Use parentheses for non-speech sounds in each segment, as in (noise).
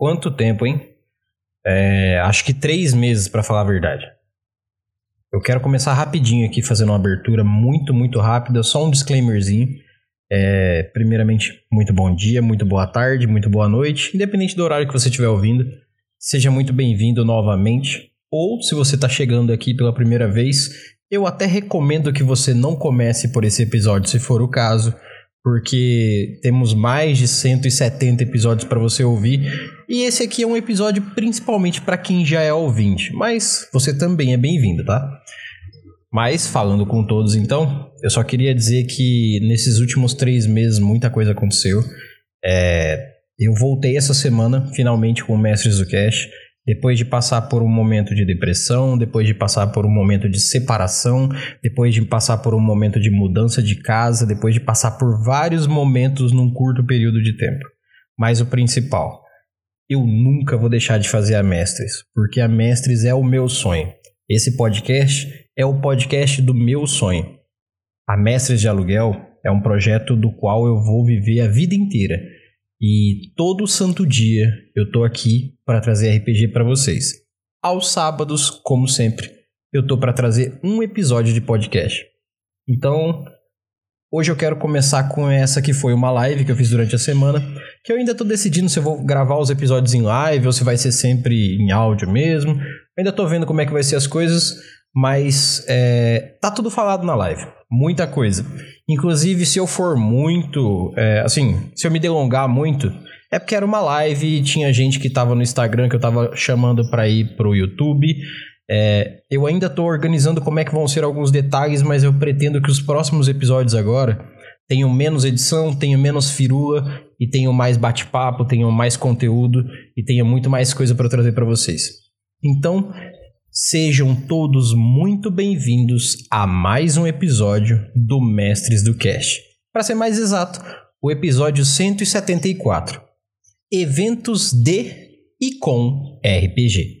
Quanto tempo, hein? É, acho que três meses, para falar a verdade. Eu quero começar rapidinho aqui, fazendo uma abertura muito, muito rápida, só um disclaimerzinho. É, primeiramente, muito bom dia, muito boa tarde, muito boa noite, independente do horário que você estiver ouvindo. Seja muito bem-vindo novamente. Ou, se você está chegando aqui pela primeira vez, eu até recomendo que você não comece por esse episódio, se for o caso, porque temos mais de 170 episódios para você ouvir, e esse aqui é um episódio principalmente para quem já é ouvinte, mas você também é bem-vindo, tá? Mas, falando com todos então, eu só queria dizer que nesses últimos três meses muita coisa aconteceu. É, eu voltei essa semana, finalmente, com o Mestres do Cash. Depois de passar por um momento de depressão, depois de passar por um momento de separação, depois de passar por um momento de mudança de casa, depois de passar por vários momentos num curto período de tempo. Mas o principal, eu nunca vou deixar de fazer a Mestres, porque a Mestres é o meu sonho. Esse podcast é o podcast do meu sonho. A Mestres de Aluguel é um projeto do qual eu vou viver a vida inteira e todo santo dia eu tô aqui para trazer RPG para vocês. Aos sábados, como sempre, eu tô para trazer um episódio de podcast. Então, hoje eu quero começar com essa que foi uma live que eu fiz durante a semana, que eu ainda tô decidindo se eu vou gravar os episódios em live ou se vai ser sempre em áudio mesmo. Ainda tô vendo como é que vai ser as coisas, mas é, tá tudo falado na live. Muita coisa. Inclusive, se eu for muito. É, assim, se eu me delongar muito, é porque era uma live e tinha gente que tava no Instagram que eu tava chamando para ir pro YouTube. É, eu ainda tô organizando como é que vão ser alguns detalhes, mas eu pretendo que os próximos episódios agora tenham menos edição, tenham menos firula e tenham mais bate-papo, tenham mais conteúdo e tenha muito mais coisa para trazer para vocês. Então, Sejam todos muito bem-vindos a mais um episódio do Mestres do Cast. Para ser mais exato, o episódio 174. Eventos de e com RPG.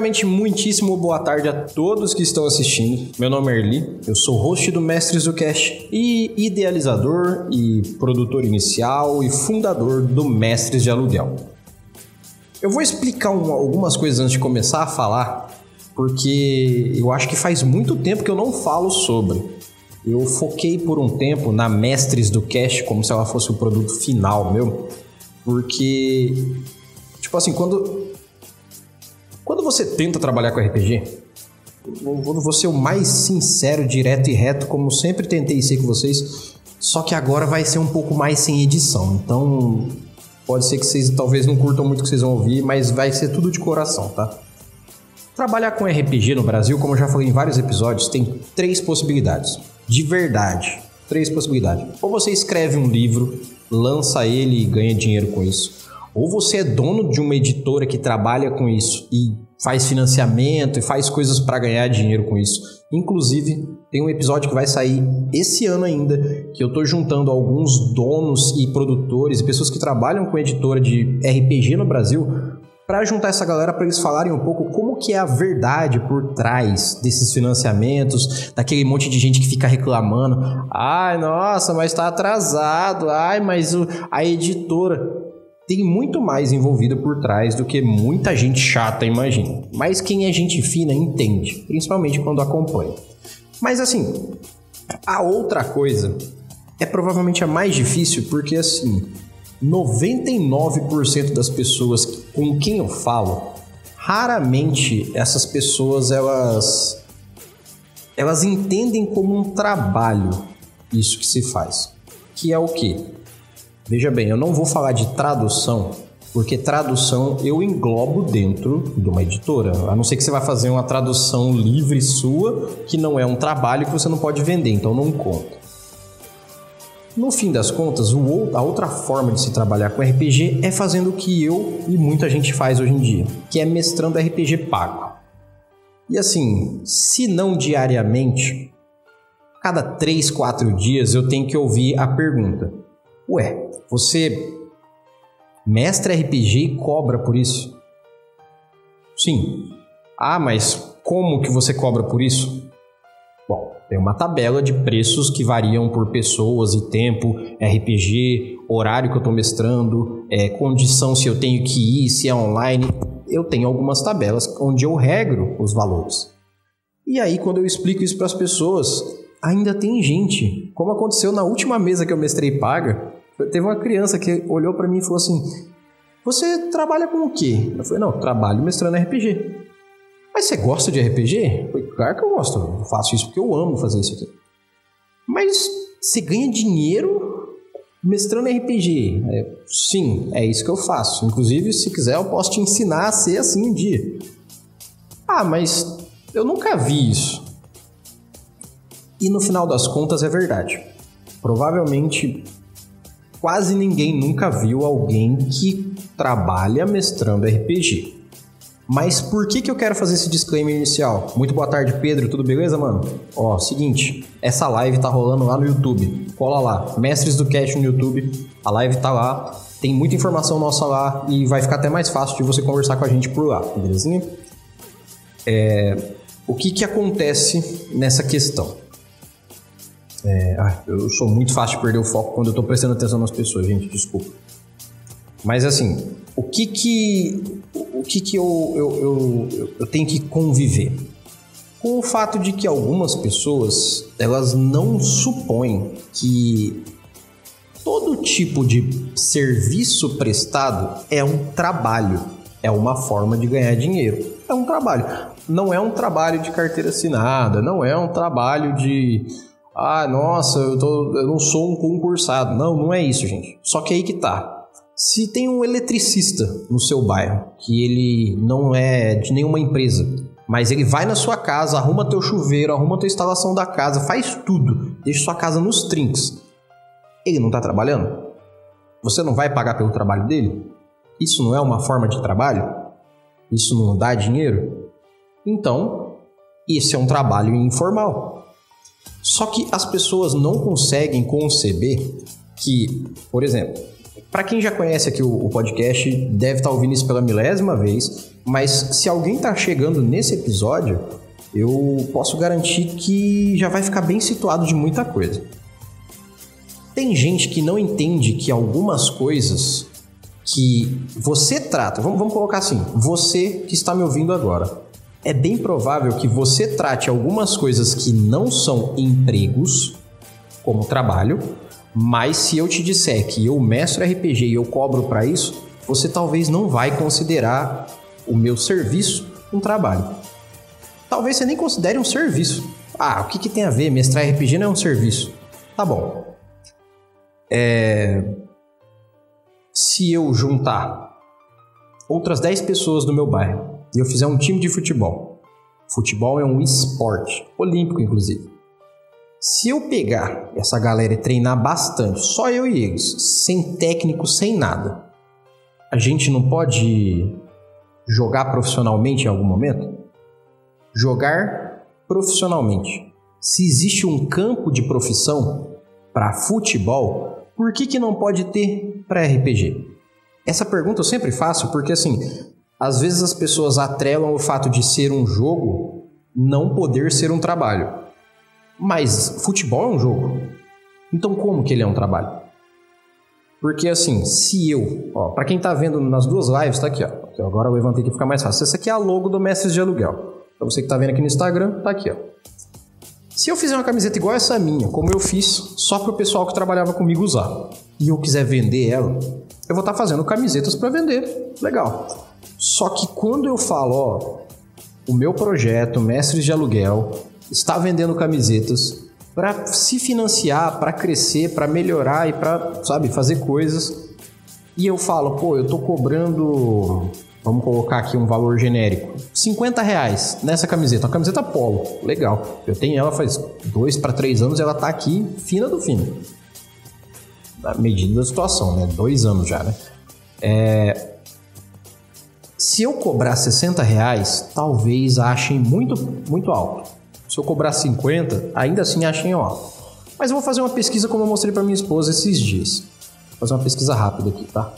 Primeiramente, muitíssimo boa tarde a todos que estão assistindo. Meu nome é Erli, eu sou host do Mestres do Cast e idealizador e produtor inicial e fundador do Mestres de Aluguel. Eu vou explicar um, algumas coisas antes de começar a falar, porque eu acho que faz muito tempo que eu não falo sobre. Eu foquei por um tempo na Mestres do Cast como se ela fosse o produto final meu, porque, tipo assim, quando quando você tenta trabalhar com RPG, vou ser o mais sincero, direto e reto, como sempre tentei ser com vocês, só que agora vai ser um pouco mais sem edição. Então, pode ser que vocês talvez não curtam muito o que vocês vão ouvir, mas vai ser tudo de coração, tá? Trabalhar com RPG no Brasil, como eu já falei em vários episódios, tem três possibilidades. De verdade, três possibilidades. Ou você escreve um livro, lança ele e ganha dinheiro com isso ou você é dono de uma editora que trabalha com isso e faz financiamento e faz coisas para ganhar dinheiro com isso. Inclusive, tem um episódio que vai sair esse ano ainda, que eu estou juntando alguns donos e produtores e pessoas que trabalham com editora de RPG no Brasil para juntar essa galera para eles falarem um pouco como que é a verdade por trás desses financiamentos, daquele monte de gente que fica reclamando, ai, nossa, mas está atrasado, ai, mas a editora tem muito mais envolvido por trás do que muita gente chata imagina. Mas quem é gente fina entende, principalmente quando acompanha. Mas assim, a outra coisa é provavelmente a mais difícil porque assim, 99% das pessoas com quem eu falo, raramente essas pessoas elas elas entendem como um trabalho isso que se faz. Que é o quê? Veja bem, eu não vou falar de tradução, porque tradução eu englobo dentro de uma editora. A não ser que você vai fazer uma tradução livre sua, que não é um trabalho que você não pode vender, então não conta. No fim das contas, a outra forma de se trabalhar com RPG é fazendo o que eu e muita gente faz hoje em dia, que é mestrando RPG pago. E assim, se não diariamente, cada 3, 4 dias eu tenho que ouvir a pergunta: Ué, você mestre RPG e cobra por isso? Sim. Ah, mas como que você cobra por isso? Bom, tem uma tabela de preços que variam por pessoas e tempo, RPG, horário que eu estou mestrando, é, condição se eu tenho que ir, se é online. Eu tenho algumas tabelas onde eu regro os valores. E aí, quando eu explico isso para as pessoas, ainda tem gente, como aconteceu na última mesa que eu mestrei paga, teve uma criança que olhou para mim e falou assim: Você trabalha com o quê? Eu falei: Não, trabalho mestrando RPG. Mas você gosta de RPG? Eu falei, claro que eu gosto. Eu faço isso porque eu amo fazer isso aqui. Mas você ganha dinheiro mestrando RPG? Sim, é isso que eu faço. Inclusive, se quiser, eu posso te ensinar a ser assim um dia. Ah, mas eu nunca vi isso. E no final das contas é verdade. Provavelmente quase ninguém nunca viu alguém que trabalha mestrando RPG. Mas por que, que eu quero fazer esse disclaimer inicial? Muito boa tarde, Pedro. Tudo beleza, mano? Ó, seguinte, essa live tá rolando lá no YouTube. Cola lá, Mestres do Cash no YouTube. A live tá lá. Tem muita informação nossa lá e vai ficar até mais fácil de você conversar com a gente por lá, belezinha? É, o que que acontece nessa questão? É, eu sou muito fácil de perder o foco quando eu tô prestando atenção nas pessoas, gente, desculpa. Mas assim, o que que, o que, que eu, eu, eu, eu tenho que conviver? Com o fato de que algumas pessoas elas não supõem que todo tipo de serviço prestado é um trabalho, é uma forma de ganhar dinheiro. É um trabalho. Não é um trabalho de carteira assinada, não é um trabalho de. Ah, nossa, eu, tô, eu não sou um concursado. Não, não é isso, gente. Só que aí que tá. Se tem um eletricista no seu bairro, que ele não é de nenhuma empresa, mas ele vai na sua casa, arruma teu chuveiro, arruma tua instalação da casa, faz tudo, deixa sua casa nos trinks. Ele não está trabalhando? Você não vai pagar pelo trabalho dele? Isso não é uma forma de trabalho? Isso não dá dinheiro? Então, esse é um trabalho informal. Só que as pessoas não conseguem conceber que, por exemplo, para quem já conhece aqui o, o podcast, deve estar tá ouvindo isso pela milésima vez, mas se alguém está chegando nesse episódio, eu posso garantir que já vai ficar bem situado de muita coisa. Tem gente que não entende que algumas coisas que você trata, vamos, vamos colocar assim, você que está me ouvindo agora, é bem provável que você trate algumas coisas que não são empregos, como trabalho, mas se eu te disser que eu mestro RPG e eu cobro para isso, você talvez não vai considerar o meu serviço um trabalho. Talvez você nem considere um serviço. Ah, o que, que tem a ver? Mestrar RPG não é um serviço. Tá bom. É... Se eu juntar outras 10 pessoas do meu bairro e eu fizer um time de futebol, futebol é um esporte, olímpico inclusive. Se eu pegar essa galera e treinar bastante, só eu e eles, sem técnico, sem nada, a gente não pode jogar profissionalmente em algum momento? Jogar profissionalmente. Se existe um campo de profissão para futebol, por que, que não pode ter para RPG? Essa pergunta eu sempre faço porque, assim, às vezes as pessoas atrelam o fato de ser um jogo não poder ser um trabalho. Mas futebol é um jogo. Então como que ele é um trabalho? Porque assim, se eu, ó, para quem tá vendo nas duas lives, tá aqui, ó. Agora eu levantei aqui ficar mais fácil. Essa aqui é a logo do Mestres de Aluguel. Pra você que tá vendo aqui no Instagram, tá aqui, ó. Se eu fizer uma camiseta igual essa minha, como eu fiz, só pro pessoal que trabalhava comigo usar, e eu quiser vender ela, eu vou estar tá fazendo camisetas para vender. Legal. Só que quando eu falo, ó, o meu projeto, Mestres de Aluguel, está vendendo camisetas, para se financiar, para crescer, para melhorar e para, sabe, fazer coisas. E eu falo, pô, eu tô cobrando, vamos colocar aqui um valor genérico, 50 reais nessa camiseta, uma camiseta polo, legal. Eu tenho ela faz dois para três anos, ela tá aqui fina do fino. Na medida da situação, né? Dois anos já, né? É... Se eu cobrar 60 reais, talvez achem muito, muito alto. Se eu cobrar 50, ainda assim achem alto. Mas eu vou fazer uma pesquisa como eu mostrei para minha esposa esses dias. Vou fazer uma pesquisa rápida aqui, tá?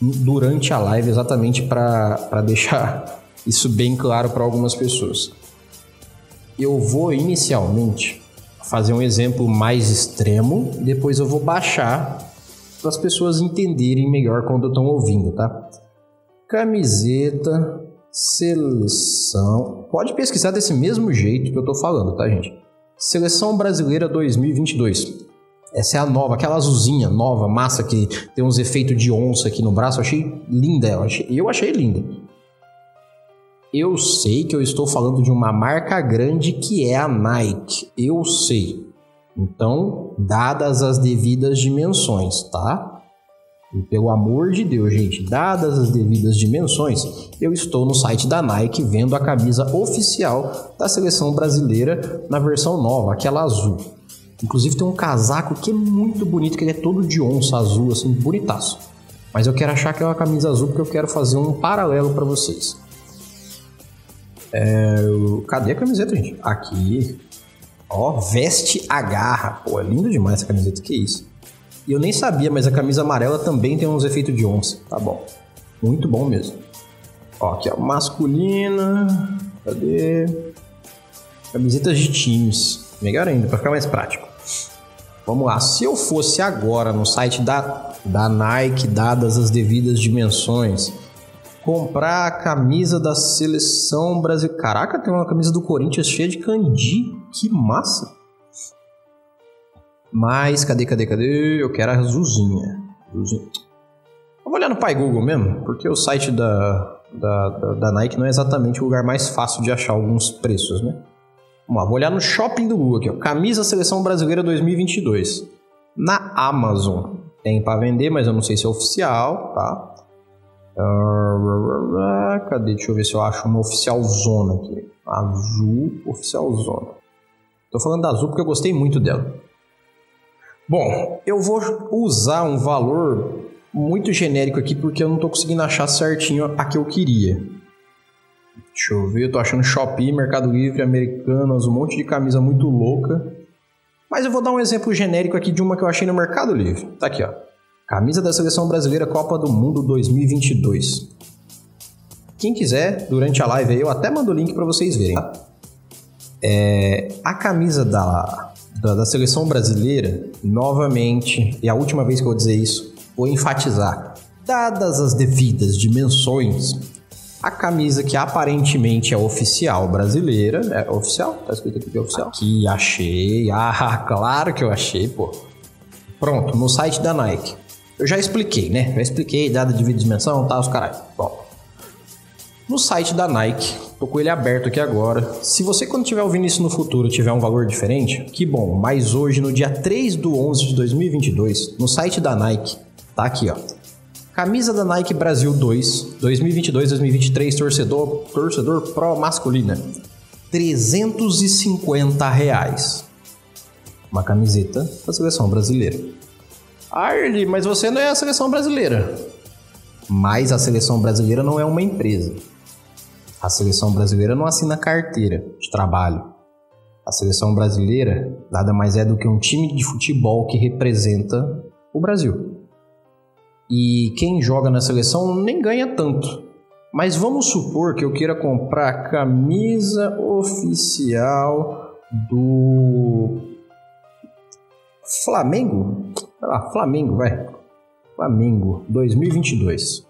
Durante a live, exatamente para deixar (laughs) isso bem claro para algumas pessoas. Eu vou inicialmente fazer um exemplo mais extremo, depois eu vou baixar para as pessoas entenderem melhor quando estão ouvindo, tá? Camiseta, seleção. Pode pesquisar desse mesmo jeito que eu tô falando, tá, gente? Seleção Brasileira 2022. Essa é a nova, aquela azulzinha nova, massa que tem uns efeitos de onça aqui no braço. Eu achei linda ela. Eu achei linda. Eu sei que eu estou falando de uma marca grande que é a Nike. Eu sei. Então, dadas as devidas dimensões, tá? E pelo amor de Deus, gente, dadas as devidas dimensões, eu estou no site da Nike vendo a camisa oficial da seleção brasileira na versão nova, aquela azul. Inclusive tem um casaco que é muito bonito, que ele é todo de onça azul, assim, bonitaço. Mas eu quero achar aquela camisa azul porque eu quero fazer um paralelo para vocês. É... Cadê a camiseta, gente? Aqui. Ó, veste agarra. Pô, é lindo demais essa camiseta, que isso. E eu nem sabia, mas a camisa amarela também tem uns efeitos de onça. Tá bom. Muito bom mesmo. Ó, aqui ó, masculina. Cadê? Camisetas de times. Melhor ainda, para ficar mais prático. Vamos lá. Se eu fosse agora no site da, da Nike, dadas as devidas dimensões, comprar a camisa da seleção brasileira. Caraca, tem uma camisa do Corinthians cheia de candi. Que massa! Mas cadê, cadê, cadê? Eu quero a azulzinha. azulzinha. Vou olhar no Pai Google mesmo, porque o site da, da, da, da, Nike não é exatamente o lugar mais fácil de achar alguns preços, né? Vamos lá, vou olhar no shopping do Google aqui, ó. Camisa Seleção Brasileira 2022. Na Amazon. Tem para vender, mas eu não sei se é oficial, tá? Cadê? Deixa eu ver se eu acho uma oficial zona aqui. Azul, oficial zona. Tô falando da azul porque eu gostei muito dela. Bom, eu vou usar um valor muito genérico aqui porque eu não estou conseguindo achar certinho a que eu queria. Deixa eu ver, eu tô achando Shopee, Mercado Livre, Americanas, um monte de camisa muito louca. Mas eu vou dar um exemplo genérico aqui de uma que eu achei no Mercado Livre. Tá aqui, ó. Camisa da Seleção Brasileira Copa do Mundo 2022. Quem quiser, durante a live eu até mando o link para vocês verem. É, a camisa da da, da seleção brasileira, novamente, e a última vez que eu vou dizer isso, vou enfatizar. Dadas as devidas dimensões, a camisa que aparentemente é oficial brasileira. É oficial? Tá escrito aqui que é oficial. Aqui achei. Ah, (laughs) claro que eu achei, pô. Pronto, no site da Nike. Eu já expliquei, né? Já expliquei, dada de dimensão, tá, os caralho. Bom. No site da Nike, Tô com ele aberto aqui agora. Se você, quando estiver ouvindo isso no futuro, tiver um valor diferente, que bom. Mas hoje, no dia 3 do 11 de 2022, no site da Nike, tá aqui, ó. Camisa da Nike Brasil 2, 2022-2023, torcedor, torcedor pro masculina. 350 reais. Uma camiseta da seleção brasileira. Arlie, mas você não é a seleção brasileira. Mas a seleção brasileira não é uma empresa. A seleção brasileira não assina carteira de trabalho. A seleção brasileira nada mais é do que um time de futebol que representa o Brasil. E quem joga na seleção nem ganha tanto. Mas vamos supor que eu queira comprar a camisa oficial do Flamengo. Ah, Flamengo, vai. Flamengo 2022.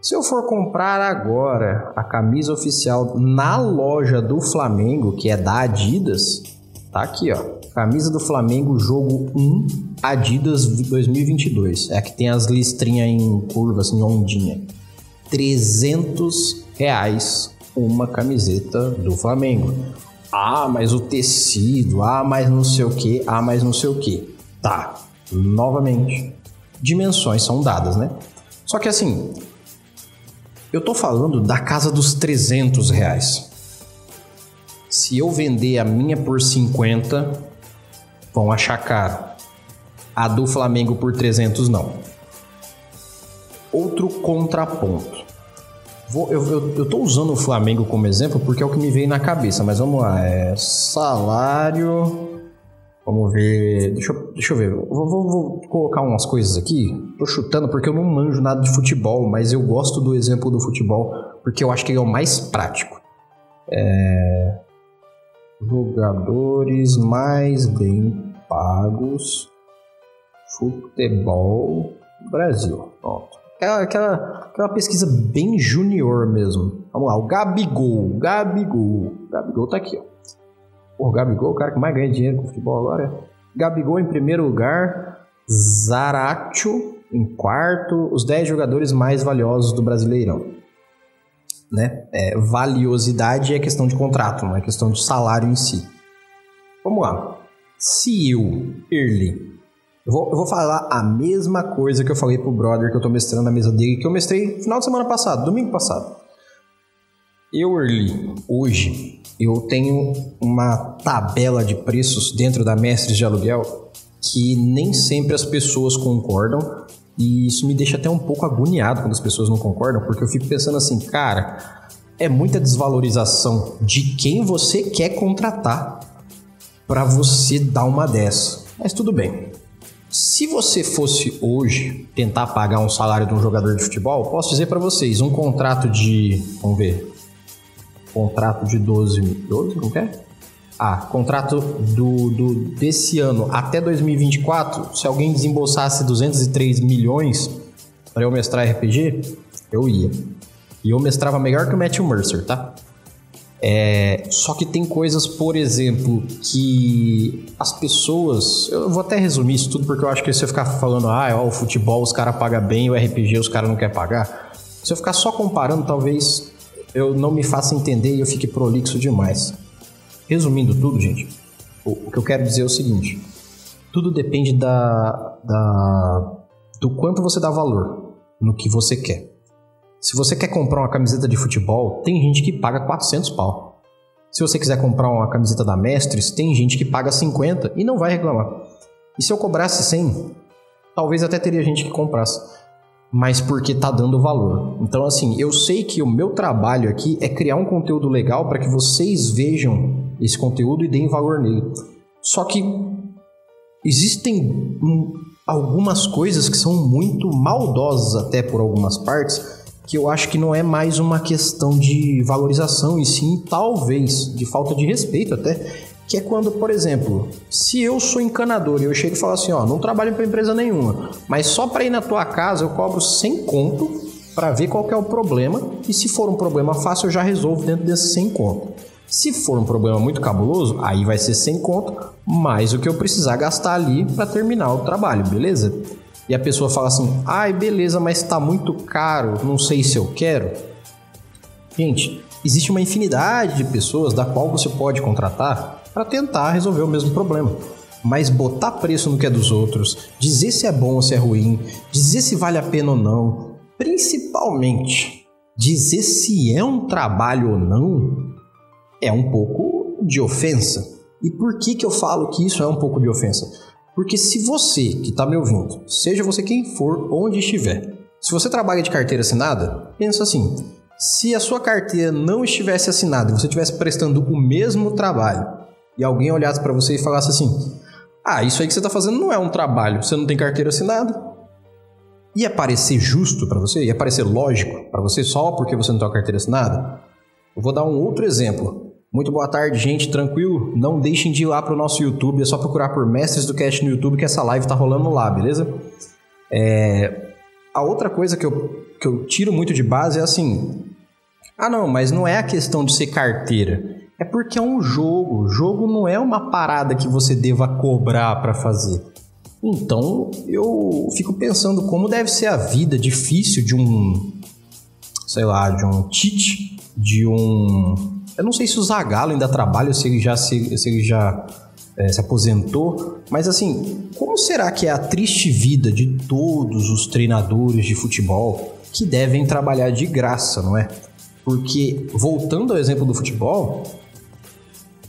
Se eu for comprar agora a camisa oficial na loja do Flamengo, que é da Adidas, tá aqui, ó. Camisa do Flamengo, jogo 1, Adidas 2022. É a que tem as listrinhas em curva, assim, ondinha. 300 reais uma camiseta do Flamengo. Ah, mas o tecido, ah, mas não sei o que, ah, mas não sei o que. Tá, novamente, dimensões são dadas, né? Só que assim, eu tô falando da casa dos 300 reais. Se eu vender a minha por 50, vão achar caro. A do Flamengo por 300 não. Outro contraponto. Vou, eu, tô usando o Flamengo como exemplo porque é o que me veio na cabeça, mas vamos lá. É salário. Vamos ver. Deixa eu, deixa eu ver. Vou, vou, vou, colocar umas coisas aqui. Tô chutando porque eu não manjo nada de futebol, mas eu gosto do exemplo do futebol porque eu acho que ele é o mais prático. É... Jogadores mais bem pagos. Futebol Brasil. Pronto. Aquela, aquela, aquela pesquisa bem junior mesmo. Vamos lá, o Gabigol. Gabigol. Gabigol tá aqui, ó. O Gabigol, o cara que mais ganha dinheiro com futebol agora. Gabigol em primeiro lugar. Zaratio em quarto. Os 10 jogadores mais valiosos do Brasileirão. Né? É, valiosidade é questão de contrato, não é questão de salário em si. Vamos lá. Se eu, Early, eu vou, eu vou falar a mesma coisa que eu falei pro brother que eu tô mestrando na mesa dele, que eu mestrei final de semana passado, domingo passado. Eu, Early, hoje, eu tenho uma tabela de preços dentro da Mestres de Aluguel que nem sempre as pessoas concordam e isso me deixa até um pouco agoniado quando as pessoas não concordam, porque eu fico pensando assim, cara, é muita desvalorização de quem você quer contratar para você dar uma dessa. Mas tudo bem. Se você fosse hoje tentar pagar um salário de um jogador de futebol, posso dizer para vocês, um contrato de, vamos ver, contrato de 12, 12, como que é? Ah, contrato do, do, desse ano até 2024, se alguém desembolsasse 203 milhões para eu mestrar RPG, eu ia. E eu mestrava melhor que o Matthew Mercer, tá? É, só que tem coisas, por exemplo, que as pessoas. Eu vou até resumir isso tudo porque eu acho que se eu ficar falando, ah, ó, o futebol os caras pagam bem, o RPG os caras não querem pagar. Se eu ficar só comparando, talvez eu não me faça entender e eu fique prolixo demais. Resumindo tudo, gente, o, o que eu quero dizer é o seguinte: tudo depende da, da, do quanto você dá valor no que você quer. Se você quer comprar uma camiseta de futebol, tem gente que paga 400 pau. Se você quiser comprar uma camiseta da Mestres, tem gente que paga 50 e não vai reclamar. E se eu cobrasse 100, talvez até teria gente que comprasse. Mas porque tá dando valor. Então, assim, eu sei que o meu trabalho aqui é criar um conteúdo legal para que vocês vejam esse conteúdo e deem valor nele. Só que existem algumas coisas que são muito maldosas até por algumas partes que eu acho que não é mais uma questão de valorização e sim talvez de falta de respeito até, que é quando, por exemplo, se eu sou encanador e eu chego e falo assim, ó, não trabalho para empresa nenhuma, mas só para ir na tua casa eu cobro 100 conto para ver qual é o problema e se for um problema fácil eu já resolvo dentro desses 100 conto. Se for um problema muito cabuloso, aí vai ser 100 conto, mais o que eu precisar gastar ali para terminar o trabalho, beleza? e a pessoa fala assim: ai, beleza, mas está muito caro, não sei se eu quero. Gente, existe uma infinidade de pessoas da qual você pode contratar para tentar resolver o mesmo problema. Mas botar preço no que é dos outros, dizer se é bom ou se é ruim, dizer se vale a pena ou não, principalmente dizer se é um trabalho ou não, é um pouco de ofensa. E por que, que eu falo que isso é um pouco de ofensa? Porque se você que está me ouvindo, seja você quem for, onde estiver, se você trabalha de carteira assinada, pensa assim: se a sua carteira não estivesse assinada e você estivesse prestando o mesmo trabalho e alguém olhasse para você e falasse assim: ah, isso aí que você está fazendo não é um trabalho, você não tem carteira assinada. Ia parecer justo para você? Ia parecer lógico para você só porque você não tem uma carteira assinada? Eu vou dar um outro exemplo. Muito boa tarde, gente. Tranquilo? Não deixem de ir lá pro nosso YouTube. É só procurar por Mestres do Cast no YouTube que essa live tá rolando lá, beleza? É... A outra coisa que eu, que eu tiro muito de base é assim. Ah, não, mas não é a questão de ser carteira. É porque é um jogo. O jogo não é uma parada que você deva cobrar para fazer. Então, eu fico pensando como deve ser a vida difícil de um, sei lá, de um Tite, de um Eu não sei se o Zagallo ainda trabalha, se ele já se, se ele já é, se aposentou, mas assim, como será que é a triste vida de todos os treinadores de futebol que devem trabalhar de graça, não é? Porque voltando ao exemplo do futebol,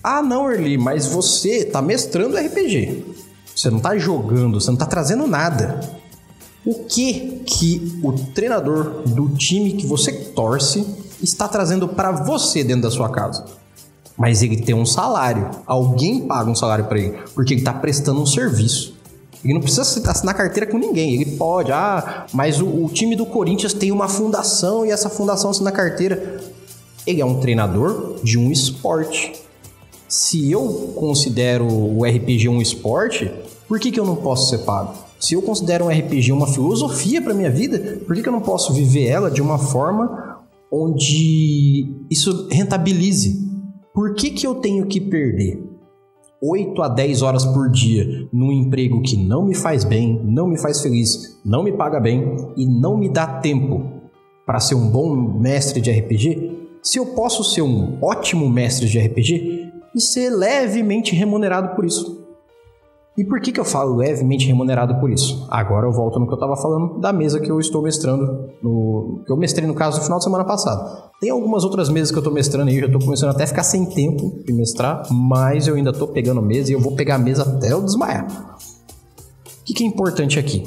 ah, não, Erli, mas você tá mestrando RPG. Você não tá jogando, você não tá trazendo nada. O que que o treinador do time que você torce está trazendo para você dentro da sua casa? Mas ele tem um salário. Alguém paga um salário para ele, porque ele tá prestando um serviço. Ele não precisa assinar carteira com ninguém. Ele pode, ah, mas o, o time do Corinthians tem uma fundação e essa fundação assina carteira. Ele é um treinador de um esporte. Se eu considero o RPG um esporte, por que, que eu não posso ser pago? Se eu considero um RPG uma filosofia para minha vida, por que, que eu não posso viver ela de uma forma onde isso rentabilize? Por que, que eu tenho que perder 8 a 10 horas por dia num emprego que não me faz bem, não me faz feliz, não me paga bem e não me dá tempo para ser um bom mestre de RPG? Se eu posso ser um ótimo mestre de RPG, e ser levemente remunerado por isso. E por que, que eu falo levemente remunerado por isso? Agora eu volto no que eu estava falando da mesa que eu estou mestrando, no, que eu mestrei no caso no final de semana passado. Tem algumas outras mesas que eu estou mestrando aí, eu já estou começando até a ficar sem tempo de mestrar, mas eu ainda estou pegando mesa e eu vou pegar a mesa até eu desmaiar. O que, que é importante aqui?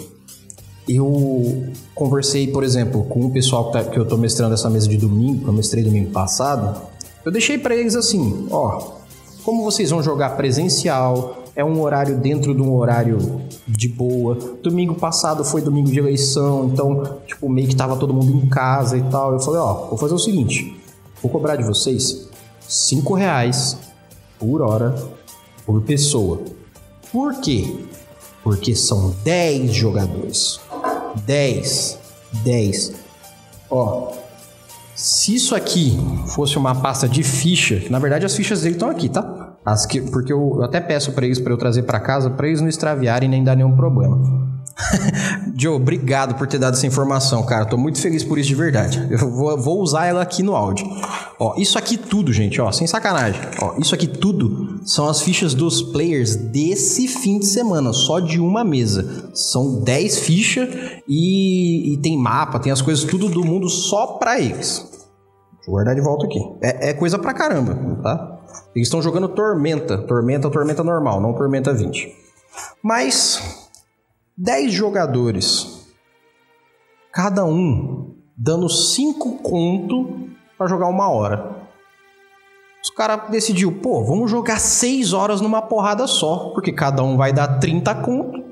Eu conversei, por exemplo, com o pessoal que, tá, que eu estou mestrando essa mesa de domingo, que eu mestrei domingo passado. Eu deixei para eles assim: ó, como vocês vão jogar presencial, é um horário dentro de um horário de boa. Domingo passado foi domingo de eleição, então, tipo, meio que tava todo mundo em casa e tal. Eu falei, ó, vou fazer o seguinte: vou cobrar de vocês cinco reais por hora por pessoa. Por quê? Porque são 10 jogadores. 10. 10. Ó, se isso aqui fosse uma pasta de ficha, na verdade as fichas dele estão aqui, tá? As que, porque eu, eu até peço para eles para eu trazer para casa, para eles não extraviarem nem dar nenhum problema. (laughs) Joe, obrigado por ter dado essa informação, cara. Tô muito feliz por isso de verdade. Eu vou, vou usar ela aqui no áudio. Ó, isso aqui tudo, gente, ó, sem sacanagem. Ó, isso aqui tudo são as fichas dos players desse fim de semana, só de uma mesa. São 10 fichas e, e tem mapa, tem as coisas tudo do mundo só pra eles. Eu guardar de volta aqui. É, é coisa pra caramba, tá? Eles estão jogando Tormenta. Tormenta, Tormenta normal, não Tormenta 20. Mas 10 jogadores, cada um dando 5 conto para jogar uma hora. Os caras decidiu, pô, vamos jogar 6 horas numa porrada só, porque cada um vai dar 30 conto.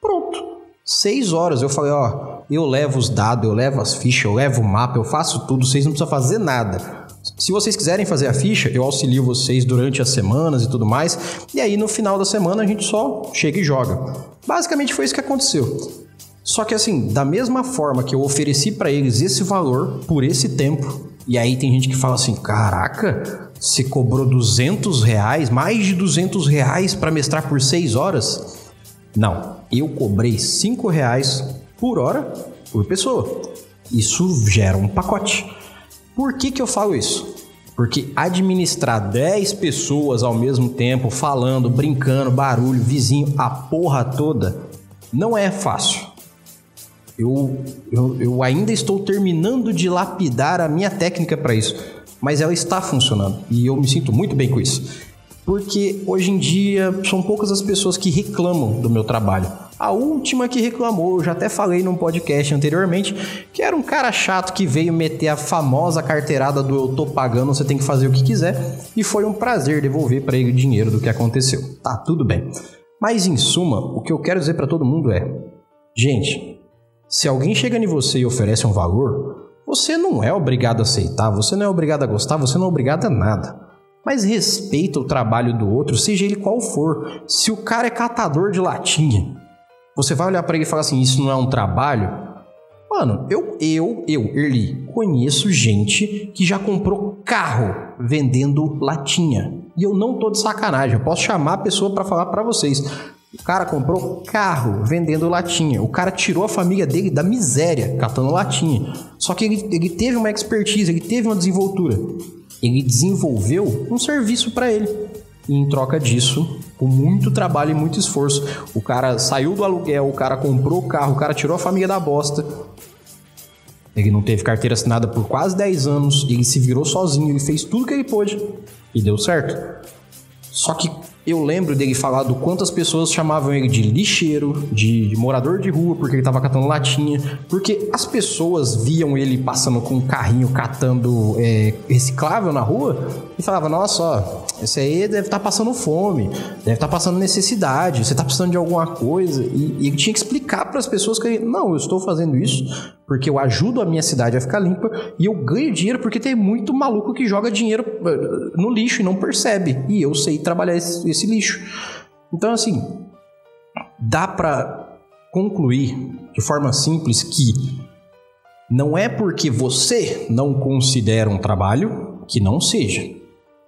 Pronto. 6 horas. Eu falei, ó, eu levo os dados, eu levo as fichas, eu levo o mapa, eu faço tudo, vocês não precisam fazer nada. Se vocês quiserem fazer a ficha, eu auxilio vocês durante as semanas e tudo mais. E aí no final da semana a gente só chega e joga. Basicamente foi isso que aconteceu. Só que assim, da mesma forma que eu ofereci para eles esse valor por esse tempo, e aí tem gente que fala assim: caraca, você cobrou 200 reais, mais de 200 reais para mestrar por 6 horas? Não, eu cobrei 5 reais por hora por pessoa. Isso gera um pacote. Por que, que eu falo isso? Porque administrar 10 pessoas ao mesmo tempo, falando, brincando, barulho, vizinho, a porra toda, não é fácil. Eu, eu, eu ainda estou terminando de lapidar a minha técnica para isso, mas ela está funcionando e eu me sinto muito bem com isso. Porque hoje em dia são poucas as pessoas que reclamam do meu trabalho. A última que reclamou, eu já até falei num podcast anteriormente, que era um cara chato que veio meter a famosa carteirada do eu tô pagando, você tem que fazer o que quiser, e foi um prazer devolver para ele o dinheiro do que aconteceu. Tá tudo bem. Mas em suma, o que eu quero dizer para todo mundo é: gente, se alguém chega em você e oferece um valor, você não é obrigado a aceitar, você não é obrigado a gostar, você não é obrigado a nada mas respeita o trabalho do outro, seja ele qual for. Se o cara é catador de latinha você vai olhar para ele e falar assim: isso não é um trabalho? Mano, eu, eu, eu, Erli, conheço gente que já comprou carro vendendo latinha. E eu não tô de sacanagem, eu posso chamar a pessoa para falar para vocês. O cara comprou carro vendendo latinha. O cara tirou a família dele da miséria catando latinha. Só que ele, ele teve uma expertise, ele teve uma desenvoltura. ele desenvolveu um serviço para ele. E em troca disso, com muito trabalho e muito esforço, o cara saiu do aluguel, o cara comprou o carro, o cara tirou a família da bosta. Ele não teve carteira assinada por quase 10 anos, ele se virou sozinho, ele fez tudo que ele pôde e deu certo. Só que eu lembro dele falar do quantas pessoas chamavam ele de lixeiro, de, morador de rua, porque ele tava catando latinha. Porque as pessoas viam ele passando com um carrinho catando é, reciclável na rua e falavam: Nossa, ó, esse aí deve estar tá passando fome, deve estar tá passando necessidade, você está precisando de alguma coisa. E, e tinha que explicar para as pessoas que não, eu estou fazendo isso porque eu ajudo a minha cidade a ficar limpa e eu ganho dinheiro porque tem muito maluco que joga dinheiro eh, no lixo e não percebe. E eu sei trabalhar esse, esse lixo. Então, assim, dá para concluir de forma simples que não é porque você não considera um trabalho que não seja.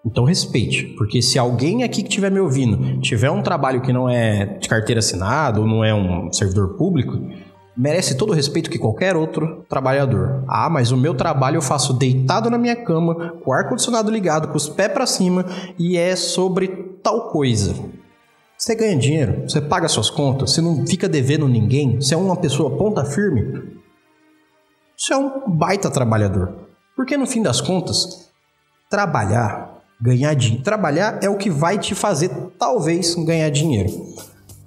Então respeite, porque se alguém aqui que estiver me ouvindo tiver um trabalho que não é de carteira assinada ou não é um servidor público, merece todo o respeito que qualquer outro trabalhador. Ah, mas o meu trabalho eu faço deitado na minha cama, com o ar condicionado ligado, com os pés para cima e é sobre tal coisa. Você ganha dinheiro, você paga suas contas, você não fica devendo ninguém, você é uma pessoa ponta firme. Você é um baita trabalhador. Porque no fim das contas, trabalhar, ganhar dinheiro, trabalhar é o que vai te fazer talvez ganhar dinheiro.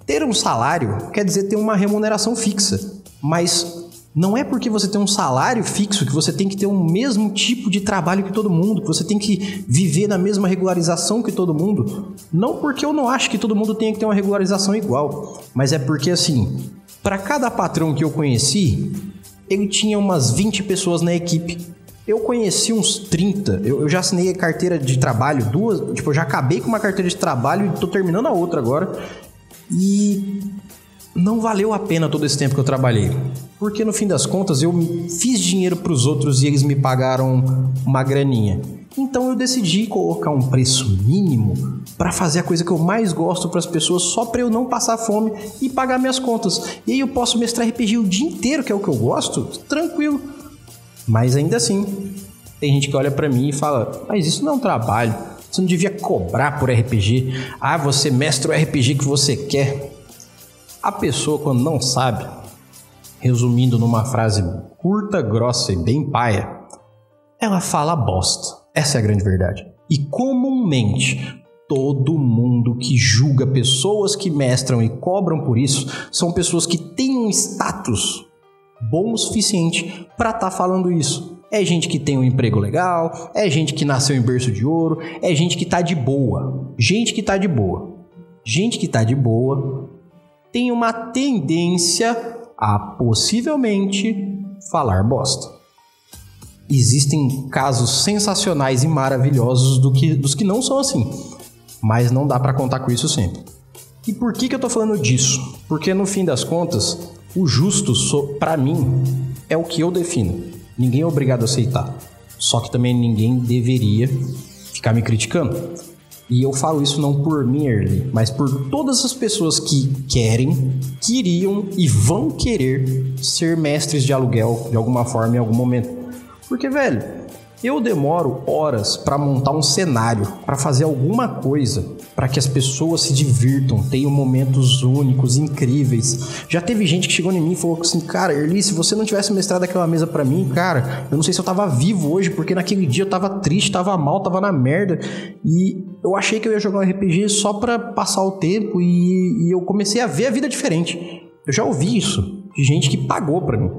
Ter um salário quer dizer ter uma remuneração fixa. Mas não é porque você tem um salário fixo que você tem que ter o mesmo tipo de trabalho que todo mundo, que você tem que viver na mesma regularização que todo mundo. Não porque eu não acho que todo mundo tenha que ter uma regularização igual, mas é porque assim, para cada patrão que eu conheci, ele tinha umas 20 pessoas na equipe. Eu conheci uns 30, eu, eu já assinei carteira de trabalho, duas, tipo, eu já acabei com uma carteira de trabalho e tô terminando a outra agora. E não valeu a pena todo esse tempo que eu trabalhei. Porque no fim das contas eu fiz dinheiro para os outros e eles me pagaram uma graninha. Então eu decidi colocar um preço mínimo para fazer a coisa que eu mais gosto para as pessoas, só para eu não passar fome e pagar minhas contas. E aí eu posso mestrar RPG o dia inteiro, que é o que eu gosto, tranquilo. Mas ainda assim, tem gente que olha para mim e fala: "Mas isso não é um trabalho. Você não devia cobrar por RPG. Ah, você mestra o RPG que você quer." A pessoa, quando não sabe, resumindo numa frase curta, grossa e bem paia, ela fala bosta. Essa é a grande verdade. E comumente, todo mundo que julga pessoas que mestram e cobram por isso são pessoas que têm um status bom o suficiente para estar tá falando isso. É gente que tem um emprego legal, é gente que nasceu em berço de ouro, é gente que tá de boa. Gente que tá de boa. Gente que tá de boa tem uma tendência a possivelmente falar bosta. Existem casos sensacionais e maravilhosos do que, dos que não são assim, mas não dá para contar com isso sempre. E por que, que eu tô falando disso? Porque no fim das contas, o justo, para mim, é o que eu defino. Ninguém é obrigado a aceitar. Só que também ninguém deveria ficar me criticando. E eu falo isso não por mim, Early, mas por todas as pessoas que querem, queriam e vão querer ser mestres de aluguel de alguma forma em algum momento. Porque, velho, eu demoro horas para montar um cenário, para fazer alguma coisa, para que as pessoas se divirtam, tenham momentos únicos, incríveis. Já teve gente que chegou em mim e falou assim: "Cara, Erli, se você não tivesse mestrado aquela mesa para mim, cara, eu não sei se eu tava vivo hoje, porque naquele dia eu tava triste, tava mal, tava na merda e eu achei que eu ia jogar um RPG só para passar o tempo e, e eu comecei a ver a vida diferente. Eu já ouvi isso de gente que pagou para mim.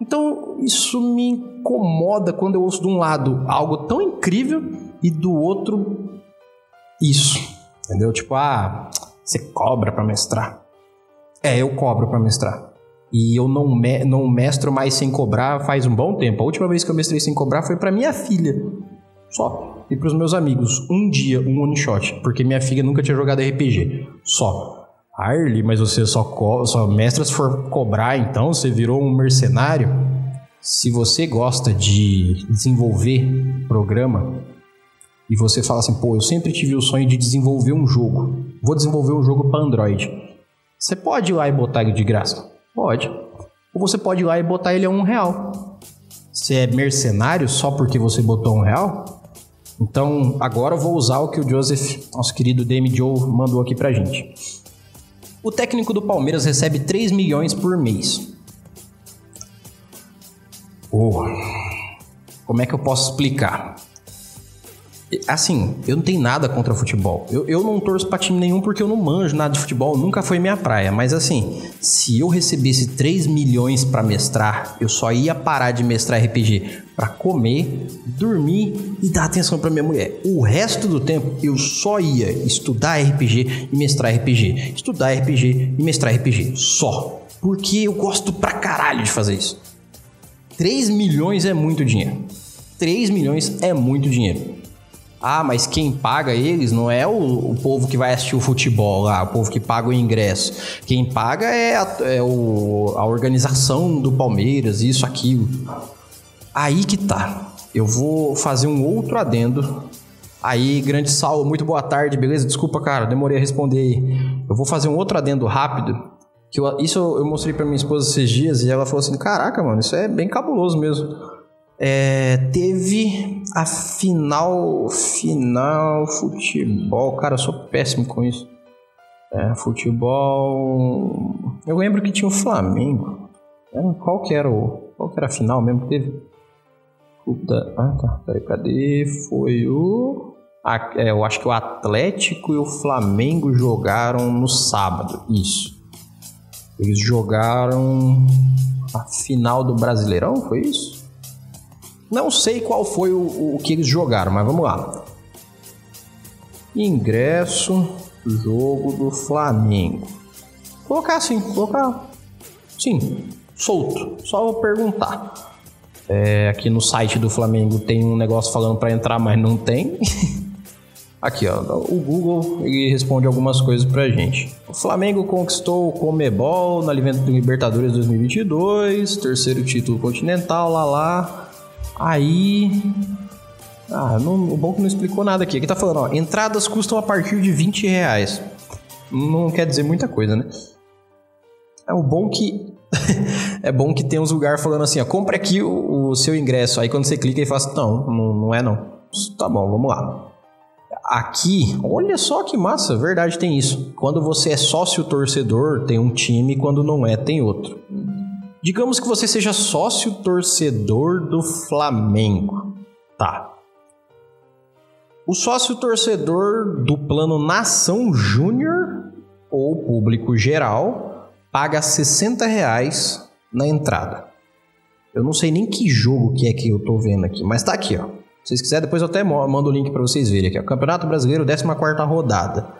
Então, isso me incomoda quando eu ouço de um lado algo tão incrível e do outro isso. Entendeu? Tipo, ah, você cobra para mestrar. É, eu cobro para mestrar. E eu não, me não mestro mais sem cobrar faz um bom tempo. A última vez que eu mestrei sem cobrar foi para minha filha. Só. E para os meus amigos. Um dia, um one shot. Porque minha filha nunca tinha jogado RPG. Só. Arlie, mas você só, só mestra se for cobrar, então você virou um mercenário. Se você gosta de desenvolver programa e você fala assim, pô, eu sempre tive o sonho de desenvolver um jogo, vou desenvolver um jogo para Android. Você pode ir lá e botar ele de graça? Pode. Ou você pode ir lá e botar ele a um real. Você é mercenário só porque você botou um real? Então, agora eu vou usar o que o Joseph, nosso querido Dame Joe, mandou aqui pra gente. O técnico do Palmeiras recebe 3 milhões por mês. Oh, como é que eu posso explicar? Assim, eu não tenho nada contra futebol. Eu, eu não torço pra time nenhum porque eu não manjo nada de futebol, nunca foi minha praia. Mas assim, se eu recebesse 3 milhões para mestrar, eu só ia parar de mestrar RPG para comer, dormir e dar atenção para minha mulher. O resto do tempo eu só ia estudar RPG e mestrar RPG. Estudar RPG e mestrar RPG. Só. Porque eu gosto pra caralho de fazer isso. 3 milhões é muito dinheiro. 3 milhões é muito dinheiro. Ah, mas quem paga eles não é o, o, povo que vai assistir o futebol lá, o povo que paga o ingresso. Quem paga é a, é o, a organização do Palmeiras, isso, aquilo. Aí que tá. Eu vou fazer um outro adendo. Aí, grande Saulo, muito boa tarde, beleza? Desculpa, cara, demorei a responder aí. Eu vou fazer um outro adendo rápido. Que eu, isso eu mostrei para minha esposa esses dias e ela falou assim: Caraca, mano, isso é bem cabuloso mesmo. É, teve a final, final, futebol. Cara, eu sou péssimo com isso. É, futebol. Eu lembro que tinha o Flamengo. Qual que era o. Qual que era a final mesmo que teve? Puta. Ah, tá. Peraí, cadê? Foi o. é, eu acho que o Atlético e o Flamengo jogaram no sábado. Isso. Eles jogaram a final do Brasileirão, foi isso? Não sei qual foi o, o que eles jogaram, mas vamos lá. Ingresso, jogo do Flamengo. Colocar assim, colocar. Sim, solto. Só vou perguntar. É, aqui no site do Flamengo tem um negócio falando para entrar, mas não tem. (laughs) aqui, ó, o Google ele responde algumas coisas pra gente. O Flamengo conquistou o Comebol na Libertadores 2022, terceiro título continental, lá lá. Aí. Ah, não, o banco não explicou nada aqui. Aqui tá falando, ó, entradas custam a partir de 20 reais. Não quer dizer muita coisa, né? É o bom que. (laughs) é bom que tem uns lugares falando assim, ó, compre aqui o, o, seu ingresso. Aí quando você clica e fala assim, não, não, não é não. Tá bom, vamos lá. Aqui, olha só que massa, verdade tem isso. Quando você é sócio torcedor, tem um time, quando não é, tem outro. Digamos que você seja sócio torcedor do Flamengo. Tá. O sócio torcedor do plano Nação Júnior ou público geral paga 60 reais na entrada. Eu não sei nem que jogo que é que eu tô vendo aqui, mas tá aqui, ó. Se vocês quiserem, depois eu até mando o link para vocês verem aqui. Campeonato Brasileiro, 14 rodada.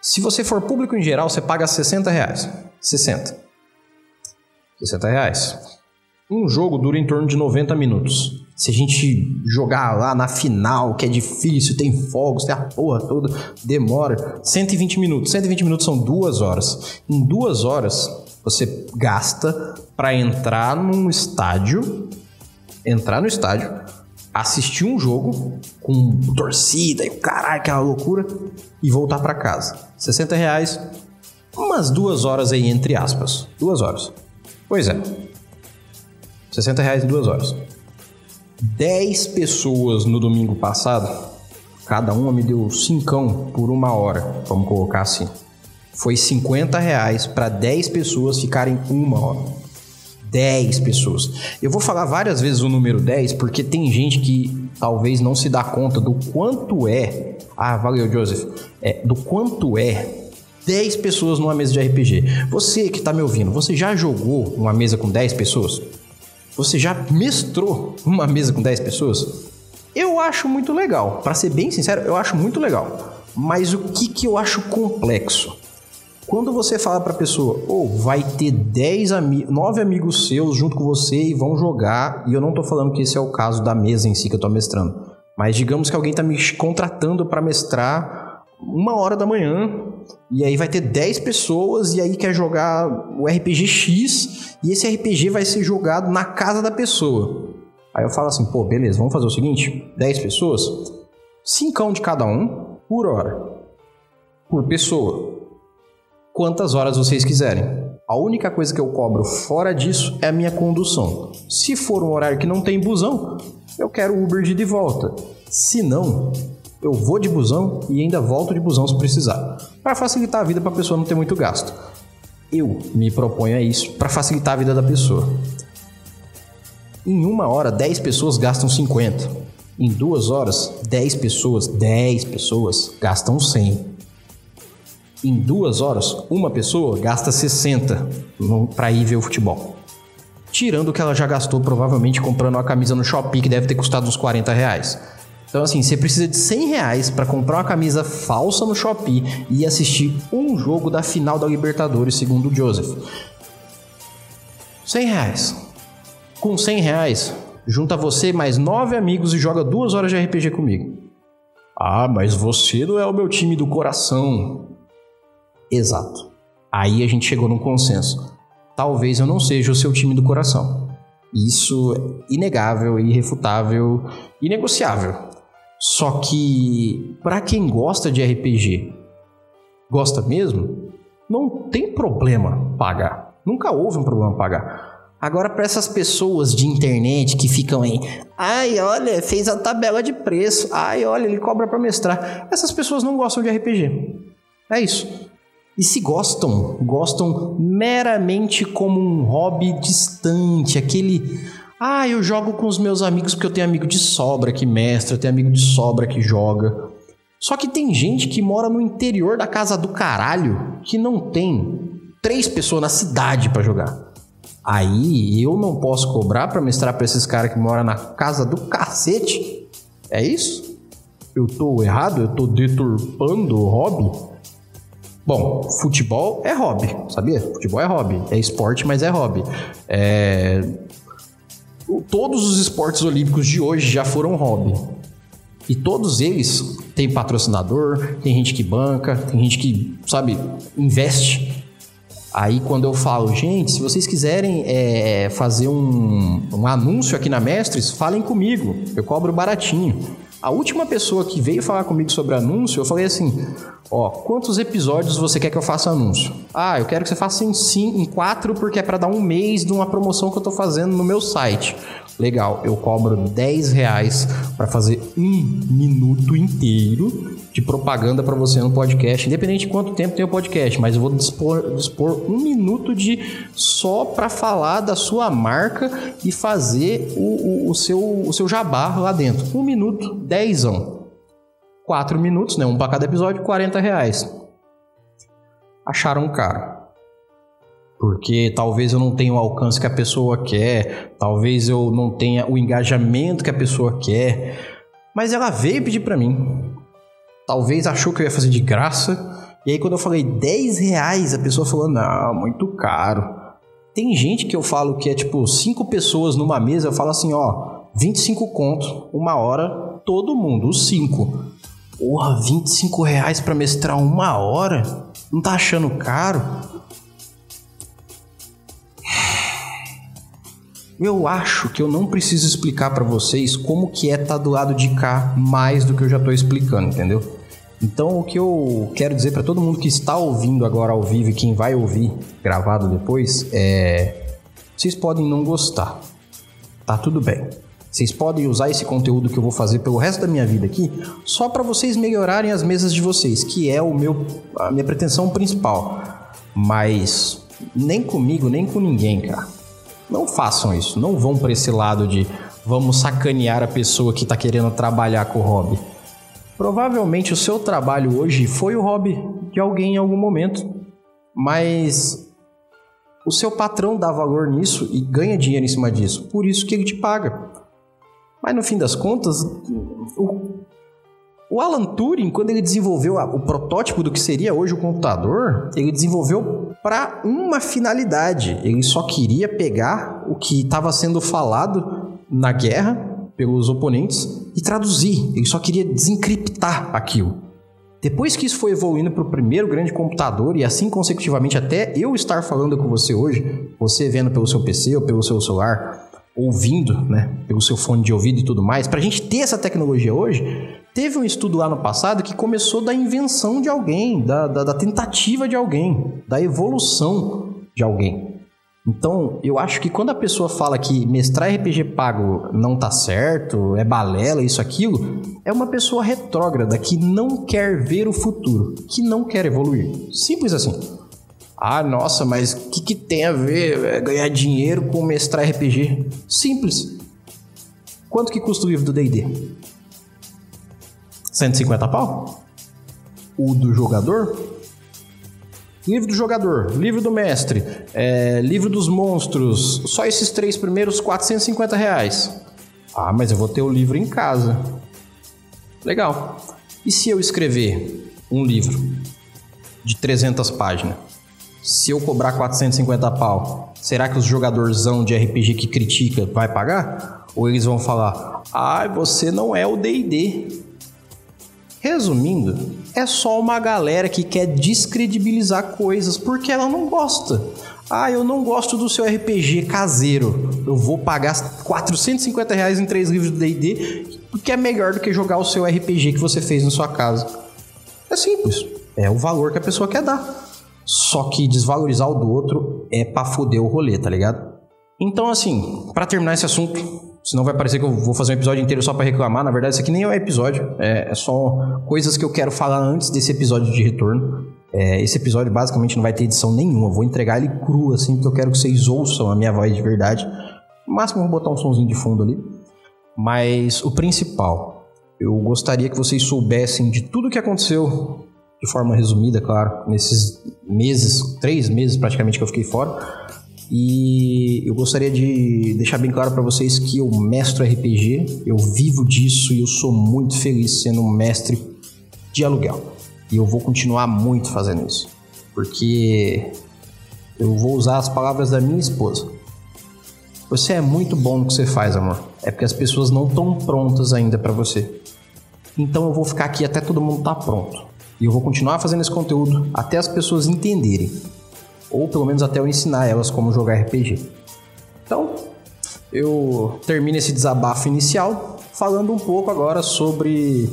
Se você for público em geral, você paga 60 reais. 60. 60 reais. Um jogo dura em torno de 90 minutos. Se a gente jogar lá na final, que é difícil, tem fogos, tem a porra toda, demora 120 minutos. 120 minutos são duas horas. Em duas horas, você gasta para entrar num estádio, entrar no estádio, assistir um jogo com torcida e caralho, aquela loucura, e voltar para casa. 60 reais, umas duas horas aí, entre aspas. Duas horas. Pois é. 60 reais em duas horas. 10 pessoas no domingo passado, cada uma me deu cincão por uma hora, vamos colocar assim. Foi 50 reais para 10 pessoas ficarem uma hora. 10 pessoas. Eu vou falar várias vezes o número 10 porque tem gente que talvez não se dá conta do quanto é. Ah, valeu, Joseph. É, do quanto é 10 pessoas numa mesa de RPG. Você que está me ouvindo, você já jogou uma mesa com 10 pessoas? Você já mestrou uma mesa com 10 pessoas? Eu acho muito legal. Para ser bem sincero, eu acho muito legal. Mas o que, que eu acho complexo? Quando você fala para a pessoa, ou oh, vai ter 10 amigos, 9 amigos seus junto com você e vão jogar, e eu não estou falando que esse é o caso da mesa em si que eu estou mestrando, mas digamos que alguém está me contratando para mestrar uma hora da manhã, e aí vai ter 10 pessoas, e aí quer jogar o RPG X, e esse RPG vai ser jogado na casa da pessoa. Aí eu falo assim, pô, beleza, vamos fazer o seguinte: 10 pessoas, 5 de cada um, por hora, por pessoa. Quantas horas vocês quiserem. A única coisa que eu cobro fora disso é a minha condução. Se for um horário que não tem busão, eu quero Uber de, de volta. Se não, eu vou de busão e ainda volto de busão se precisar, para facilitar a vida para a pessoa não ter muito gasto. Eu me proponho a isso para facilitar a vida da pessoa. Em uma hora, 10 pessoas gastam 50. Em duas horas, 10 pessoas, 10 pessoas gastam 100. Em duas horas, uma pessoa gasta 60 para ir ver o futebol. Tirando o que ela já gastou, provavelmente, comprando uma camisa no Shopee que deve ter custado uns 40 reais. Então, assim, você precisa de 100 reais para comprar uma camisa falsa no Shopee e assistir um jogo da final da Libertadores, segundo o Joseph. 100 reais. Com 100 reais, junta você mais nove amigos e joga duas horas de RPG comigo. Ah, mas você não é o meu time do coração. Exato. Aí a gente chegou num consenso. Talvez eu não seja o seu time do coração. Isso é inegável, irrefutável, inegociável. Só que para quem gosta de RPG, gosta mesmo, não tem problema pagar. Nunca houve um problema pagar. Agora, para essas pessoas de internet que ficam aí, ai, olha, fez a tabela de preço, ai, olha, ele cobra para mestrar. Essas pessoas não gostam de RPG. É isso. E se gostam, gostam meramente como um hobby distante, aquele. Ah, eu jogo com os meus amigos porque eu tenho amigo de sobra que mestra, eu tenho amigo de sobra que joga. Só que tem gente que mora no interior da casa do caralho que não tem três pessoas na cidade para jogar. Aí eu não posso cobrar para mestrar para esses caras que moram na casa do cacete. É isso? Eu tô errado? Eu tô deturpando o hobby? Bom, futebol é hobby, sabia? Futebol é hobby. É esporte, mas é hobby. É... Todos os esportes olímpicos de hoje já foram hobby. E todos eles têm patrocinador, tem gente que banca, tem gente que, sabe, investe Aí quando eu falo, gente, se vocês quiserem é, fazer um, um anúncio aqui na Mestres, falem comigo, eu cobro baratinho. A última pessoa que veio falar comigo sobre anúncio, eu falei assim: Ó, quantos episódios você quer que eu faça anúncio? Ah, eu quero que você faça em, em quatro, porque é para dar um mês de uma promoção que eu tô fazendo no meu site. Legal, eu cobro 10 reais para fazer um minuto inteiro de propaganda para você no podcast, independente de quanto tempo tem o podcast, mas eu vou dispor, dispor um minuto de só para falar da sua marca e fazer o, o, o, seu, o seu jabá lá dentro. Um minuto, dezão. Quatro minutos, né? Um para cada episódio, 40 reais. Acharam caro. Porque talvez eu não tenha o alcance que a pessoa quer, talvez eu não tenha o engajamento que a pessoa quer. Mas ela veio pedir para mim. Talvez achou que eu ia fazer de graça. E aí quando eu falei 10 reais, a pessoa falou, não, muito caro. Tem gente que eu falo que é tipo cinco pessoas numa mesa, eu falo assim, ó, 25 conto, uma hora, todo mundo, os cinco. Porra, 25 reais pra mestrar uma hora? Não tá achando caro? Eu acho que eu não preciso explicar para vocês como que é estar tá do lado de cá mais do que eu já tô explicando, entendeu? Então, o que eu quero dizer para todo mundo que está ouvindo agora ao vivo e quem vai ouvir gravado depois é. Vocês podem não gostar. Tá tudo bem. Vocês podem usar esse conteúdo que eu vou fazer pelo resto da minha vida aqui só para vocês melhorarem as mesas de vocês, que é o meu a minha pretensão principal. Mas nem comigo, nem com ninguém, cara. Não façam isso. Não vão para esse lado de vamos sacanear a pessoa que está querendo trabalhar com o hobby. Provavelmente o seu trabalho hoje foi o hobby de alguém em algum momento, mas o seu patrão dá valor nisso e ganha dinheiro em cima disso, por isso que ele te paga. Mas no fim das contas, o, o Alan Turing, quando ele desenvolveu a, o protótipo do que seria hoje o computador, ele desenvolveu para uma finalidade. Ele só queria pegar o que estava sendo falado na guerra pelos oponentes e traduzir. Ele só queria desencriptar aquilo. Depois que isso foi evoluindo para o primeiro grande computador e assim consecutivamente até eu estar falando com você hoje, você vendo pelo seu PC ou pelo seu celular, ouvindo, né, pelo seu fone de ouvido e tudo mais, para a gente ter essa tecnologia hoje, teve um estudo lá no passado que começou da invenção de alguém, da, da, da tentativa de alguém, da evolução de alguém. Então, eu acho que quando a pessoa fala que mestrar RPG pago não tá certo, é balela, isso, aquilo, é uma pessoa retrógrada que não quer ver o futuro, que não quer evoluir. Simples assim. Ah, nossa, mas o que, que tem a ver é, ganhar dinheiro com mestrar RPG? Simples. Quanto que custa o livro do D&D? 150 pau? O do jogador? Livro do jogador, livro do mestre, é, livro dos monstros, só esses três primeiros, 450 reais. Ah, mas eu vou ter o livro em casa. Legal. E se eu escrever um livro de 300 páginas? Se eu cobrar 450 pau, será que os jogadorzão de RPG que critica vai pagar? Ou eles vão falar, ah, você não é o D&D. Resumindo, é só uma galera que quer descredibilizar coisas porque ela não gosta. Ah, eu não gosto do seu RPG caseiro. Eu vou pagar 450 reais em três livros do D&D porque é melhor do que jogar o seu RPG que você fez na sua casa. É simples. É o valor que a pessoa quer dar. Só que desvalorizar o do outro é pra foder o rolê, tá ligado? Então, assim, para terminar esse assunto, Senão vai parecer que eu vou fazer um episódio inteiro só para reclamar. Na verdade, isso aqui nem é um episódio. É, é, só coisas que eu quero falar antes desse episódio de retorno. É, esse episódio basicamente não vai ter edição nenhuma. Eu vou entregar ele cru, assim, porque eu quero que vocês ouçam a minha voz de verdade. No máximo, vou botar um sonzinho de fundo ali. Mas o principal, eu gostaria que vocês soubessem de tudo que aconteceu, de forma resumida, claro, nesses meses, três meses praticamente que eu fiquei fora e eu gostaria de deixar bem claro para vocês que eu mestro RPG, eu vivo disso e eu sou muito feliz sendo um mestre de aluguel. E eu vou continuar muito fazendo isso, porque eu vou usar as palavras da minha esposa. Você é muito bom no que você faz, amor. É porque as pessoas não estão prontas ainda para você. Então eu vou ficar aqui até todo mundo estar tá pronto. E eu vou continuar fazendo esse conteúdo até as pessoas entenderem ou pelo menos até eu ensinar elas como jogar RPG. Então, eu termino esse desabafo inicial falando um pouco agora sobre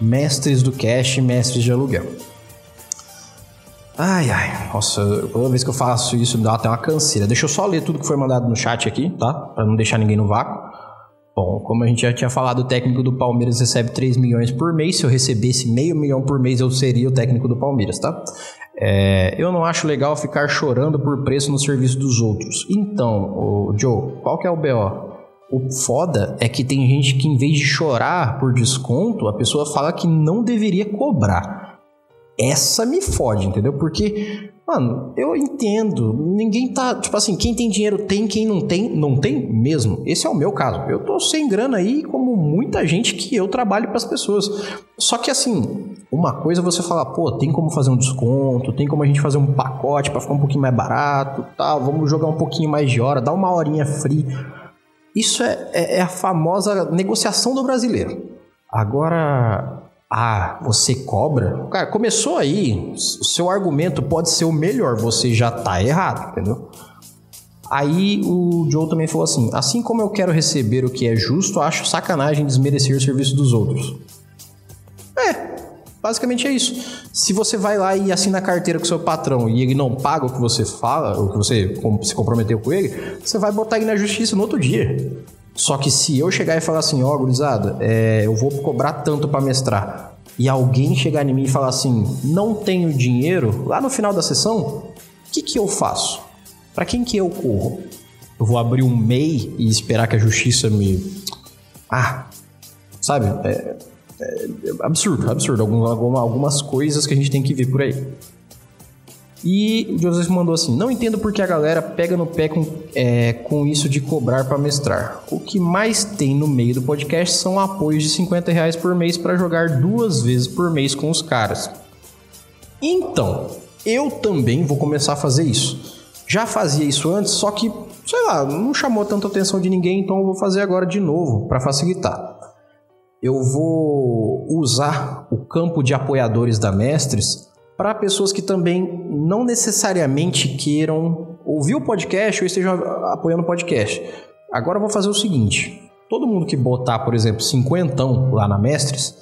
mestres do cash e mestres de aluguel. Ai, ai, nossa, toda vez que eu faço isso me dá até uma canseira. Deixa eu só ler tudo que foi mandado no chat aqui, tá? Pra não deixar ninguém no vácuo. Bom, como a gente já tinha falado, o técnico do Palmeiras recebe 3 milhões por mês. Se eu recebesse meio milhão por mês, eu seria o técnico do Palmeiras, tá? É, eu não acho legal ficar chorando por preço no serviço dos outros. Então, Joe, qual que é o BO? O foda é que tem gente que, em vez de chorar por desconto, a pessoa fala que não deveria cobrar. Essa me fode, entendeu? Porque Mano, eu entendo. Ninguém tá. Tipo assim, quem tem dinheiro tem, quem não tem, não tem mesmo. Esse é o meu caso. Eu tô sem grana aí, como muita gente que eu trabalho para as pessoas. Só que assim, uma coisa é você falar, pô, tem como fazer um desconto, tem como a gente fazer um pacote para ficar um pouquinho mais barato, tal, vamos jogar um pouquinho mais de hora, dar uma horinha free. Isso é, é, é a famosa negociação do brasileiro. Agora, ah, você cobra? Cara, começou aí. O seu argumento pode ser o melhor, você já tá errado, entendeu? Aí o Joe também falou assim: assim como eu quero receber o que é justo, acho sacanagem desmerecer o serviço dos outros. É, basicamente é isso. Se você vai lá e assina a carteira com seu patrão e ele não paga o que você fala, o que você se comprometeu com ele, você vai botar ele na justiça no outro dia. Só que se eu chegar e falar assim, ó, oh, gurizada, é, eu vou cobrar tanto para mestrar, e alguém chegar em mim e falar assim, não tenho dinheiro, lá no final da sessão, o que, que eu faço? Para quem que eu corro? Eu vou abrir um MEI e esperar que a justiça me. Ah, sabe? É, é absurdo, absurdo. Algumas, algumas coisas que a gente tem que ver por aí. E o Joseph mandou assim: Não entendo porque a galera pega no pé com, é, com isso de cobrar para mestrar. O que mais tem no meio do podcast são apoios de 50 reais por mês para jogar duas vezes por mês com os caras. Então, eu também vou começar a fazer isso. Já fazia isso antes, só que, sei lá, não chamou tanta atenção de ninguém, então eu vou fazer agora de novo para facilitar. Eu vou usar o campo de apoiadores da Mestres para pessoas que também não necessariamente queiram ouvir o podcast ou estejam apoiando o podcast. Agora eu vou fazer o seguinte: todo mundo que botar, por exemplo, cinquentão lá na Mestres,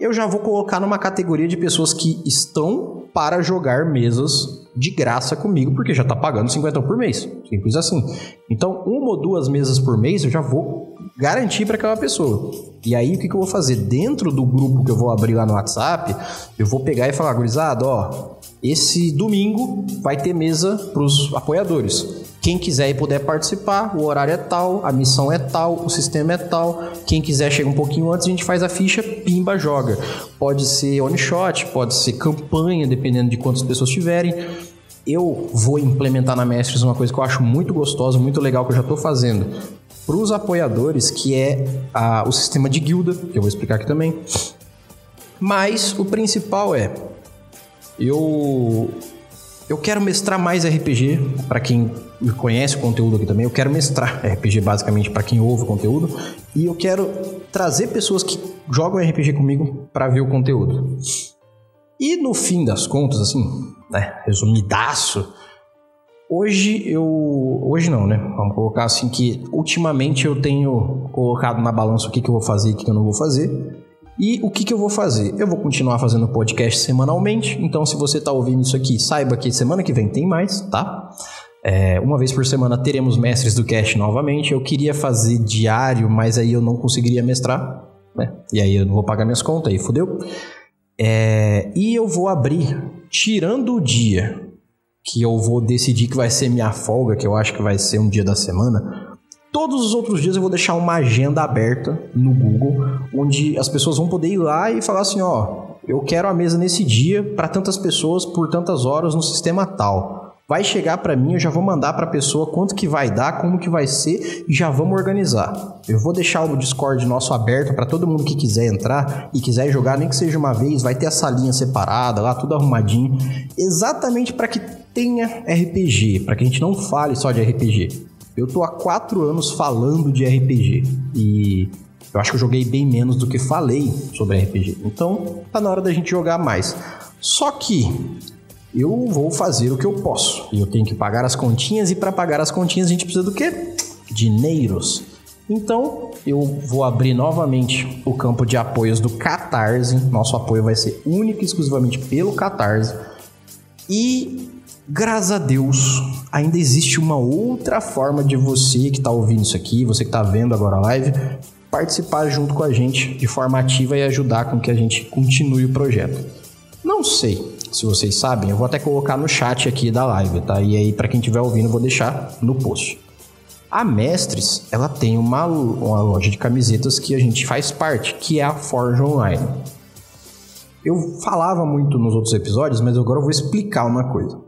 eu já vou colocar numa categoria de pessoas que estão para jogar mesas de graça comigo, porque já está pagando 50 por mês. Simples assim. Então, uma ou duas mesas por mês eu já vou garantir para aquela pessoa. E aí, o que, que eu vou fazer? Dentro do grupo que eu vou abrir lá no WhatsApp, eu vou pegar e falar, gurizada, ó, esse domingo vai ter mesa para os apoiadores. Quem quiser e puder participar, o horário é tal, a missão é tal, o sistema é tal. Quem quiser chega um pouquinho antes, a gente faz a ficha, pimba, joga. Pode ser one shot, pode ser campanha, dependendo de quantas pessoas tiverem. Eu vou implementar na Mestres uma coisa que eu acho muito gostosa, muito legal, que eu já estou fazendo para os apoiadores, que é a, o sistema de guilda, que eu vou explicar aqui também. Mas o principal é eu eu quero mestrar mais RPG para quem conhece o conteúdo aqui também. Eu quero mestrar RPG basicamente para quem ouve o conteúdo e eu quero trazer pessoas que jogam RPG comigo para ver o conteúdo. E no fim das contas, assim, né, resumidaço, hoje eu. Hoje não, né? Vamos colocar assim que ultimamente eu tenho colocado na balança o que, que eu vou fazer e o que, que eu não vou fazer. E o que, que eu vou fazer? Eu vou continuar fazendo podcast semanalmente. Então, se você está ouvindo isso aqui, saiba que semana que vem tem mais, tá? É, uma vez por semana teremos mestres do cast novamente. Eu queria fazer diário, mas aí eu não conseguiria mestrar, né? E aí eu não vou pagar minhas contas, aí fodeu. É, e eu vou abrir, tirando o dia que eu vou decidir que vai ser minha folga, que eu acho que vai ser um dia da semana, Todos os outros dias eu vou deixar uma agenda aberta no Google, onde as pessoas vão poder ir lá e falar assim, ó, eu quero a mesa nesse dia para tantas pessoas por tantas horas no sistema tal. Vai chegar para mim, eu já vou mandar para a pessoa quanto que vai dar, como que vai ser e já vamos organizar. Eu vou deixar o Discord nosso aberto para todo mundo que quiser entrar e quiser jogar, nem que seja uma vez, vai ter a salinha separada lá, tudo arrumadinho, exatamente para que tenha RPG, para que a gente não fale só de RPG. Eu tô há quatro anos falando de RPG e eu acho que eu joguei bem menos do que falei sobre RPG. Então tá na hora da gente jogar mais. Só que eu vou fazer o que eu posso. E eu tenho que pagar as continhas e para pagar as continhas a gente precisa do quê? Dinheiros. Então, eu vou abrir novamente o campo de apoios do Catarse. Nosso apoio vai ser único e exclusivamente pelo Catarse. E graças a Deus, ainda existe uma outra forma de você que está ouvindo isso aqui, você que está vendo agora a live, participar junto com a gente de forma ativa e ajudar com que a gente continue o projeto. Não sei se vocês sabem, eu vou até colocar no chat aqui da live, tá? E aí, para quem estiver ouvindo, eu vou deixar no post. A Mestres, ela tem uma, uma loja de camisetas que a gente faz parte, que é a Forge Online. Eu falava muito nos outros episódios, mas agora eu vou explicar uma coisa.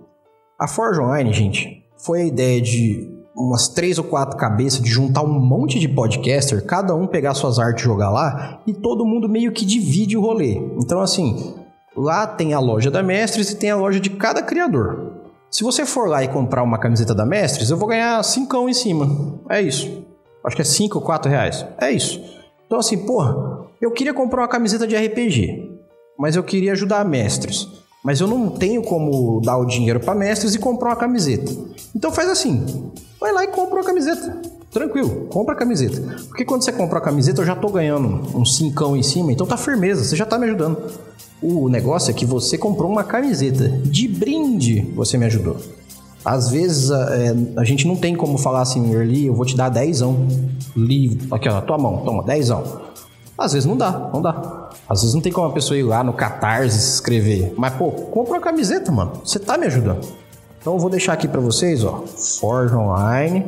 A Forge Online, gente, foi a ideia de umas três ou quatro cabeças de juntar um monte de podcaster, cada um pegar suas artes e jogar lá, e todo mundo meio que divide o rolê. Então, assim, lá tem a loja da Mestres e tem a loja de cada criador. Se você for lá e comprar uma camiseta da Mestres, eu vou ganhar cincão em cima. É isso. Acho que é cinco ou quatro reais. É isso. Então, assim, porra, eu queria comprar uma camiseta de RPG, mas eu queria ajudar a Mestres mas eu não tenho como dar o dinheiro para mestres e comprar uma camiseta. Então faz assim, vai lá e compra uma camiseta. Tranquilo, compra a camiseta. Porque quando você compra a camiseta, eu já tô ganhando um cincão em cima, então tá firmeza, você já tá me ajudando. O negócio é que você comprou uma camiseta. De brinde, você me ajudou. Às vezes é, a gente não tem como falar assim, Early, eu vou te dar dezão. Livre. Aqui, ó, tua mão, toma, dezão. Às vezes não dá, não dá. Às vezes não tem como a pessoa ir lá no Catarse se inscrever. Mas, pô, compra uma camiseta, mano. Você tá me ajudando. Então eu vou deixar aqui para vocês, ó. Forge Online.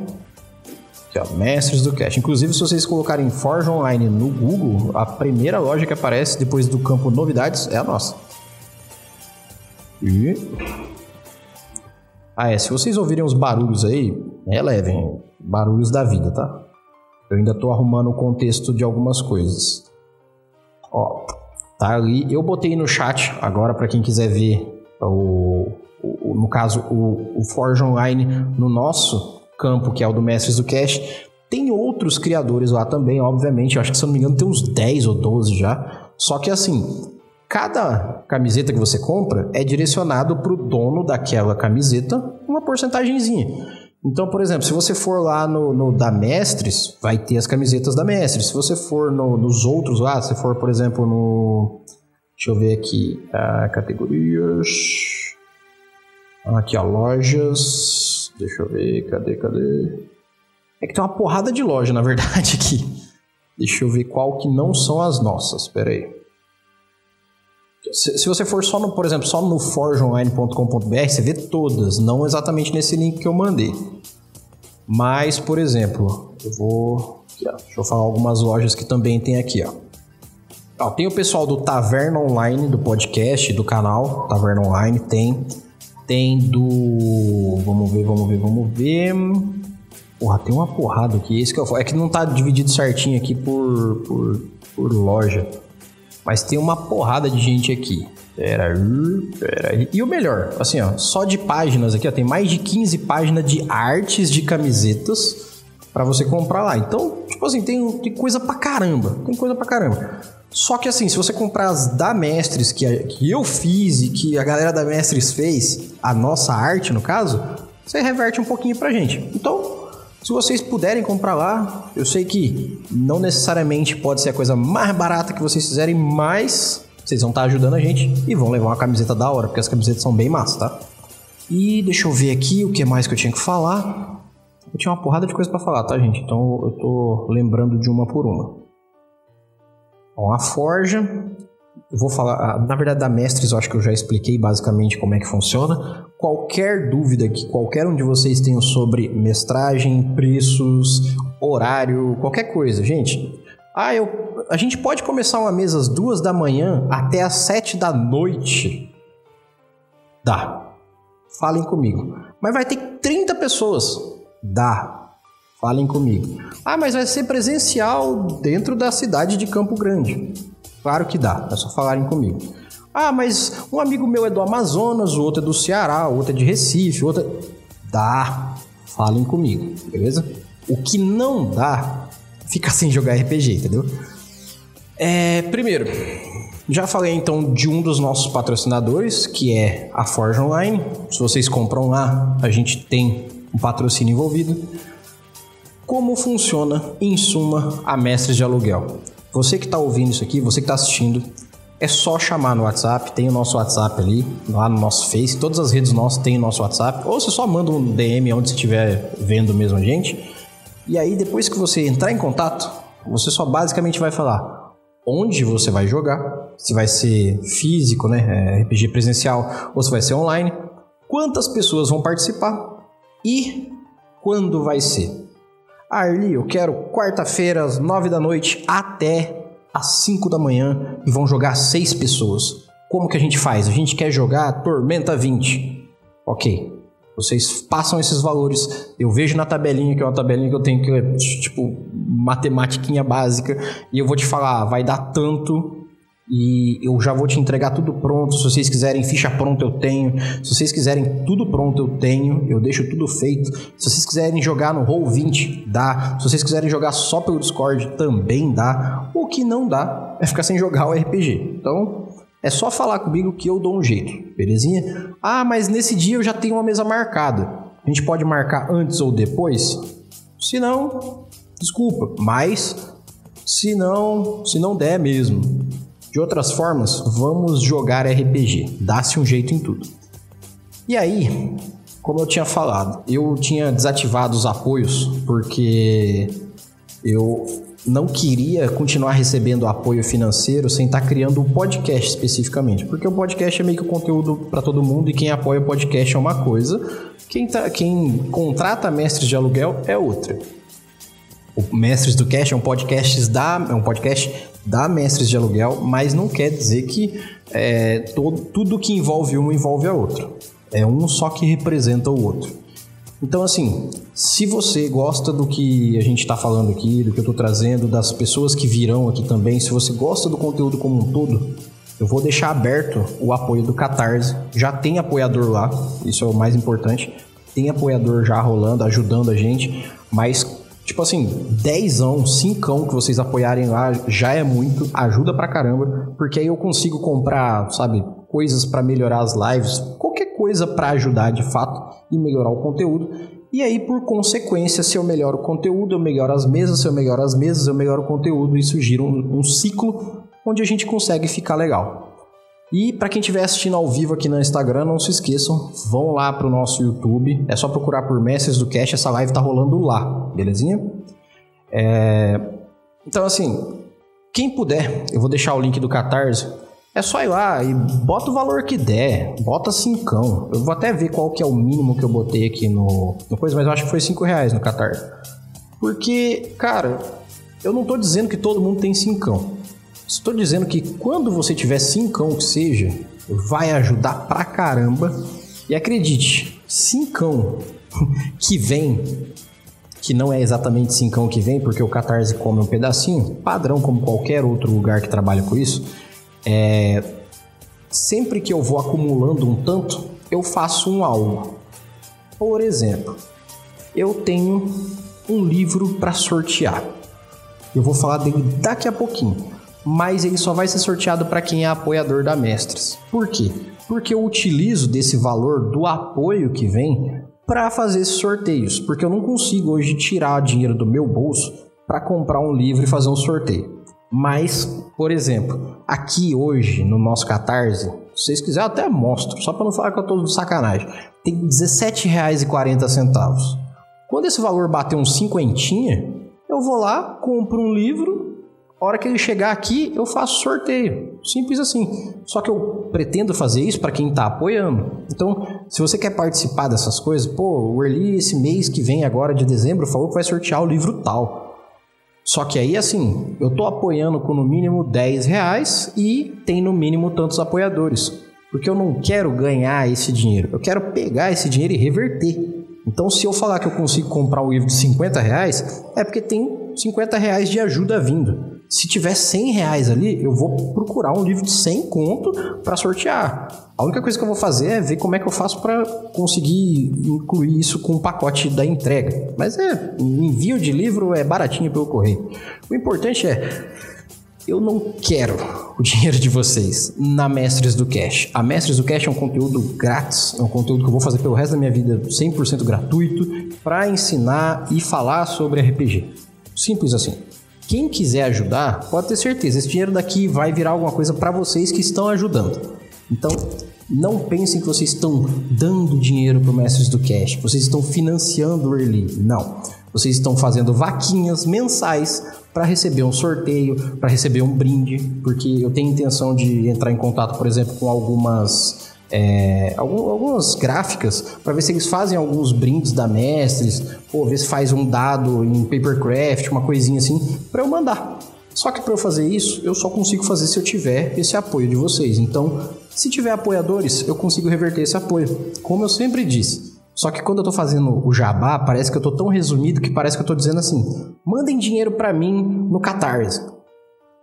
Aqui, ó, Mestres do Cash. Inclusive, se vocês colocarem Forge Online no Google, a primeira loja que aparece depois do campo Novidades é a nossa. E... Ah, é. Se vocês ouvirem os barulhos aí, relevem. Barulhos da vida, tá? Eu ainda tô arrumando o contexto de algumas coisas. Ó, tá ali. Eu botei no chat agora para quem quiser ver o, o, no caso o, o Forge Online no nosso campo, que é o do Mestres do Cash. Tem outros criadores lá também, obviamente. Eu acho que se eu não me engano tem uns 10 ou 12 já. Só que assim, cada camiseta que você compra é direcionado para o dono daquela camiseta uma porcentagemzinha. Então, por exemplo, se você for lá no, no, da Mestres, vai ter as camisetas da Mestres. Se você for no, nos outros lá, se for, por exemplo, no. Deixa eu ver aqui. Uh, categorias. Aqui, ó, lojas. Deixa eu ver, cadê, cadê? É que tem uma porrada de loja, na verdade, (laughs) aqui. Deixa eu ver qual que não são as nossas. Pera aí. Se, se você for só no, por exemplo, só no forgeonline.com.br, você vê todas, não exatamente nesse link que eu mandei. Mas, por exemplo, eu vou. Aqui, ó, deixa eu falar algumas lojas que também tem aqui, ó. ó. Tem o pessoal do Taverna Online, do podcast, do canal Taverna Online, tem. Tem do. Vamos ver, vamos ver, vamos ver. Porra, tem uma porrada aqui. Esse que eu, é que não tá dividido certinho aqui por, por, por loja. Mas tem uma porrada de gente aqui. Pera, pera. E o melhor, assim, ó, só de páginas aqui, ó, tem mais de 15 páginas de artes de camisetas para você comprar lá. Então, tipo assim, tem, tem coisa pra caramba. Tem coisa pra caramba. Só que assim, se você comprar as da Mestres que, que eu fiz e que a galera da Mestres fez, a nossa arte no caso, você reverte um pouquinho pra gente. Então, se vocês puderem comprar lá, eu sei que não necessariamente pode ser a coisa mais barata que vocês fizerem, mas vocês vão estar ajudando a gente e vão levar uma camiseta da hora, porque as camisetas são bem massas, tá? E deixa eu ver aqui o que mais que eu tinha que falar. Eu tinha uma porrada de coisa para falar, tá, gente? Então eu tô lembrando de uma por uma. Bom, a Forja, eu vou falar, ah, na verdade, da Mestres, eu acho que eu já expliquei basicamente como é que funciona. Qualquer dúvida que qualquer um de vocês tenha sobre mestragem, preços, horário, qualquer coisa, gente. Ah, eu, a gente pode começar uma mesa às duas da manhã até às sete da noite. Dá. Falem comigo. Mas vai ter 30 pessoas. Dá. Falem comigo. Ah, mas vai ser presencial dentro da cidade de Campo Grande. Claro que dá, é só falarem comigo. Ah, mas um amigo meu é do Amazonas, o outro é do Ceará, o outro é de Recife, o outro é... Dá, falem comigo, beleza? O que não dá, fica sem jogar RPG, entendeu? É, primeiro, já falei então de um dos nossos patrocinadores, que é a Forge Online. Se vocês compram lá, a gente tem um patrocínio envolvido. Como funciona, em suma, a Mestres de Aluguel? Você que está ouvindo isso aqui, você que está assistindo, é só chamar no WhatsApp, tem o nosso WhatsApp ali, lá no nosso Face, todas as redes nossas têm o nosso WhatsApp, ou você só manda um DM onde você estiver vendo mesmo a gente. E aí, depois que você entrar em contato, você só basicamente vai falar onde você vai jogar, se vai ser físico, né, é, RPG presencial, ou se vai ser online, quantas pessoas vão participar e quando vai ser. Arli, eu quero quarta-feira às nove da noite até às cinco da manhã e vão jogar seis pessoas. Como que a gente faz? A gente quer jogar Tormenta 20. Ok. Vocês passam esses valores. Eu vejo na tabelinha, que é uma tabelinha que eu tenho que tipo matematiquinha básica, e eu vou te falar, vai dar tanto e eu já vou te entregar tudo pronto. Se vocês quiserem ficha pronta, eu tenho. Se vocês quiserem tudo pronto, eu tenho. Eu deixo tudo feito. Se vocês quiserem jogar no Roll20, dá. Se vocês quiserem jogar só pelo Discord, também dá. O que não dá é ficar sem jogar o RPG. Então, é só falar comigo que eu dou um jeito, belezinha? Ah, mas nesse dia eu já tenho uma mesa marcada. A gente pode marcar antes ou depois? Se não, desculpa, mas se não, se não der mesmo, de outras formas, vamos jogar RPG. Dá-se um jeito em tudo. E aí, como eu tinha falado, eu tinha desativado os apoios porque eu não queria continuar recebendo apoio financeiro sem estar criando um podcast especificamente. Porque o podcast é meio que o conteúdo para todo mundo e quem apoia o podcast é uma coisa, quem, tá, quem contrata mestres de aluguel é outra. O Mestres do Cash é um podcast da, é um podcast da Mestres de Aluguel, mas não quer dizer que é, todo, tudo que envolve um envolve a outro. É um só que representa o outro. Então, assim, se você gosta do que a gente está falando aqui, do que eu estou trazendo, das pessoas que virão aqui também, se você gosta do conteúdo como um todo, eu vou deixar aberto o apoio do Catarse. Já tem apoiador lá, isso é o mais importante. Tem apoiador já rolando, ajudando a gente, mas Tipo assim, 10, 5 que vocês apoiarem lá já é muito, ajuda pra caramba, porque aí eu consigo comprar, sabe, coisas para melhorar as lives, qualquer coisa para ajudar de fato e melhorar o conteúdo. E aí, por consequência, se eu melhoro o conteúdo, eu melhoro as mesas, se eu melhoro as mesas, eu melhoro o conteúdo, isso gira um, um ciclo onde a gente consegue ficar legal. E para quem estiver assistindo ao vivo aqui no Instagram, não se esqueçam, vão lá pro nosso YouTube. É só procurar por Mestres do Cash, essa live tá rolando lá, belezinha? É... Então, assim, quem puder, eu vou deixar o link do Catarse. É só ir lá e bota o valor que der, bota cincão. Eu vou até ver qual que é o mínimo que eu botei aqui no, no coisa, mas eu acho que foi cinco reais no Catarse. Porque, cara, eu não tô dizendo que todo mundo tem cincão. Estou dizendo que quando você tiver cincão que seja, vai ajudar pra caramba. E acredite, cincão (laughs) que vem, que não é exatamente cincão que vem, porque o Catarse come um pedacinho, padrão como qualquer outro lugar que trabalha com isso, é... sempre que eu vou acumulando um tanto, eu faço um algo. Por exemplo, eu tenho um livro para sortear. Eu vou falar dele daqui a pouquinho mas ele só vai ser sorteado para quem é apoiador da Mestres. Por quê? Porque eu utilizo desse valor do apoio que vem para fazer esses sorteios, porque eu não consigo hoje tirar dinheiro do meu bolso para comprar um livro e fazer um sorteio. Mas, por exemplo, aqui hoje no nosso Catarse, se vocês quiserem eu até mostro, só para não falar que eu tô de sacanagem, tem R$17,40. Quando esse valor bater uns cinquentinha, eu vou lá, compro um livro a hora que ele chegar aqui, eu faço sorteio. Simples assim. Só que eu pretendo fazer isso para quem está apoiando. Então, se você quer participar dessas coisas, pô, o Early esse mês que vem agora de dezembro falou que vai sortear o livro tal. Só que aí, assim, eu tô apoiando com no mínimo 10 reais e tem no mínimo tantos apoiadores. Porque eu não quero ganhar esse dinheiro. Eu quero pegar esse dinheiro e reverter. Então, se eu falar que eu consigo comprar um livro de 50 reais, é porque tem 50 reais de ajuda vindo. Se tiver 100 reais ali, eu vou procurar um livro de 100 conto para sortear. A única coisa que eu vou fazer é ver como é que eu faço para conseguir incluir isso com o pacote da entrega. Mas é, envio de livro é baratinho pelo correio. O importante é, eu não quero o (laughs) dinheiro de vocês na Mestres do Cash. A Mestres do Cash é um conteúdo grátis, é um conteúdo que eu vou fazer pelo resto da minha vida 100% gratuito para ensinar e falar sobre RPG. Simples assim. Quem quiser ajudar, pode ter certeza, esse dinheiro daqui vai virar alguma coisa para vocês que estão ajudando. Então, não pensem que vocês estão dando dinheiro para o Mestres do Cash, vocês estão financiando o Early. Não. Vocês estão fazendo vaquinhas mensais para receber um sorteio, para receber um brinde, porque eu tenho intenção de entrar em contato, por exemplo, com algumas é, algumas gráficas para ver se eles fazem alguns brindes da Mestres, ou ver se faz um dado em Papercraft, uma coisinha assim, para eu mandar. Só que para eu fazer isso, eu só consigo fazer se eu tiver esse apoio de vocês. Então, se tiver apoiadores, eu consigo reverter esse apoio, como eu sempre disse. Só que quando eu tô fazendo o jabá, parece que eu tô tão resumido que parece que eu tô dizendo assim: mandem dinheiro para mim no Catarse.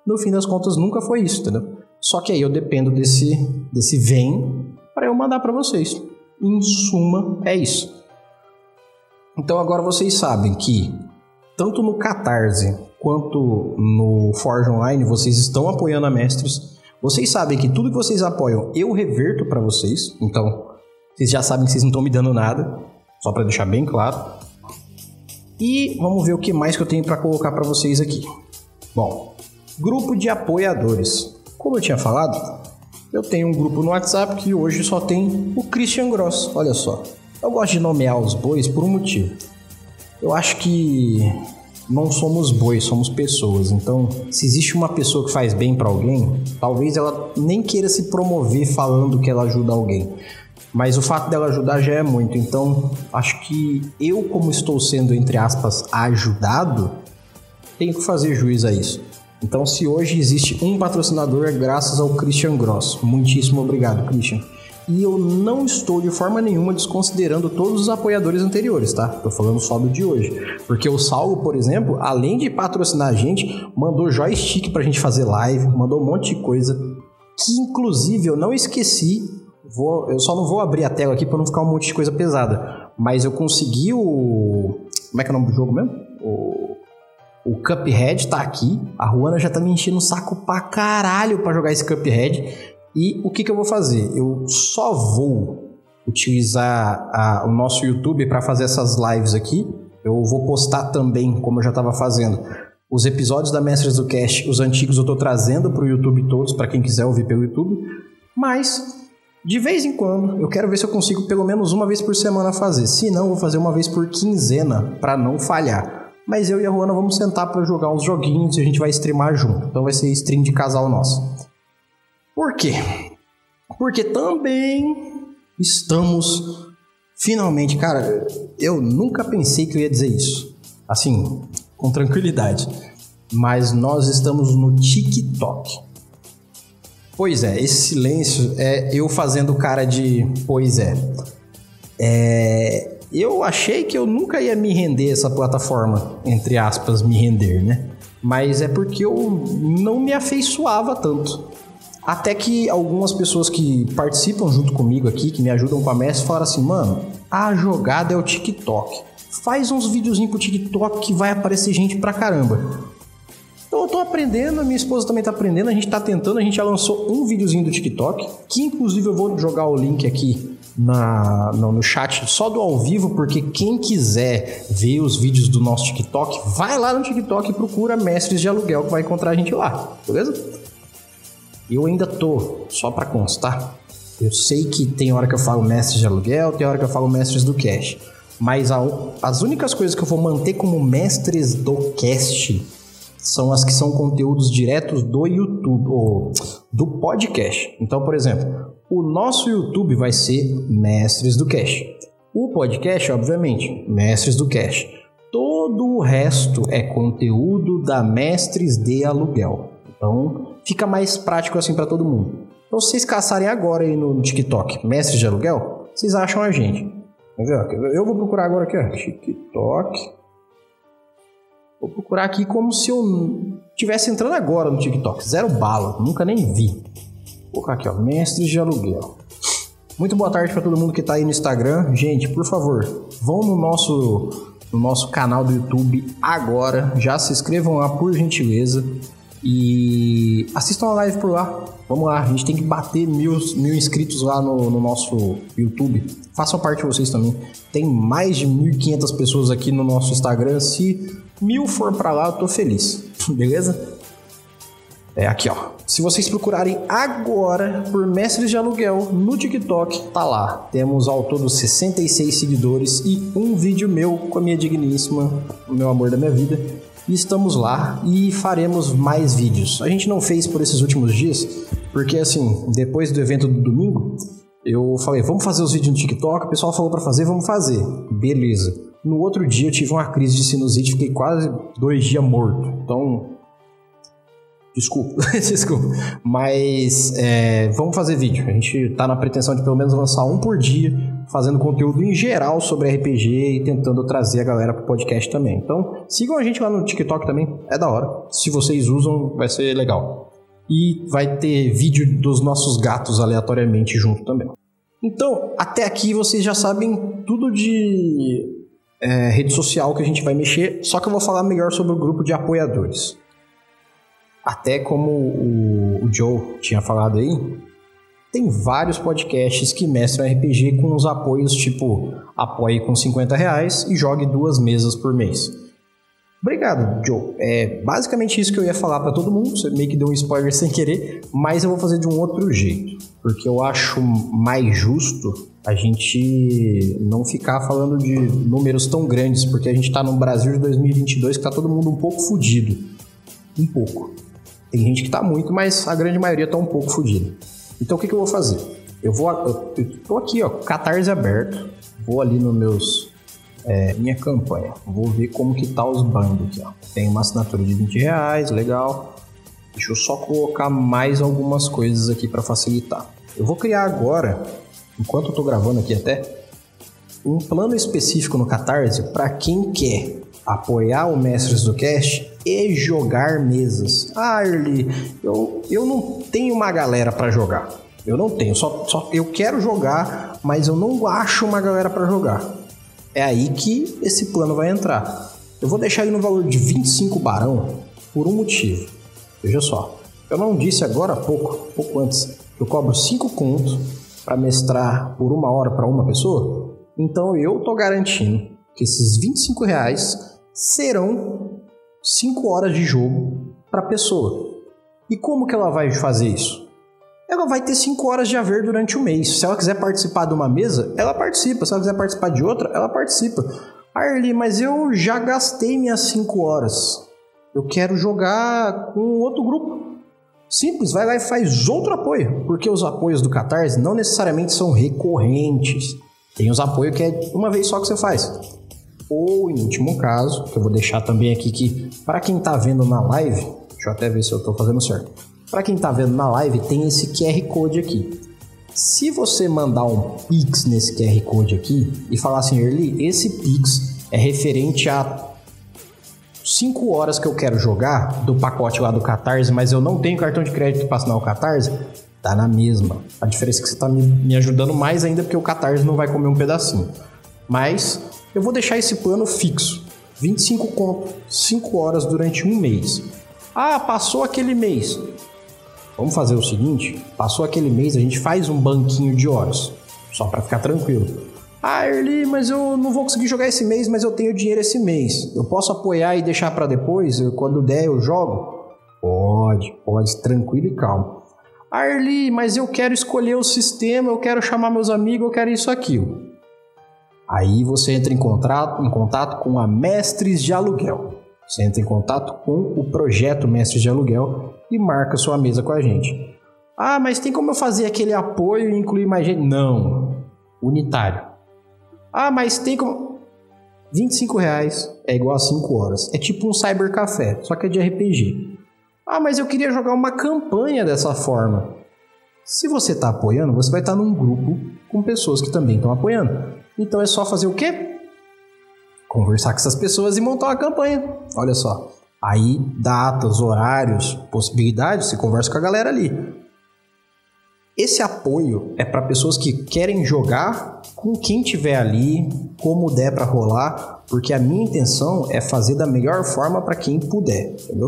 No fim das contas, nunca foi isso, entendeu? Só que aí eu dependo desse, desse vem para eu mandar para vocês. Em suma, é isso. Então agora vocês sabem que tanto no Catarse quanto no Forge Online vocês estão apoiando a Mestres. Vocês sabem que tudo que vocês apoiam eu reverto para vocês. Então vocês já sabem que vocês não estão me dando nada, só para deixar bem claro. E vamos ver o que mais que eu tenho para colocar para vocês aqui. Bom, grupo de apoiadores. Como eu tinha falado, eu tenho um grupo no WhatsApp que hoje só tem o Christian Gross. Olha só. Eu gosto de nomear os bois por um motivo. Eu acho que não somos bois, somos pessoas. Então, se existe uma pessoa que faz bem para alguém, talvez ela nem queira se promover falando que ela ajuda alguém. Mas o fato dela ajudar já é muito. Então, acho que eu, como estou sendo, entre aspas, ajudado, tenho que fazer juiz a isso. Então, se hoje existe um patrocinador, é graças ao Christian Gross. Muitíssimo obrigado, Christian. E eu não estou de forma nenhuma desconsiderando todos os apoiadores anteriores, tá? Tô falando só do de hoje. Porque o Saulo, por exemplo, além de patrocinar a gente, mandou joystick pra gente fazer live, mandou um monte de coisa. Que inclusive eu não esqueci. Vou, eu só não vou abrir a tela aqui para não ficar um monte de coisa pesada. Mas eu consegui o. Como é que é o nome do jogo mesmo? O o Cuphead tá aqui. A Ruana já tá me enchendo o saco pra caralho pra jogar esse Cuphead. E o que, que eu vou fazer? Eu só vou utilizar a, o nosso YouTube para fazer essas lives aqui. Eu vou postar também, como eu já estava fazendo, os episódios da Mestres do Cast, os antigos eu estou trazendo para o YouTube todos, para quem quiser ouvir pelo YouTube. Mas de vez em quando, eu quero ver se eu consigo pelo menos uma vez por semana fazer. Se não, vou fazer uma vez por quinzena para não falhar. Mas eu e a Ruana vamos sentar para jogar uns joguinhos e a gente vai streamar junto. Então vai ser stream de casal nosso. Por quê? Porque também estamos finalmente, cara, eu nunca pensei que eu ia dizer isso. Assim, com tranquilidade. Mas nós estamos no TikTok. Pois é, esse silêncio é eu fazendo cara de pois é. é. Eu achei que eu nunca ia me render essa plataforma, entre aspas, me render, né? Mas é porque eu não me afeiçoava tanto. Até que algumas pessoas que participam junto comigo aqui, que me ajudam com a mestre, falaram assim: mano, a jogada é o TikTok. Faz uns videozinhos pro TikTok que vai aparecer gente pra caramba. Então eu tô aprendendo, a minha esposa também tá aprendendo, a gente tá tentando, a gente já lançou um videozinho do TikTok, que inclusive eu vou jogar o link aqui na, no, no chat só do ao vivo, porque quem quiser ver os vídeos do nosso TikTok, vai lá no TikTok e procura Mestres de Aluguel que vai encontrar a gente lá, beleza? Eu ainda tô, só para constar, eu sei que tem hora que eu falo Mestres de Aluguel, tem hora que eu falo Mestres do Cash, mas a, as únicas coisas que eu vou manter como Mestres do Cast são as que são conteúdos diretos do YouTube, ou do podcast. Então, por exemplo, o nosso YouTube vai ser Mestres do Cash. O podcast, obviamente, Mestres do Cash. Todo o resto é conteúdo da Mestres de Aluguel. Então, fica mais prático assim para todo mundo. Então, se vocês caçarem agora aí no TikTok, Mestres de Aluguel, vocês acham a gente. Eu vou procurar agora aqui, ó, TikTok Vou procurar aqui como se eu estivesse entrando agora no TikTok. Zero bala, nunca nem vi. Vou colocar aqui, ó, mestres de aluguel. Muito boa tarde para todo mundo que está aí no Instagram. Gente, por favor, vão no nosso, no nosso canal do YouTube agora. Já se inscrevam lá, por gentileza. E assistam a live por lá. Vamos lá, a gente tem que bater mil, mil inscritos lá no, no nosso YouTube. Façam parte vocês também. Tem mais de 1.500 pessoas aqui no nosso Instagram. Se mil for para lá, eu tô feliz. (laughs) Beleza? É aqui, ó. Se vocês procurarem agora por Mestres de Aluguel no TikTok, tá lá. Temos ao todo 66 seguidores e um vídeo meu com a minha digníssima, o meu amor da minha vida. E estamos lá e faremos mais vídeos. A gente não fez por esses últimos dias, porque assim, depois do evento do domingo, eu falei, vamos fazer os vídeos no TikTok, o pessoal falou para fazer, vamos fazer. Beleza. No outro dia eu tive uma crise de sinusite, fiquei quase dois dias morto. Então, desculpa, (laughs) desculpa. Mas é, vamos fazer vídeo. A gente tá na pretensão de pelo menos lançar um por dia, fazendo conteúdo em geral sobre RPG e tentando trazer a galera pro podcast também. Então, sigam a gente lá no TikTok também, é da hora. Se vocês usam, vai ser legal. E vai ter vídeo dos nossos gatos aleatoriamente junto também. Então, até aqui vocês já sabem tudo de é, rede social que a gente vai mexer, só que eu vou falar melhor sobre o grupo de apoiadores. Até como o, o Joe tinha falado aí, tem vários podcasts que mestram RPG com os apoios tipo apoie com 50 reais e jogue duas mesas por mês. Obrigado, Joe. É basicamente isso que eu ia falar para todo mundo. Você meio que deu um spoiler (laughs) sem querer, mas eu vou fazer de um outro jeito, porque eu acho mais justo a gente não ficar falando de números tão grandes, porque a gente está no Brasil de 2022 que tá todo mundo um pouco fudido. Um pouco. Tem gente que tá muito, mas a grande maioria tá um pouco fudido. Então o que, que eu vou fazer? Eu vou. Eu tô aqui, ó, catarse aberto. Vou ali nos meus é, minha campanha. Vou ver como que tá os bandos aqui, ó. Tem uma assinatura de 20 reais, legal. Deixa eu só colocar mais algumas coisas aqui para facilitar. Eu vou criar agora, enquanto eu tô gravando aqui até, um plano específico no Catarse para quem quer apoiar o Mestres do Cast e jogar mesas. Ah, eu, eu não tenho uma galera para jogar. Eu não tenho, só, só eu quero jogar, mas eu não acho uma galera para jogar. É aí que esse plano vai entrar. Eu vou deixar ele no valor de 25 barão por um motivo. Veja só. Eu não disse agora há pouco, pouco antes, que eu cobro 5 contos para mestrar por uma hora para uma pessoa? Então eu tô garantindo que esses 25 reais serão 5 horas de jogo para pessoa. E como que ela vai fazer isso? Ela ela vai ter 5 horas de haver durante o mês. Se ela quiser participar de uma mesa, ela participa. Se ela quiser participar de outra, ela participa. Arli, mas eu já gastei minhas 5 horas. Eu quero jogar com outro grupo. Simples, vai lá e faz outro apoio. Porque os apoios do Catarse não necessariamente são recorrentes. Tem os apoios que é uma vez só que você faz. Ou, em último caso, que eu vou deixar também aqui que, para quem está vendo na live, deixa eu até ver se eu estou fazendo certo. Para quem está vendo na live, tem esse QR Code aqui. Se você mandar um Pix nesse QR Code aqui e falar assim, Erli, esse Pix é referente a 5 horas que eu quero jogar do pacote lá do Catarse, mas eu não tenho cartão de crédito para assinar o Catarse, tá na mesma. A diferença é que você tá me, me ajudando mais ainda porque o Catarse não vai comer um pedacinho. Mas eu vou deixar esse plano fixo. 25 conto, 5 horas durante um mês. Ah, passou aquele mês. Vamos fazer o seguinte: passou aquele mês, a gente faz um banquinho de horas, só para ficar tranquilo. Ah, Erli, mas eu não vou conseguir jogar esse mês, mas eu tenho dinheiro esse mês. Eu posso apoiar e deixar para depois? quando der, eu jogo? Pode, pode, tranquilo e calmo. Ah, Erli, mas eu quero escolher o sistema, eu quero chamar meus amigos, eu quero isso aquilo. Aí você entra em contato, em contato com a Mestres de Aluguel. Você entra em contato com o projeto Mestres de Aluguel e marca sua mesa com a gente. Ah, mas tem como eu fazer aquele apoio e incluir mais gente? Não. Unitário. Ah, mas tem como. 25 reais é igual a 5 horas. É tipo um cybercafé, só que é de RPG. Ah, mas eu queria jogar uma campanha dessa forma. Se você está apoiando, você vai estar num grupo com pessoas que também estão apoiando. Então é só fazer o quê? conversar com essas pessoas e montar uma campanha. Olha só. Aí, datas, horários, possibilidades, você conversa com a galera ali. Esse apoio é para pessoas que querem jogar com quem tiver ali, como der para rolar, porque a minha intenção é fazer da melhor forma para quem puder, entendeu?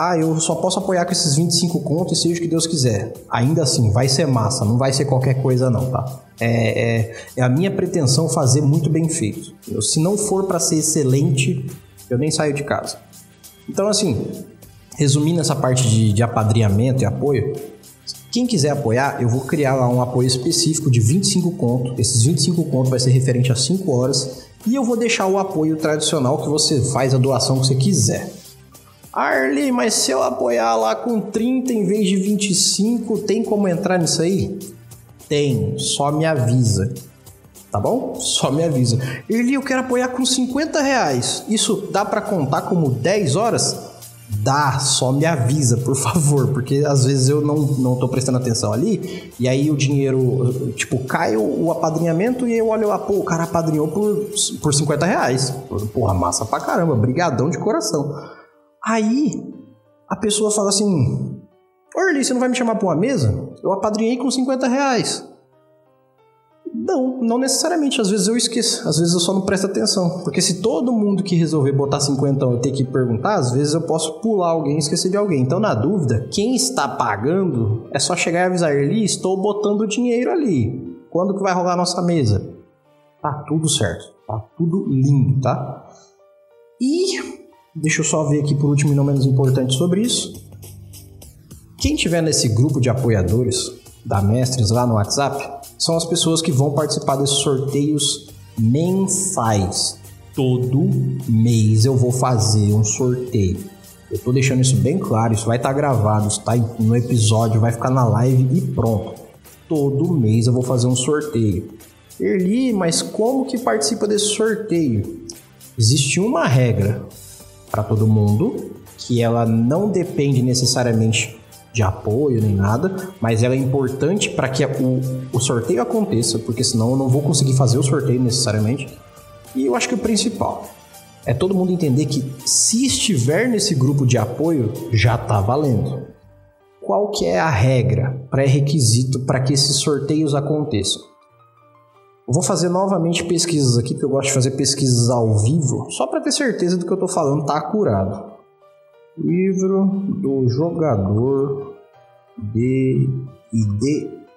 Ah, eu só posso apoiar com esses 25 contos e seja o que Deus quiser. Ainda assim, vai ser massa, não vai ser qualquer coisa não, tá? É, é, é a minha pretensão fazer muito bem feito. Eu, se não for para ser excelente, eu nem saio de casa. Então, assim, resumindo essa parte de, de apadrinhamento e apoio, quem quiser apoiar, eu vou criar lá um apoio específico de 25 contos. Esses 25 contos vai ser referente a 5 horas. E eu vou deixar o apoio tradicional que você faz a doação que você quiser. Arli, mas se eu apoiar lá com 30 em vez de 25, tem como entrar nisso aí? Tem, só me avisa. Tá bom? Só me avisa. Erli, eu quero apoiar com 50 reais. Isso dá para contar como 10 horas? Dá, só me avisa, por favor, porque às vezes eu não, não tô prestando atenção ali, e aí o dinheiro, tipo, cai o, o apadrinhamento e eu olho lá, pô, o cara apadrinhou por, por 50 reais. Porra, massa pra caramba, brigadão de coração. Aí a pessoa fala assim: Orly, você não vai me chamar para uma mesa? Eu apadrinhei com 50 reais. Não, não necessariamente. Às vezes eu esqueço, às vezes eu só não presto atenção. Porque se todo mundo que resolver botar 50 eu ter que perguntar, às vezes eu posso pular alguém e esquecer de alguém. Então, na dúvida, quem está pagando é só chegar e avisar ele: estou botando dinheiro ali. Quando que vai rolar a nossa mesa? Tá tudo certo, tá tudo lindo, tá? E Deixa eu só ver aqui por último e não menos importante sobre isso. Quem tiver nesse grupo de apoiadores da Mestres lá no WhatsApp são as pessoas que vão participar desses sorteios mensais. Todo mês eu vou fazer um sorteio. Eu tô deixando isso bem claro, isso vai estar tá gravado, está no episódio, vai ficar na live e pronto. Todo mês eu vou fazer um sorteio. Erli, mas como que participa desse sorteio? Existe uma regra para todo mundo, que ela não depende necessariamente de apoio nem nada, mas ela é importante para que o, o sorteio aconteça, porque senão eu não vou conseguir fazer o sorteio necessariamente. E eu acho que o principal é todo mundo entender que se estiver nesse grupo de apoio, já está valendo. Qual que é a regra, pré-requisito para que esses sorteios aconteçam? Vou fazer novamente pesquisas aqui, porque eu gosto de fazer pesquisas ao vivo, só para ter certeza do que eu estou falando tá acurado. Livro do jogador de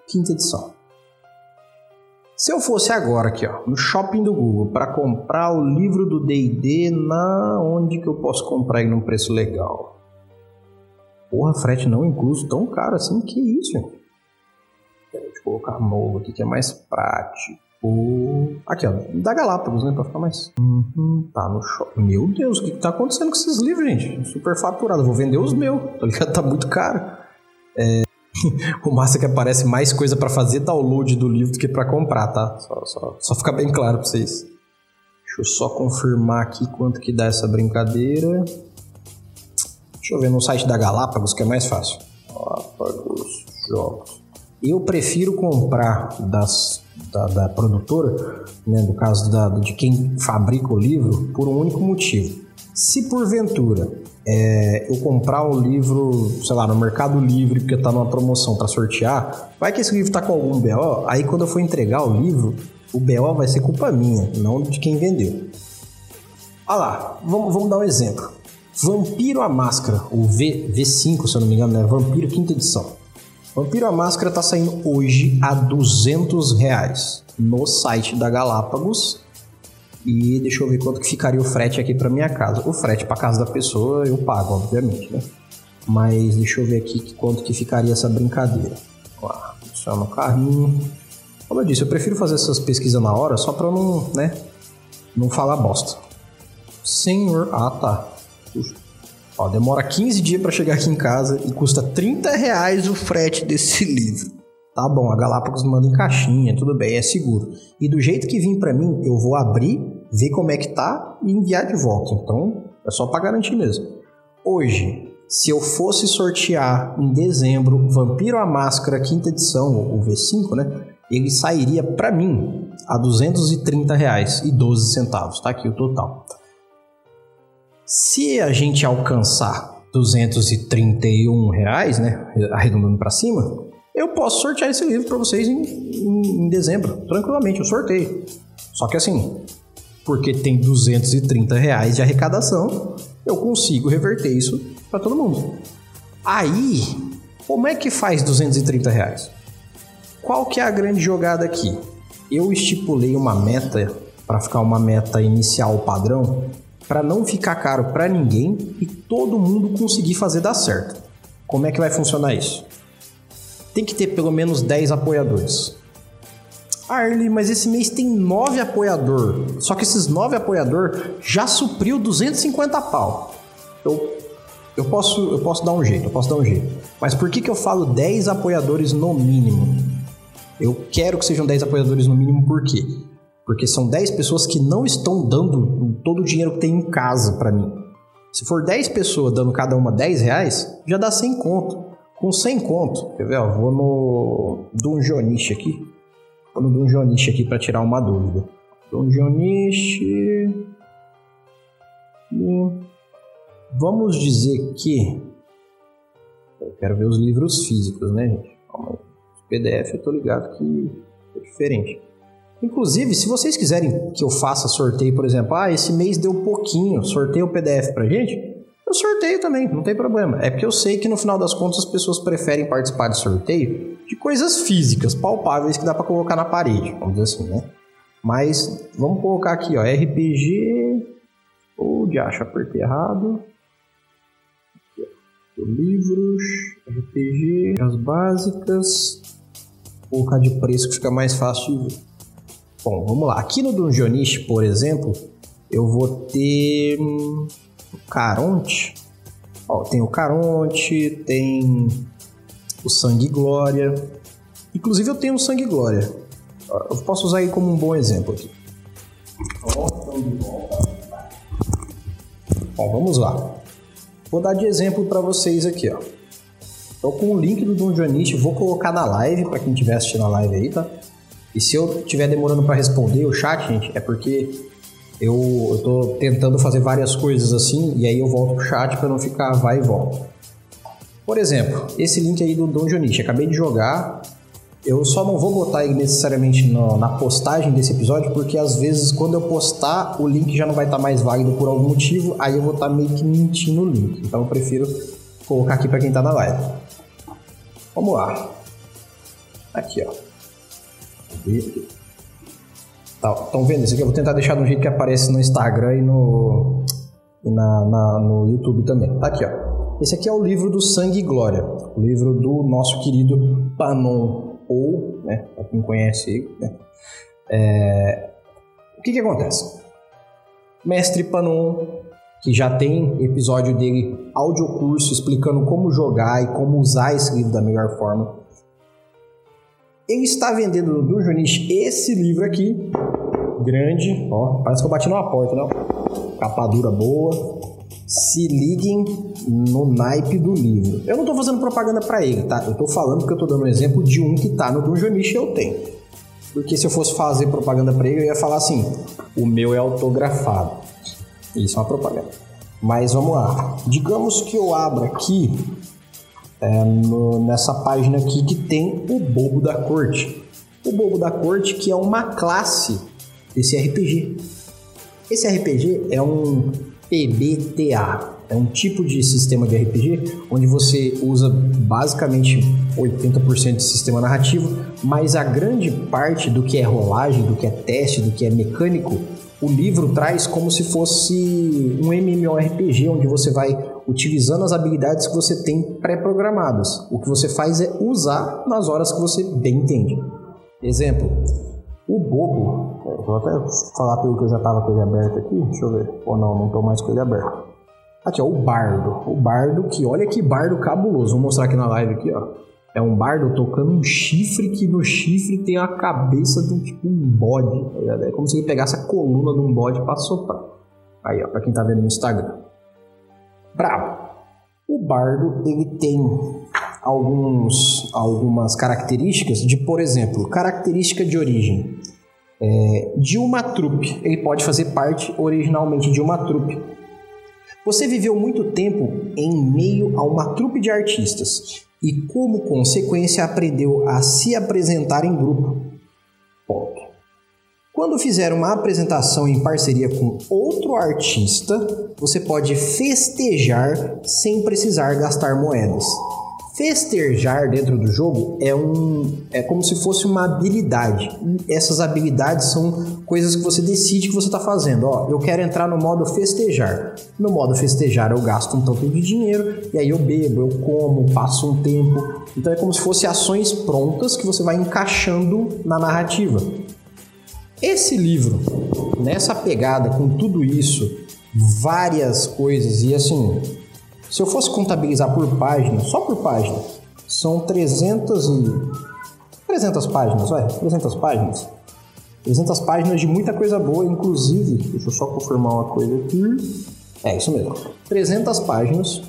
quinta edição. Se eu fosse agora aqui, ó, no shopping do Google, para comprar o livro do D&D, na onde que eu posso comprar ele num preço legal? Porra, frete não incluso, tão caro assim, que isso? eu colocar novo aqui que é mais prático. Aqui, ó, da Galápagos, né? Pra ficar mais. Uhum, tá no shopping. Meu Deus, o que, que tá acontecendo com esses livros, gente? Super faturado. vou vender os meus, tá ligado? (laughs) Tá muito caro. É... (laughs) o massa é que aparece mais coisa para fazer download do livro do que para comprar, tá? Só, só, só ficar bem claro pra vocês. Deixa eu só confirmar aqui quanto que dá essa brincadeira. Deixa eu ver no site da Galápagos, que é mais fácil. Galápagos Jogos. Eu prefiro comprar das da, da produtora, né, no caso da, de quem fabrica o livro, por um único motivo. Se porventura é, eu comprar um livro, sei lá, no Mercado Livre, porque tá numa promoção para sortear, vai que esse livro tá com algum BO, aí quando eu for entregar o livro, o BO vai ser culpa minha, não de quem vendeu. Olha lá, vamos, vamos dar um exemplo. Vampiro a Máscara, o v, V5, se eu não me engano, né? Vampiro quinta edição. Vampiro a Máscara tá saindo hoje a 200 reais no site da Galápagos. E deixa eu ver quanto que ficaria o frete aqui para minha casa. O frete para casa da pessoa eu pago, obviamente, né? Mas deixa eu ver aqui quanto que ficaria essa brincadeira. Ó, só no carrinho. Como eu disse, eu prefiro fazer essas pesquisas na hora só para não, né, não falar bosta. Senhor, ah tá. Ó, demora 15 dias para chegar aqui em casa e custa 30 reais o frete desse (laughs) livro. Tá bom, a Galápagos manda em caixinha, tudo bem, é seguro. E do jeito que vim para mim, eu vou abrir, ver como é que tá e enviar de volta. Então, é só para garantir mesmo. Hoje, se eu fosse sortear em dezembro Vampiro a Máscara quinta edição, o V5, né? Ele sairia para mim a 230 reais e 12 centavos. Tá aqui o total. Se a gente alcançar 231 reais, né, arredondando para cima, eu posso sortear esse livro para vocês em, em, em, dezembro, tranquilamente, eu sorteio. Só que assim, porque tem 230 reais de arrecadação, eu consigo reverter isso para todo mundo. Aí, como é que faz 230 reais? Qual que é a grande jogada aqui? Eu estipulei uma meta para ficar uma meta inicial padrão para não ficar caro para ninguém e todo mundo conseguir fazer dar certo. Como é que vai funcionar isso? Tem que ter pelo menos 10 apoiadores. Arley, mas esse mês tem 9 apoiador. Só que esses 9 apoiador já supriu 250 pau. Eu, eu, posso, eu posso dar um jeito, eu posso dar um jeito. Mas por que, que eu falo 10 apoiadores no mínimo? Eu quero que sejam 10 apoiadores no mínimo, por quê? Porque são 10 pessoas que não estão dando todo o dinheiro que tem em casa para mim. Se for 10 pessoas dando cada uma 10 reais, já dá 100 conto. Com 100 conto, quer ver? Ó, vou no Dungeonish aqui. Vou no Dungeonish aqui para tirar uma dúvida. Dungeonish... E vamos dizer que... Eu quero ver os livros físicos, né, gente? PDF eu tô ligado que é diferente. Inclusive, se vocês quiserem que eu faça sorteio, por exemplo, ah, esse mês deu pouquinho, sorteio o PDF pra gente, eu sorteio também, não tem problema. É porque eu sei que no final das contas as pessoas preferem participar de sorteio de coisas físicas, palpáveis que dá para colocar na parede, vamos dizer assim, né? Mas vamos colocar aqui, ó, RPG. Ou de acho, apertei errado. Livros, RPG, as básicas. Vou colocar de preço que fica mais fácil de ver. Bom, vamos lá. Aqui no Dungeonish, por exemplo, eu vou ter o Caronte. Ó, tem o Caronte, tem o Sangue Glória. Inclusive eu tenho o Sangue Glória. Eu posso usar ele como um bom exemplo aqui. Bom, vamos lá. Vou dar de exemplo para vocês aqui, ó. Tô com o link do Dungeonish, vou colocar na live para quem estiver assistindo a live aí, tá? E se eu estiver demorando para responder o chat, gente, é porque eu, tô tentando fazer várias coisas assim e aí eu volto pro chat para não ficar vai e volta. Por exemplo, esse link aí do Donjonish, acabei de jogar. Eu só não vou botar ele necessariamente no, na postagem desse episódio, porque às vezes quando eu postar, o link já não vai estar tá mais válido por algum motivo, aí eu vou estar tá meio que mentindo o link. Então eu prefiro colocar aqui para quem está na live. Vamos lá. Aqui, ó. Estão tá, vendo? Isso aqui eu vou tentar deixar do jeito que aparece no Instagram e no, e na, na, no YouTube também. Tá aqui, ó. Esse aqui é o livro do Sangue e Glória, o livro do nosso querido Panon ou, né, para quem conhece, né, é, o que que acontece? Mestre Panon, que já tem episódio dele, audiocurso, explicando como jogar e como usar esse livro da melhor forma. Ele está vendendo no Dungeonish esse livro aqui, grande, ó, parece que eu bati numa porta, não? Capa dura boa. Se liguem no naipe do livro. Eu não estou fazendo propaganda para ele, tá? Eu estou falando porque eu estou dando um exemplo de um que está no Dungeonish e eu tenho. Porque se eu fosse fazer propaganda para ele, eu ia falar assim: o meu é autografado. Isso é uma propaganda. Mas vamos lá. Digamos que eu abra aqui é, no, nessa página aqui que tem o Bobo da Corte. O Bobo da Corte que é uma classe desse RPG. Esse RPG é um PBTA, é um tipo de sistema de RPG onde você usa basicamente 80% de sistema narrativo, mas a grande parte do que é rolagem, do que é teste, do que é mecânico, o livro traz como se fosse um MMORPG onde você vai utilizando as habilidades que você tem pré-programadas. O que você faz é usar nas horas que você bem entende. Exemplo, o bobo, vou até falar pelo que eu já tava com ele aberto aqui, deixa eu ver. Ou não, não tô mais com ele aberto. Aqui, ó, o bardo. O bardo que, olha que bardo cabuloso. Vou mostrar aqui na live aqui, ó. É um bardo tocando um chifre que no chifre tem a cabeça de um tipo um bode. Tá é como se ele pegasse a coluna de um bode pra soprar. Aí, ó, pra quem tá vendo no Instagram. Bravo. O bardo, ele tem alguns, algumas características de, por exemplo, característica de origem. É, de uma trupe, ele pode fazer parte originalmente de uma trupe. Você viveu muito tempo em meio a uma trupe de artistas e, como consequência, aprendeu a se apresentar em grupo. Ponto. Quando fizer uma apresentação em parceria com outro artista, você pode festejar sem precisar gastar moedas. Festejar dentro do jogo é um é como se fosse uma habilidade. Essas habilidades são coisas que você decide que você está fazendo. Ó, eu quero entrar no modo festejar. No modo festejar eu gasto um tanto de dinheiro e aí eu bebo, eu como, passo um tempo. Então é como se fossem ações prontas que você vai encaixando na narrativa. Esse livro, nessa pegada com tudo isso, várias coisas e assim, se eu fosse contabilizar por página, só por página, são 300 e 300 páginas, vai, 300 páginas. 300 páginas de muita coisa boa, inclusive, deixa eu só confirmar uma coisa aqui. É isso mesmo. 300 páginas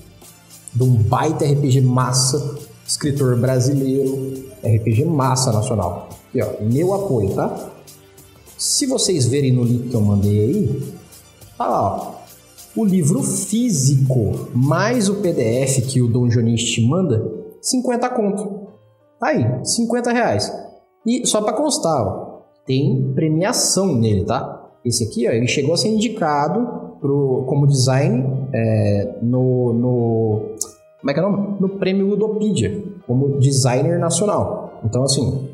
de um baita RPG massa, escritor brasileiro, RPG massa nacional. E ó, meu apoio, tá? Se vocês verem no link que eu mandei aí, tá lá, ó o livro físico mais o PDF que o Dom Jonis te manda, 50 conto. Tá aí, 50 reais. E só para constar, ó, tem premiação nele, tá? Esse aqui, ó, ele chegou a ser indicado pro, como design é, no, no. Como é que é o nome? No prêmio Ludopedia, como designer nacional. Então, assim.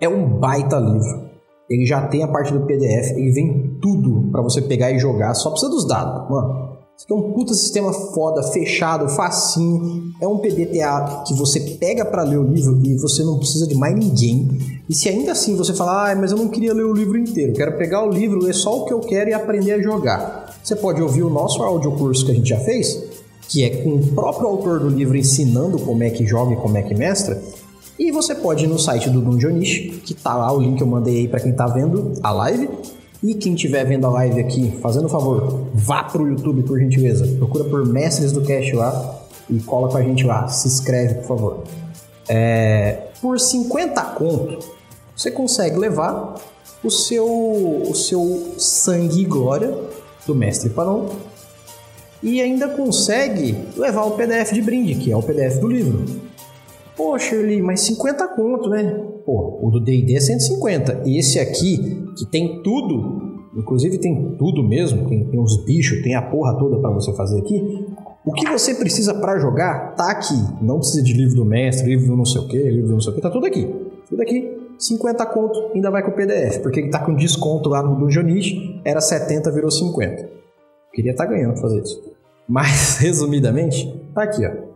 É um baita livro ele já tem a parte do PDF, ele vem tudo para você pegar e jogar, só precisa dos dados, mano. Isso aqui é um puta sistema foda, fechado, facinho. É um PBTA que você pega para ler o livro e você não precisa de mais ninguém. E se ainda assim você falar, ah, mas eu não queria ler o livro inteiro, quero pegar o livro, ler só o que eu quero e aprender a jogar. Você pode ouvir o nosso audiocurso que a gente já fez, que é com o próprio autor do livro ensinando como é que joga e como é que mestra. E você pode ir no site do Dungeonish, que tá lá o link que eu mandei aí para quem tá vendo a live. E quem estiver vendo a live aqui, fazendo um favor, vá pro YouTube por gentileza. Procura por Mestres do Cast lá e cola com a gente lá. Se inscreve, por favor. É, por 50 conto, você consegue levar o seu, o seu sangue e glória do Mestre Panon e ainda consegue levar o PDF de brinde, que é o PDF do livro. Pô, Shirley, mas 50 conto, né? Pô, o do D&D é 150. Esse aqui, que tem tudo, inclusive tem tudo mesmo, tem, tem uns bichos, tem a porra toda para você fazer aqui. O que você precisa para jogar tá aqui. Não precisa de livro do mestre, livro do não sei o que, livro do não sei o que, tá tudo aqui. Tudo aqui. 50 conto, ainda vai com o PDF, porque ele tá com desconto lá no Dungeonish, era 70, virou 50. Queria estar tá ganhando fazer isso. Mas, (laughs) resumidamente, tá aqui, ó.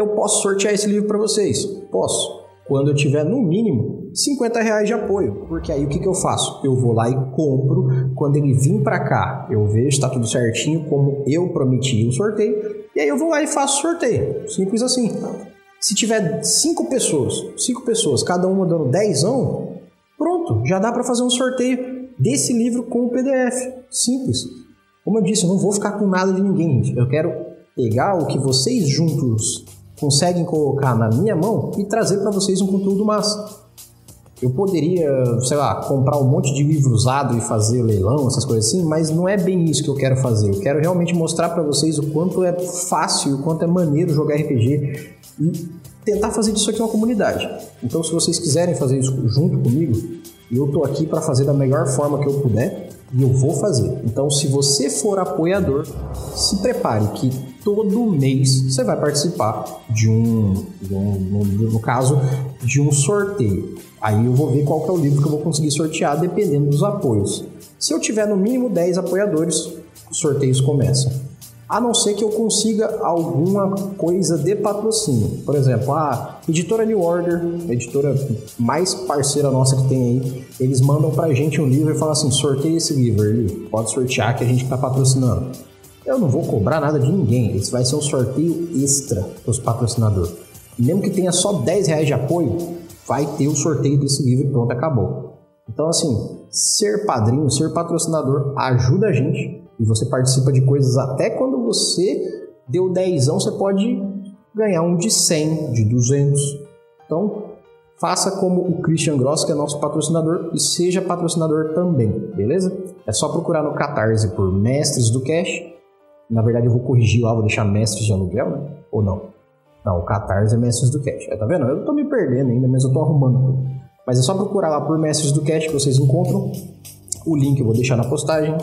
Eu posso sortear esse livro para vocês? Posso. Quando eu tiver no mínimo 50 reais de apoio, porque aí o que, que eu faço? Eu vou lá e compro. Quando ele vir para cá, eu vejo está tudo certinho como eu prometi o sorteio, e aí eu vou lá e faço sorteio. Simples assim. Se tiver cinco pessoas, cinco pessoas, cada uma dando 10, pronto, já dá para fazer um sorteio desse livro com o PDF. Simples. Como eu disse, eu não vou ficar com nada de ninguém, gente. Eu quero pegar o que vocês juntos conseguem colocar na minha mão e trazer para vocês um conteúdo massa. Eu poderia, sei lá, comprar um monte de livro usado e fazer leilão, essas coisas assim, mas não é bem isso que eu quero fazer. Eu quero realmente mostrar para vocês o quanto é fácil, o quanto é maneiro jogar RPG e tentar fazer disso aqui uma comunidade. Então, se vocês quiserem fazer isso junto comigo, eu tô aqui para fazer da melhor forma que eu puder e eu vou fazer. Então, se você for apoiador, se prepare que todo mês você vai participar de um, de um no, no, caso, de um sorteio. Aí eu vou ver qual é o livro que eu vou conseguir sortear dependendo dos apoios. Se eu tiver no mínimo 10 apoiadores, os sorteios começam. A não ser que eu consiga alguma coisa de patrocínio. Por exemplo, a editora New Order, a editora mais parceira nossa que tem aí, eles mandam pra gente um livro e falam assim: sorteia esse livro ali, pode sortear que a gente tá patrocinando. Eu não vou cobrar nada de ninguém. Esse vai ser um sorteio extra para os patrocinadores. Mesmo que tenha só 10 reais de apoio, vai ter o sorteio desse livro e pronto, acabou. Então, assim, ser padrinho, ser patrocinador ajuda a gente e você participa de coisas até quando você deu 10, você pode ganhar um de 100, de 200. Então, faça como o Christian Gross, que é nosso patrocinador, e seja patrocinador também, beleza? É só procurar no Catarse por Mestres do Cash na verdade, eu vou corrigir lá, vou deixar mestres de aluguel, né? Ou não? Não, o Catarse é mestres do cash. É, tá vendo? Eu tô me perdendo ainda, mas eu tô arrumando. Mas é só procurar lá por mestres do cash que vocês encontram. O link eu vou deixar na postagem.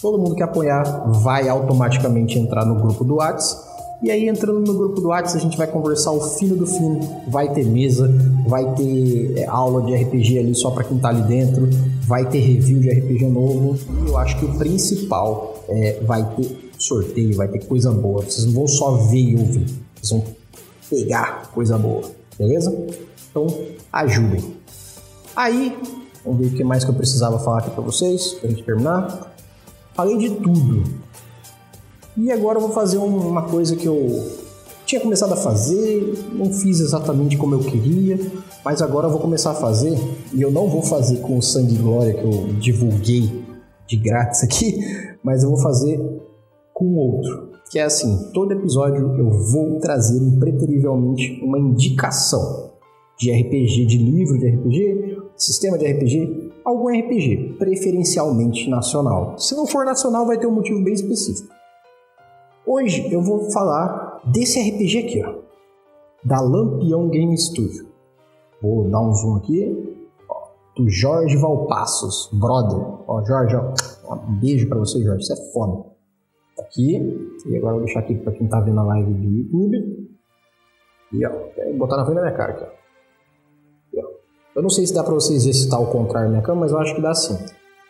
Todo mundo que apoiar vai automaticamente entrar no grupo do Whats. E aí, entrando no grupo do Whats, a gente vai conversar o fino do fino. Vai ter mesa, vai ter é, aula de RPG ali só para quem tá ali dentro, vai ter review de RPG novo. E eu acho que o principal é, vai ter sorteio, vai ter coisa boa. Vocês não vão só ver e ouvir, vocês vão pegar coisa boa, beleza? Então, ajudem. Aí, vamos ver o que mais que eu precisava falar aqui para vocês, pra gente terminar. Falei de tudo. E agora eu vou fazer uma coisa que eu tinha começado a fazer, não fiz exatamente como eu queria, mas agora eu vou começar a fazer, e eu não vou fazer com o sangue e glória que eu divulguei de grátis aqui, (laughs) mas eu vou fazer com outro. Que é assim, todo episódio eu vou trazer impreterivelmente uma indicação de RPG, de livro de RPG, sistema de RPG, algum RPG, preferencialmente nacional. Se não for nacional, vai ter um motivo bem específico. Hoje eu vou falar desse RPG aqui, ó, da Lampião Game Studio. Vou dar um zoom aqui, ó, do Jorge Valpassos, brother. Ó, Jorge, ó, um beijo para você, Jorge, você é foda aqui. E agora eu vou deixar aqui para quem tá vendo a live do YouTube. E ó, vou botar na frente da minha cara aqui, ó. E, ó. Eu não sei se dá para vocês ver se tá ao contrário minha câmera, mas eu acho que dá sim.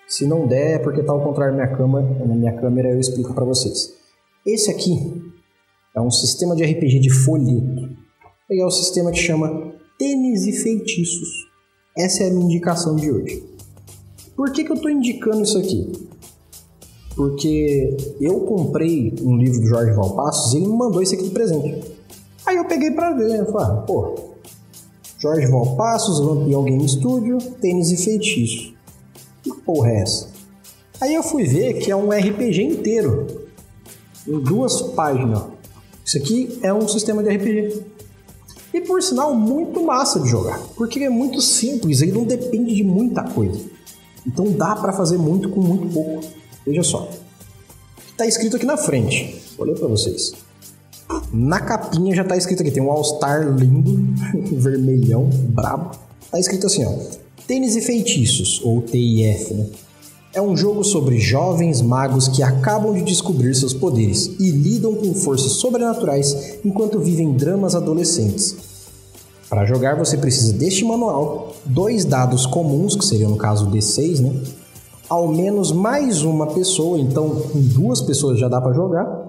Se não der, é porque tá ao contrário minha câmera, na minha câmera eu explico para vocês. Esse aqui é um sistema de RPG de folheto. E é o sistema que chama Tênis e Feitiços. Essa é a minha indicação de hoje. Por que, que eu estou indicando isso aqui? Porque eu comprei um livro do Jorge Valpassos e ele me mandou esse aqui de presente. Aí eu peguei para ver, eu falei, ah, pô, Jorge Valpassos, Lampião Game Studio, Tênis e Feitiço. Que porra é essa? Aí eu fui ver que é um RPG inteiro, em duas páginas. Isso aqui é um sistema de RPG. E por sinal, muito massa de jogar, porque é muito simples, ele não depende de muita coisa. Então dá para fazer muito com muito pouco. Veja só. Está escrito aqui na frente. Vou ler para vocês. Na capinha já está escrito aqui, tem um All-Star lindo, (laughs) vermelhão, brabo. Está escrito assim, ó. Tênis e Feitiços, ou TIF, né? É um jogo sobre jovens magos que acabam de descobrir seus poderes e lidam com forças sobrenaturais enquanto vivem dramas adolescentes. Para jogar, você precisa deste manual, dois dados comuns, que seriam no caso D6, né? Ao menos mais uma pessoa, então com duas pessoas já dá para jogar,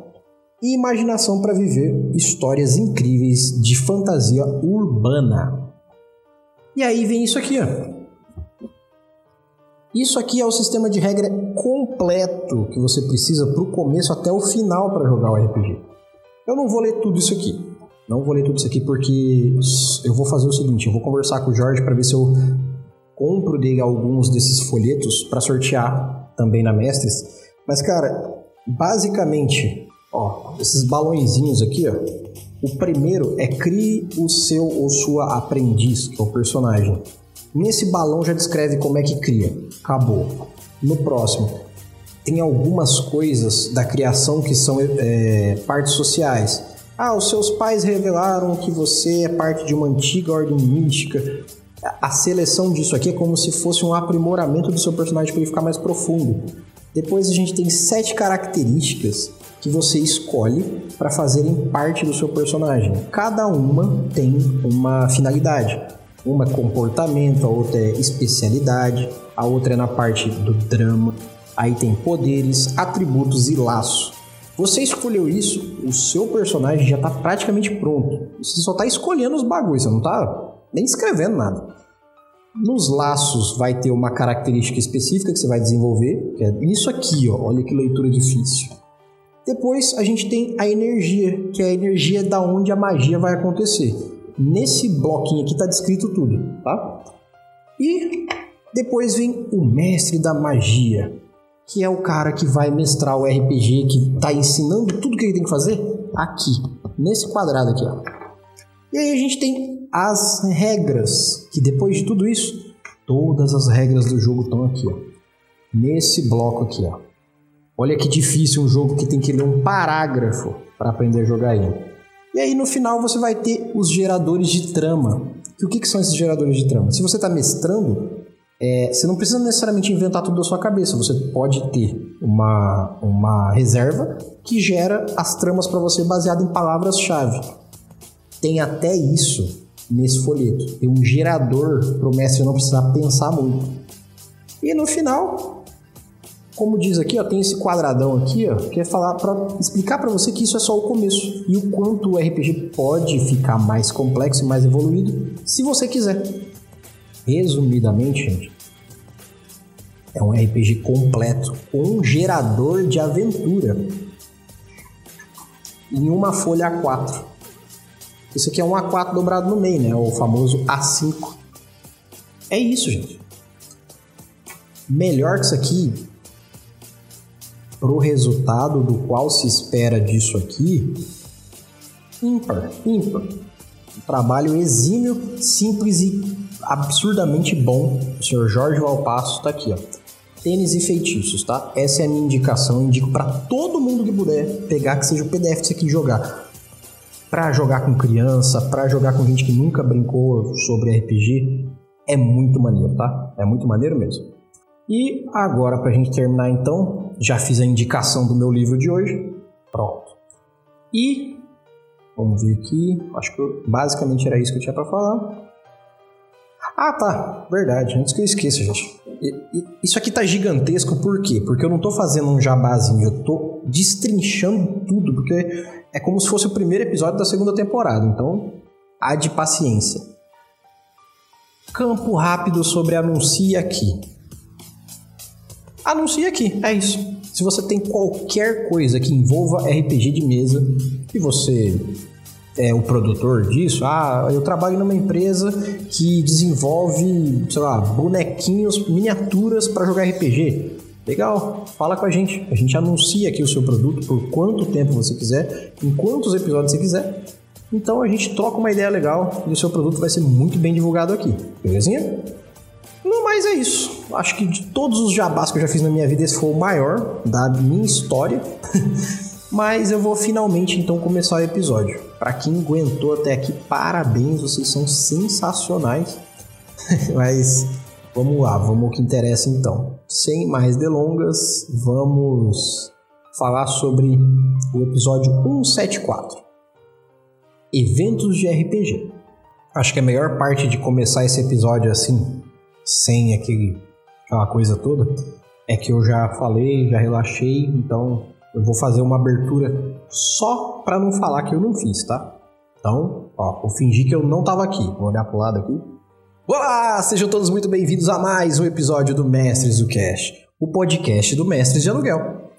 e imaginação para viver histórias incríveis de fantasia urbana. E aí vem isso aqui, ó. Isso aqui é o sistema de regra completo que você precisa para o começo até o final para jogar o RPG. Eu não vou ler tudo isso aqui. Não vou ler tudo isso aqui porque eu vou fazer o seguinte: eu vou conversar com o Jorge para ver se eu compro dele alguns desses folhetos para sortear também na Mestres. Mas, cara, basicamente, ó, esses balõezinhos aqui, ó. O primeiro é crie o seu ou sua aprendiz, que é o personagem. Nesse balão já descreve como é que cria. Acabou. No próximo, tem algumas coisas da criação que são é, partes sociais. Ah, os seus pais revelaram que você é parte de uma antiga ordem mística. A seleção disso aqui é como se fosse um aprimoramento do seu personagem para ele ficar mais profundo. Depois a gente tem sete características que você escolhe para fazerem parte do seu personagem. Cada uma tem uma finalidade. Uma é comportamento, a outra é especialidade, a outra é na parte do drama. Aí tem poderes, atributos e laço. Você escolheu isso, o seu personagem já está praticamente pronto. Você só está escolhendo os bagulhos, você não está nem escrevendo nada. Nos laços vai ter uma característica específica que você vai desenvolver, que é isso aqui, ó. Olha que leitura difícil. Depois a gente tem a energia, que é a energia da onde a magia vai acontecer. Nesse bloquinho aqui está descrito tudo, tá? E depois vem o mestre da magia, que é o cara que vai mestrar o RPG, que está ensinando tudo que ele tem que fazer aqui, nesse quadrado aqui, ó. E aí a gente tem as regras, que depois de tudo isso, todas as regras do jogo estão aqui, ó. Nesse bloco aqui, ó. Olha que difícil um jogo que tem que ler um parágrafo para aprender a jogar ele. E aí no final você vai ter os geradores de trama. E o que, que são esses geradores de trama? Se você está mestrando, é, você não precisa necessariamente inventar tudo da sua cabeça. Você pode ter uma, uma reserva que gera as tramas para você baseado em palavras-chave. Tem até isso nesse folheto. Tem um gerador para o não precisar pensar muito. E no final, como diz aqui, ó, tem esse quadradão aqui, ó, que é falar para explicar para você que isso é só o começo e o quanto o RPG pode ficar mais complexo e mais evoluído, se você quiser. Resumidamente, gente, é um RPG completo, um gerador de aventura em uma folha A4. Isso aqui é um A4 dobrado no meio, né? O famoso A5. É isso, gente. Melhor que isso aqui pro resultado do qual se espera disso aqui, ímpar, ímpar. Um trabalho exímio, simples e absurdamente bom. O senhor Jorge Valpasso está aqui, ó. Tênis e feitiços, tá? Essa é a minha indicação. Eu indico para todo mundo que puder pegar, que seja o PDF disso aqui e jogar. Para jogar com criança, para jogar com gente que nunca brincou sobre RPG, é muito maneiro, tá? É muito maneiro mesmo. E agora, para a gente terminar então, já fiz a indicação do meu livro de hoje. Pronto. E vamos ver aqui. Acho que basicamente era isso que eu tinha para falar. Ah, tá. Verdade. Antes que eu esqueça, gente. Isso aqui tá gigantesco por quê? Porque eu não tô fazendo um jabazinho, eu tô destrinchando tudo, porque é como se fosse o primeiro episódio da segunda temporada. Então, há de paciência. Campo rápido sobre anuncie aqui anuncie aqui. É isso. Se você tem qualquer coisa que envolva RPG de mesa e você é o produtor disso, ah, eu trabalho numa empresa que desenvolve, sei lá, bonequinhos, miniaturas para jogar RPG. Legal, fala com a gente. A gente anuncia aqui o seu produto por quanto tempo você quiser, em quantos episódios você quiser. Então a gente troca uma ideia legal e o seu produto vai ser muito bem divulgado aqui. Belezinha? No mais é isso. Acho que de todos os jabás que eu já fiz na minha vida, esse foi o maior da minha história. (laughs) Mas eu vou finalmente então começar o episódio. Para quem aguentou até aqui, parabéns, vocês são sensacionais. (laughs) Mas vamos lá, vamos ao que interessa então. Sem mais delongas, vamos falar sobre o episódio 174. Eventos de RPG. Acho que a melhor parte de começar esse episódio assim sem aquele, aquela coisa toda, é que eu já falei, já relaxei, então eu vou fazer uma abertura só para não falar que eu não fiz, tá? Então, ó, vou fingir que eu não tava aqui. Vou olhar pro lado aqui. Olá, sejam todos muito bem-vindos a mais um episódio do Mestres do Cash, o podcast do Mestres de Aluguel.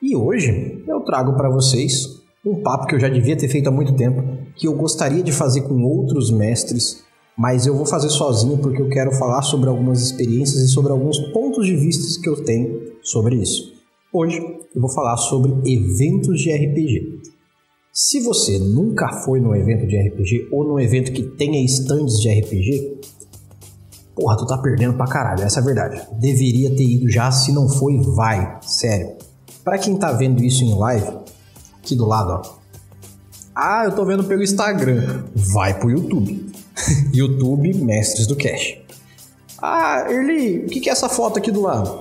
E hoje eu trago para vocês um papo que eu já devia ter feito há muito tempo, que eu gostaria de fazer com outros mestres, mas eu vou fazer sozinho porque eu quero falar sobre algumas experiências e sobre alguns pontos de vista que eu tenho sobre isso. Hoje eu vou falar sobre eventos de RPG. Se você nunca foi num evento de RPG ou num evento que tenha stands de RPG, porra, tu tá perdendo pra caralho, essa é a verdade. Deveria ter ido já, se não foi, vai, sério. Para quem tá vendo isso em live, aqui do lado, ó. Ah, eu tô vendo pelo Instagram. Vai pro YouTube. (laughs) YouTube Mestres do Cash. Ah, Erli, o que é essa foto aqui do lado?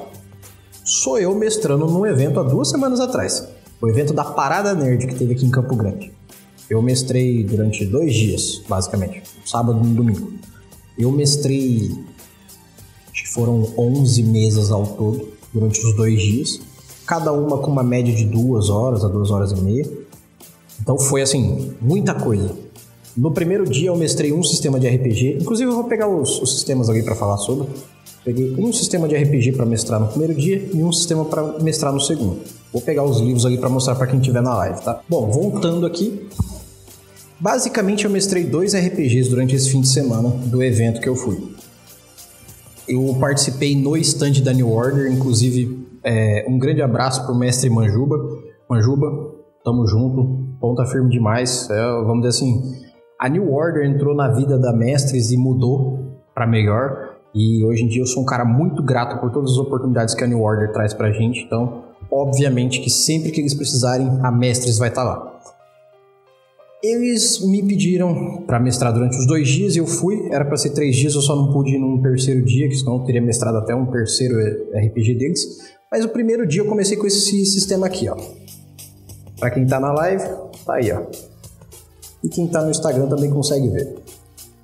Sou eu mestrando num evento há duas semanas atrás. O evento da Parada Nerd que teve aqui em Campo Grande. Eu mestrei durante dois dias, basicamente. Sábado e domingo. Eu mestrei. Acho que foram 11 mesas ao todo durante os dois dias cada uma com uma média de duas horas a duas horas e meia. Então foi assim, muita coisa. No primeiro dia eu mestrei um sistema de RPG, inclusive eu vou pegar os, os sistemas ali para falar sobre. Peguei um sistema de RPG para mestrar no primeiro dia e um sistema para mestrar no segundo. Vou pegar os livros ali para mostrar para quem estiver na live, tá? Bom, voltando aqui. Basicamente eu mestrei dois RPGs durante esse fim de semana do evento que eu fui. Eu participei no stand da New Order, inclusive é, um grande abraço pro mestre Manjuba. Manjuba, tamo junto, ponta firme demais. É, vamos dizer assim, a New Order entrou na vida da Mestres e mudou para melhor. E hoje em dia eu sou um cara muito grato por todas as oportunidades que a New Order traz pra gente. Então, obviamente que sempre que eles precisarem, a Mestres vai estar tá lá. Eles me pediram para mestrar durante os dois dias eu fui. Era para ser três dias, eu só não pude ir num terceiro dia, que senão eu teria mestrado até um terceiro RPG deles. Mas o primeiro dia eu comecei com esse sistema aqui, ó. Para quem tá na live, tá aí, ó. E quem tá no Instagram também consegue ver.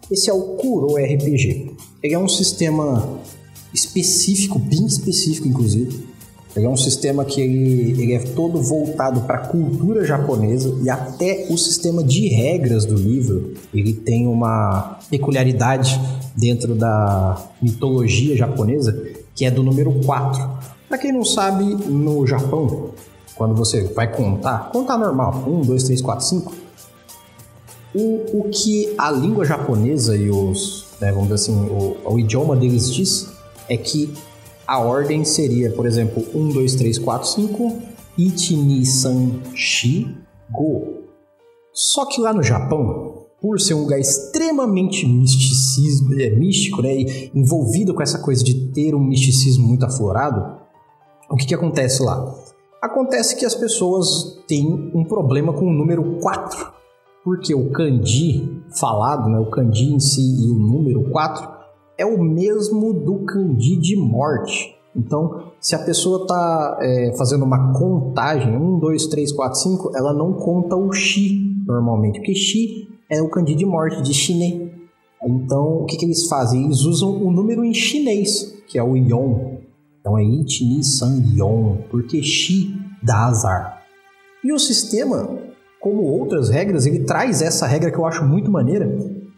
Esse é o Kuro RPG. Ele é um sistema específico, bem específico inclusive. Ele é um sistema que ele, ele é todo voltado para a cultura japonesa e até o sistema de regras do livro ele tem uma peculiaridade dentro da mitologia japonesa que é do número 4. Para quem não sabe, no Japão, quando você vai contar, contar normal, 1, 2, 3, 4, 5, o, que a língua japonesa e os, né, vamos dizer assim, o, o idioma deles diz é que a ordem seria, por exemplo, 1, 2, 3, 4, 5, Ichi, Ni, San, Shi, Go. Só que lá no Japão, por ser um lugar extremamente misticismo, é, místico, né, e envolvido com essa coisa de ter um misticismo muito aflorado, o que, que acontece lá? Acontece que as pessoas têm um problema com o número 4, porque o kanji falado, né, o kanji em si e o número 4 é o mesmo do kanji de morte. Então, se a pessoa está é, fazendo uma contagem, 1, 2, 3, 4, 5, ela não conta o shi normalmente, porque shi é o kanji de morte, de shine. Então, o que, que eles fazem? Eles usam o número em chinês, que é o yon, então é It, Ni, San, Yon, porque Shi dá azar. E o sistema, como outras regras, ele traz essa regra que eu acho muito maneira,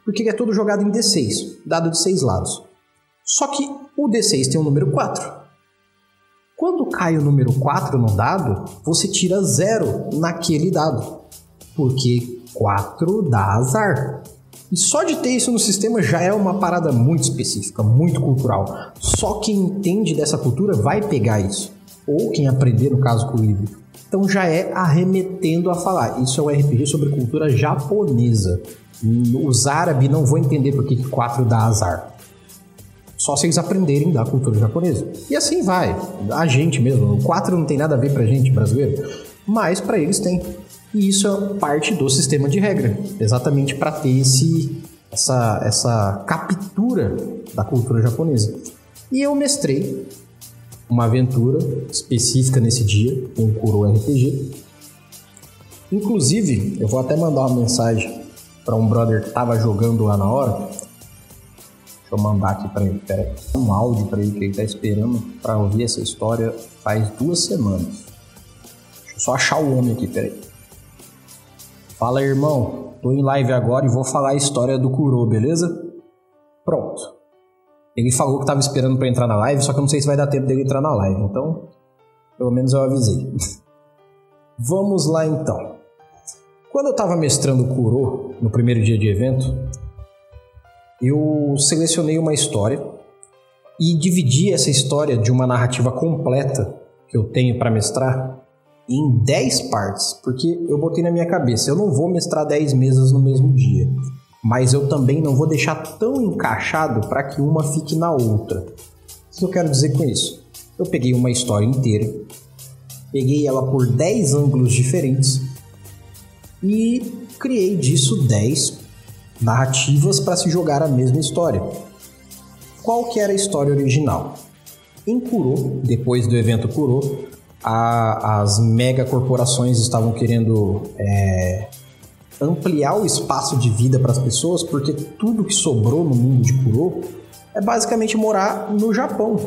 porque ele é todo jogado em D6, dado de seis lados. Só que o D6 tem o número 4. Quando cai o número 4 no dado, você tira zero naquele dado, porque 4 dá azar. E só de ter isso no sistema já é uma parada muito específica, muito cultural. Só quem entende dessa cultura vai pegar isso. Ou quem aprender, no caso, com o livro. Então já é arremetendo a falar. Isso é um RPG sobre cultura japonesa. Os árabes não vão entender por que 4 dá azar. Só se eles aprenderem da cultura japonesa. E assim vai. A gente mesmo. O 4 não tem nada a ver pra gente, brasileiro. Mas para eles tem. E isso é parte do sistema de regra, exatamente para ter esse, essa, essa captura da cultura japonesa. E eu mestrei uma aventura específica nesse dia, com um Kuro RPG. Inclusive, eu vou até mandar uma mensagem para um brother que estava jogando lá na hora. Deixa eu mandar aqui para ele, peraí. Um áudio para ele que ele está esperando para ouvir essa história faz duas semanas só achar o homem aqui, peraí. Fala, irmão. Tô em live agora e vou falar a história do Kuro, beleza? Pronto. Ele falou que tava esperando para entrar na live, só que eu não sei se vai dar tempo dele entrar na live, então pelo menos eu avisei. (laughs) Vamos lá então. Quando eu tava mestrando Kuro no primeiro dia de evento, eu selecionei uma história e dividi essa história de uma narrativa completa que eu tenho para mestrar em 10 partes, porque eu botei na minha cabeça, eu não vou mestrar 10 mesas no mesmo dia, mas eu também não vou deixar tão encaixado para que uma fique na outra. O que eu quero dizer com isso? Eu peguei uma história inteira, peguei ela por 10 ângulos diferentes e criei disso 10 narrativas para se jogar a mesma história. Qual que era a história original? Em Kuro, depois do evento Kuro, a, as megacorporações estavam querendo é, ampliar o espaço de vida para as pessoas, porque tudo que sobrou no mundo de Kuro é basicamente morar no Japão.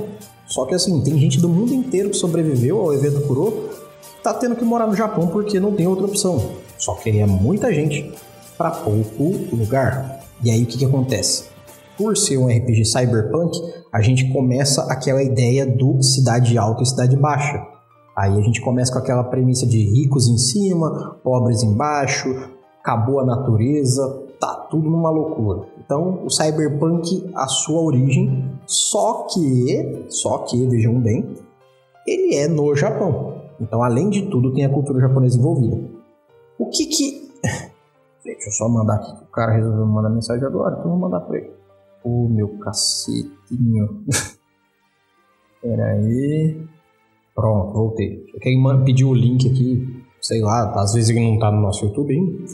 Só que assim, tem gente do mundo inteiro que sobreviveu ao evento Kuro tá tendo que morar no Japão porque não tem outra opção. Só que é muita gente para pouco lugar. E aí o que, que acontece? Por ser um RPG cyberpunk, a gente começa aquela ideia do cidade alta e cidade baixa. Aí a gente começa com aquela premissa de ricos em cima, pobres embaixo, acabou a natureza, tá tudo numa loucura. Então, o cyberpunk, a sua origem, só que, só que, vejam bem, ele é no Japão. Então, além de tudo, tem a cultura japonesa envolvida. O que que... (laughs) Deixa eu só mandar aqui, o cara resolveu mandar mensagem agora, então vou mandar pra ele. Ô, meu cacetinho. (laughs) Pera aí... Pronto, voltei. Quem pediu o link aqui, sei lá, às vezes ele não tá no nosso YouTube ainda.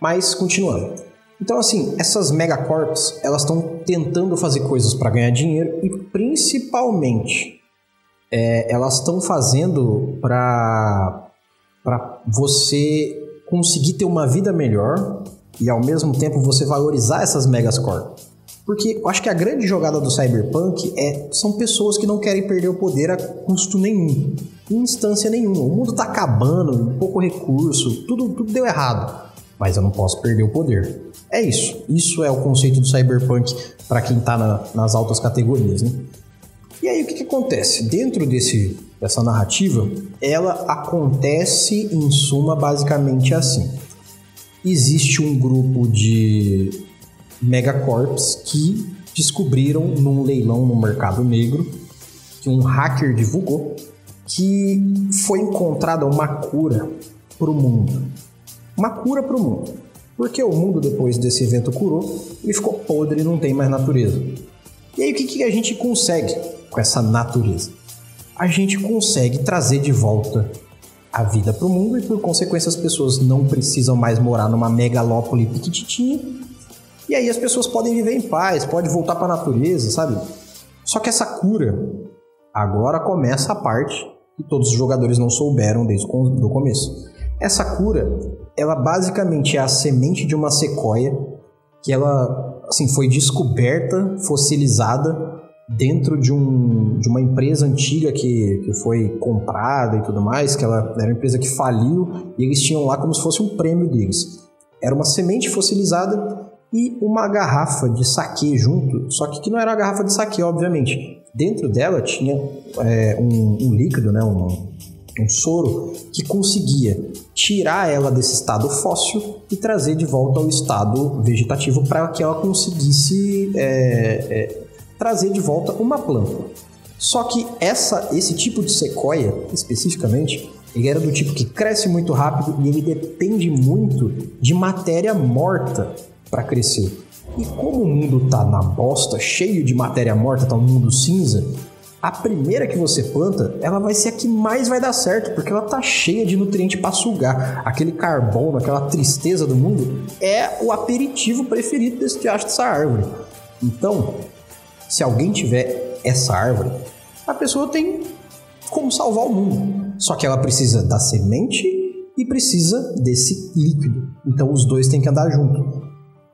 Mas, continuando. Então, assim, essas megacorps, elas estão tentando fazer coisas para ganhar dinheiro e, principalmente, é, elas estão fazendo para você conseguir ter uma vida melhor e, ao mesmo tempo, você valorizar essas megacorps. Porque eu acho que a grande jogada do Cyberpunk é são pessoas que não querem perder o poder a custo nenhum, em instância nenhuma. O mundo tá acabando, pouco recurso, tudo, tudo deu errado. Mas eu não posso perder o poder. É isso. Isso é o conceito do Cyberpunk para quem tá na, nas altas categorias, né? E aí o que, que acontece? Dentro desse, dessa narrativa, ela acontece em suma basicamente assim. Existe um grupo de megacorps que descobriram num leilão no mercado negro que um hacker divulgou que foi encontrada uma cura para o mundo. Uma cura para o mundo. Porque o mundo, depois desse evento, curou e ficou podre e não tem mais natureza. E aí, o que, que a gente consegue com essa natureza? A gente consegue trazer de volta a vida para o mundo e, por consequência, as pessoas não precisam mais morar numa megalópole piquititinha e aí as pessoas podem viver em paz, pode voltar para a natureza, sabe? Só que essa cura agora começa a parte que todos os jogadores não souberam desde o começo. Essa cura, ela basicamente é a semente de uma sequoia que ela assim foi descoberta, fossilizada dentro de, um, de uma empresa antiga que, que foi comprada e tudo mais, que ela era uma empresa que faliu e eles tinham lá como se fosse um prêmio deles. Era uma semente fossilizada e uma garrafa de saque junto, só que, que não era a garrafa de saque, obviamente. Dentro dela tinha é, um, um, líquido, né, um, um soro, que conseguia tirar ela desse estado fóssil e trazer de volta ao estado vegetativo para que ela conseguisse é, é, trazer de volta uma planta. Só que essa, esse tipo de sequoia, especificamente, ele era do tipo que cresce muito rápido e ele depende muito de matéria morta para crescer. E como o mundo tá na bosta, cheio de matéria morta, tá um mundo cinza, a primeira que você planta, ela vai ser a que mais vai dar certo, porque ela tá cheia de nutriente para sugar. Aquele carbono, aquela tristeza do mundo, é o aperitivo preferido desse diacho dessa árvore. Então, se alguém tiver essa árvore, a pessoa tem como salvar o mundo. Só que ela precisa da semente e precisa desse líquido. Então os dois têm que andar junto.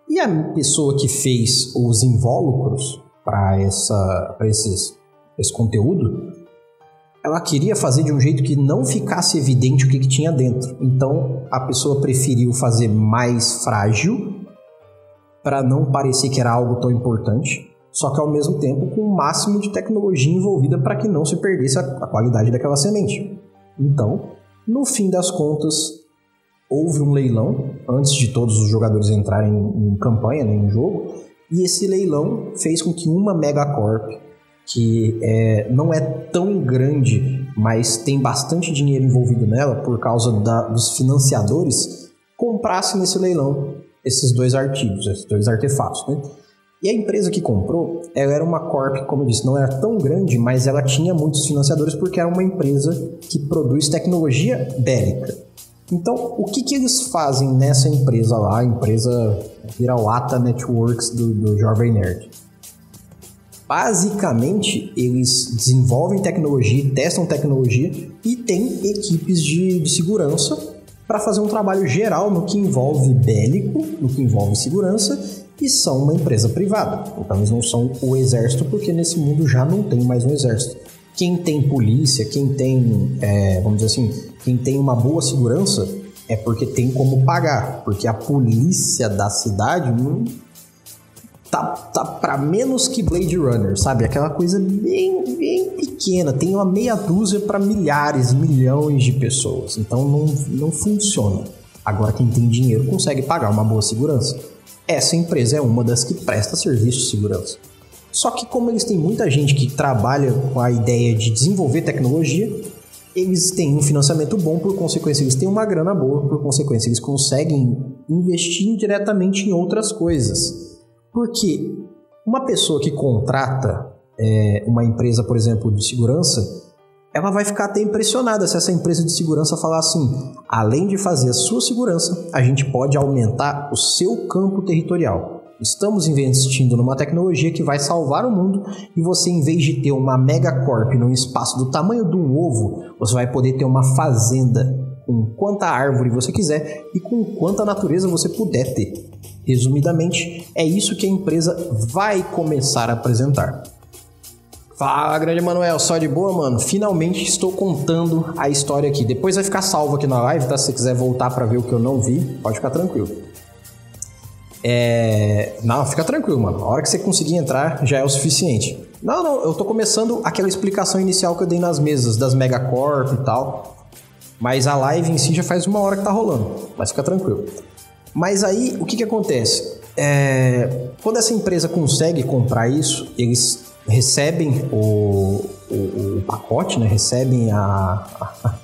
E a pessoa que fez os invólucros para essa, esse conteúdo, ela queria fazer de um jeito que não ficasse evidente o que, que tinha dentro. Então a pessoa preferiu fazer mais frágil para não parecer que era algo tão importante, só que ao mesmo tempo com o máximo de tecnologia envolvida para que não se perdesse a, qualidade daquela semente. Então, no fim das contas, houve um leilão antes de todos os jogadores entrarem em, em campanha, né, em jogo, e esse leilão fez com que uma megacorp, que é, não é tão grande, mas tem bastante dinheiro envolvido nela por causa da, dos financiadores, comprasse nesse leilão esses dois artigos, esses dois artefatos. Né? E a empresa que comprou, ela era uma corp, como eu disse, não era tão grande, mas ela tinha muitos financiadores porque era uma empresa que produz tecnologia bélica. Então, o que, que eles fazem nessa empresa lá, a empresa Virauata Networks do, do Jovem Nerd? Basicamente, eles desenvolvem tecnologia, testam tecnologia e têm equipes de, de segurança para fazer um trabalho geral no que envolve bélico, no que envolve segurança, e são uma empresa privada. Então eles não são o exército, porque nesse mundo já não tem mais um exército. Quem tem polícia, quem tem, é, vamos dizer assim, quem tem uma boa segurança é porque tem como pagar, porque a polícia da cidade não tá, tá para menos que Blade Runner, sabe? Aquela coisa bem, bem pequena, tem uma meia dúzia para milhares, milhões de pessoas. Então não, não funciona. Agora quem tem dinheiro consegue pagar uma boa segurança. Essa empresa é uma das que presta serviço de segurança. Só que como eles têm muita gente que trabalha com a ideia de desenvolver tecnologia, eles têm um financiamento bom, por consequência eles têm uma grana boa, por consequência eles conseguem investir diretamente em outras coisas. Porque uma pessoa que contrata é, uma empresa, por exemplo, de segurança, ela vai ficar até impressionada se essa empresa de segurança falar assim: além de fazer a sua segurança, a gente pode aumentar o seu campo territorial. Estamos investindo numa tecnologia que vai salvar o mundo e você, em vez de ter uma megacorp num espaço do tamanho de um ovo, você vai poder ter uma fazenda com quanta árvore você quiser e com quanta natureza você puder ter. Resumidamente, é isso que a empresa vai começar a apresentar. Fala, grande Manuel, só de boa, mano. Finalmente estou contando a história aqui. Depois vai ficar salvo aqui na live, tá? Se você quiser voltar para ver o que eu não vi, pode ficar tranquilo. É... Não, fica tranquilo, mano. A hora que você conseguir entrar já é o suficiente. Não, não, eu tô começando aquela explicação inicial que eu dei nas mesas, das Megacorp e tal. Mas a live em si já faz uma hora que tá rolando. Mas fica tranquilo. Mas aí, o que que acontece? É... Quando essa empresa consegue comprar isso, eles recebem o, o, o pacote, né? Recebem a, a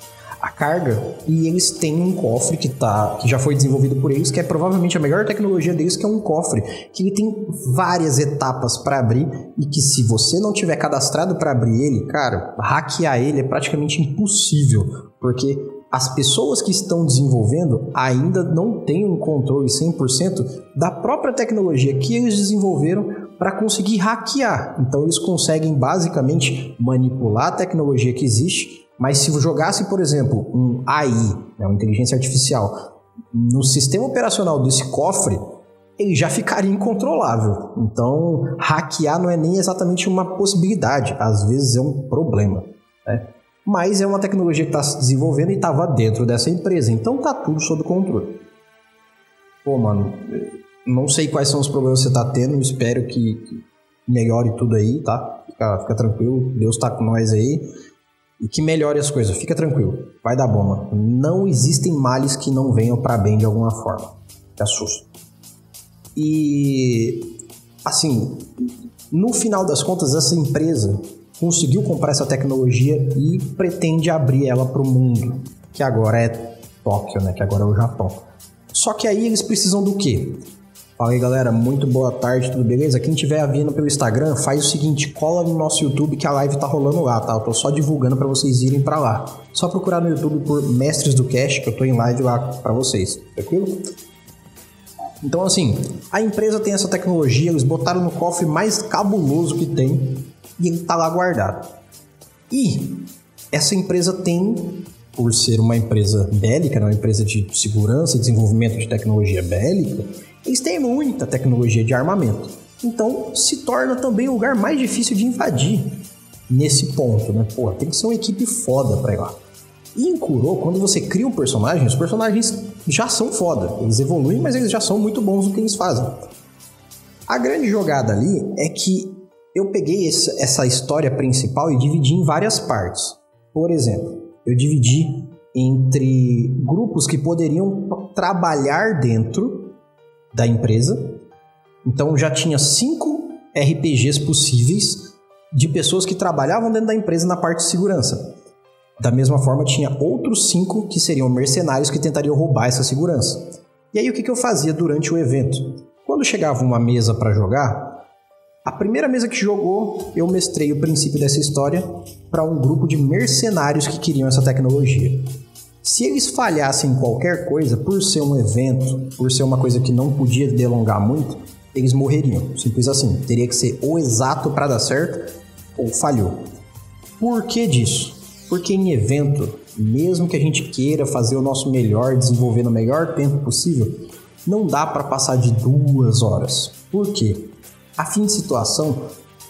a carga e eles têm um cofre que, tá, que já foi desenvolvido por eles, que é provavelmente a melhor tecnologia deles, que é um cofre que ele tem várias etapas para abrir e que se você não tiver cadastrado para abrir ele, cara, hackear ele é praticamente impossível, porque as pessoas que estão desenvolvendo ainda não têm um controle 100% da própria tecnologia que eles desenvolveram para conseguir hackear. Então eles conseguem basicamente manipular a tecnologia que existe mas se jogasse, por exemplo, um AI, né, uma inteligência artificial, no sistema operacional desse cofre, ele já ficaria incontrolável. Então, hackear não é nem exatamente uma possibilidade, às vezes é um problema. Né? Mas é uma tecnologia que está se desenvolvendo e estava dentro dessa empresa, então tá tudo sob controle. Pô, mano, não sei quais são os problemas que você está tendo, espero que melhore tudo aí, tá? Fica, fica tranquilo, Deus está com nós aí e que melhore as coisas. Fica tranquilo, vai dar bom, mano. Não existem males que não venham para bem de alguma forma. Que assusta. E assim, no final das contas, essa empresa conseguiu comprar essa tecnologia e pretende abrir ela para o mundo, que agora é Tóquio, né? Que agora é o Japão. Só que aí eles precisam do quê? Fala aí galera, muito boa tarde, tudo beleza? Quem estiver vindo pelo Instagram, faz o seguinte, cola no nosso YouTube que a live tá rolando lá, tá? Eu tô só divulgando para vocês irem para lá. Só procurar no YouTube por Mestres do Cash, que eu tô em live lá para vocês, tranquilo? Então assim, a empresa tem essa tecnologia, eles botaram no cofre mais cabuloso que tem e ele tá lá guardado. E essa empresa tem por ser uma empresa bélica, né, uma empresa de segurança e desenvolvimento de tecnologia bélica, eles têm muita tecnologia de armamento. Então se torna também o lugar mais difícil de invadir. nesse ponto, né? Pô, tem que ser uma equipe foda pra ir lá. E em Kuro, quando você cria um personagem, os personagens já são foda. Eles evoluem, mas eles já são muito bons no que eles fazem. A grande jogada ali é que eu peguei essa história principal e dividi em várias partes. Por exemplo, eu dividi entre grupos que poderiam trabalhar dentro da empresa. Então já tinha cinco RPGs possíveis de pessoas que trabalhavam dentro da empresa na parte de segurança. Da mesma forma, tinha outros cinco que seriam mercenários que tentariam roubar essa segurança. E aí, o que, que eu fazia durante o evento? Quando chegava uma mesa para jogar, a primeira mesa que jogou, eu mestrei o princípio dessa história para um grupo de mercenários que queriam essa tecnologia. Se eles falhassem em qualquer coisa, por ser um evento, por ser uma coisa que não podia delongar muito, eles morreriam. Simples assim. Teria que ser ou exato para dar certo, ou falhou. Por que disso? Porque em evento, mesmo que a gente queira fazer o nosso melhor, desenvolver no melhor tempo possível, não dá para passar de duas horas. Por quê? A fim de situação,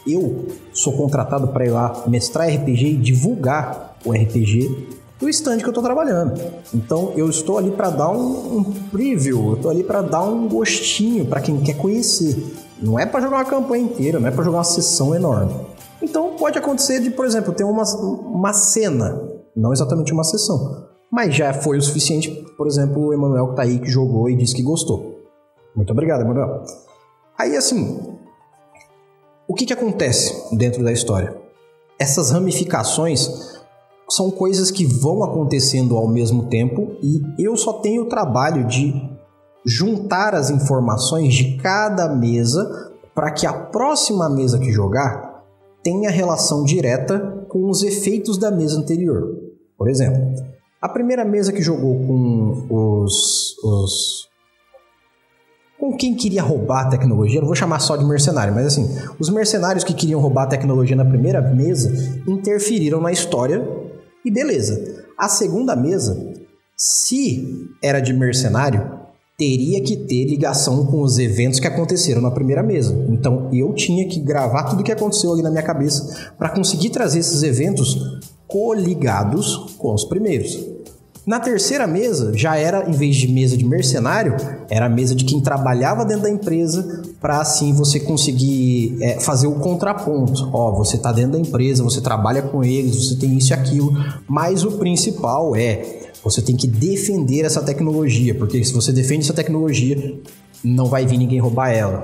eu sou contratado para ir lá mestrar RPG e divulgar o RPG do stand que eu estou trabalhando. Então eu estou ali para dar um, um, preview, eu estou ali para dar um gostinho para quem quer conhecer. Não é para jogar uma campanha inteira, não é para jogar uma sessão enorme. Então pode acontecer de, por exemplo, ter uma, uma cena, não exatamente uma sessão, mas já foi o suficiente, por exemplo, o Emanuel que tá aí que jogou e disse que gostou. Muito obrigado, Emanuel. Aí assim, o que, que acontece dentro da história? Essas ramificações são coisas que vão acontecendo ao mesmo tempo e eu só tenho o trabalho de juntar as informações de cada mesa para que a próxima mesa que jogar tenha relação direta com os efeitos da mesa anterior. Por exemplo, a primeira mesa que jogou com os, os com quem queria roubar a tecnologia, não vou chamar só de mercenário, mas assim, os mercenários que queriam roubar a tecnologia na primeira mesa interferiram na história e beleza. A segunda mesa, se era de mercenário, teria que ter ligação com os eventos que aconteceram na primeira mesa. Então eu tinha que gravar tudo o que aconteceu ali na minha cabeça para conseguir trazer esses eventos coligados com os primeiros. Na terceira mesa, já era, em vez de mesa de mercenário, era a mesa de quem trabalhava dentro da empresa, para assim você conseguir é, fazer o contraponto. Ó, você está dentro da empresa, você trabalha com eles, você tem isso e aquilo, mas o principal é você tem que defender essa tecnologia, porque se você defende essa tecnologia, não vai vir ninguém roubar ela.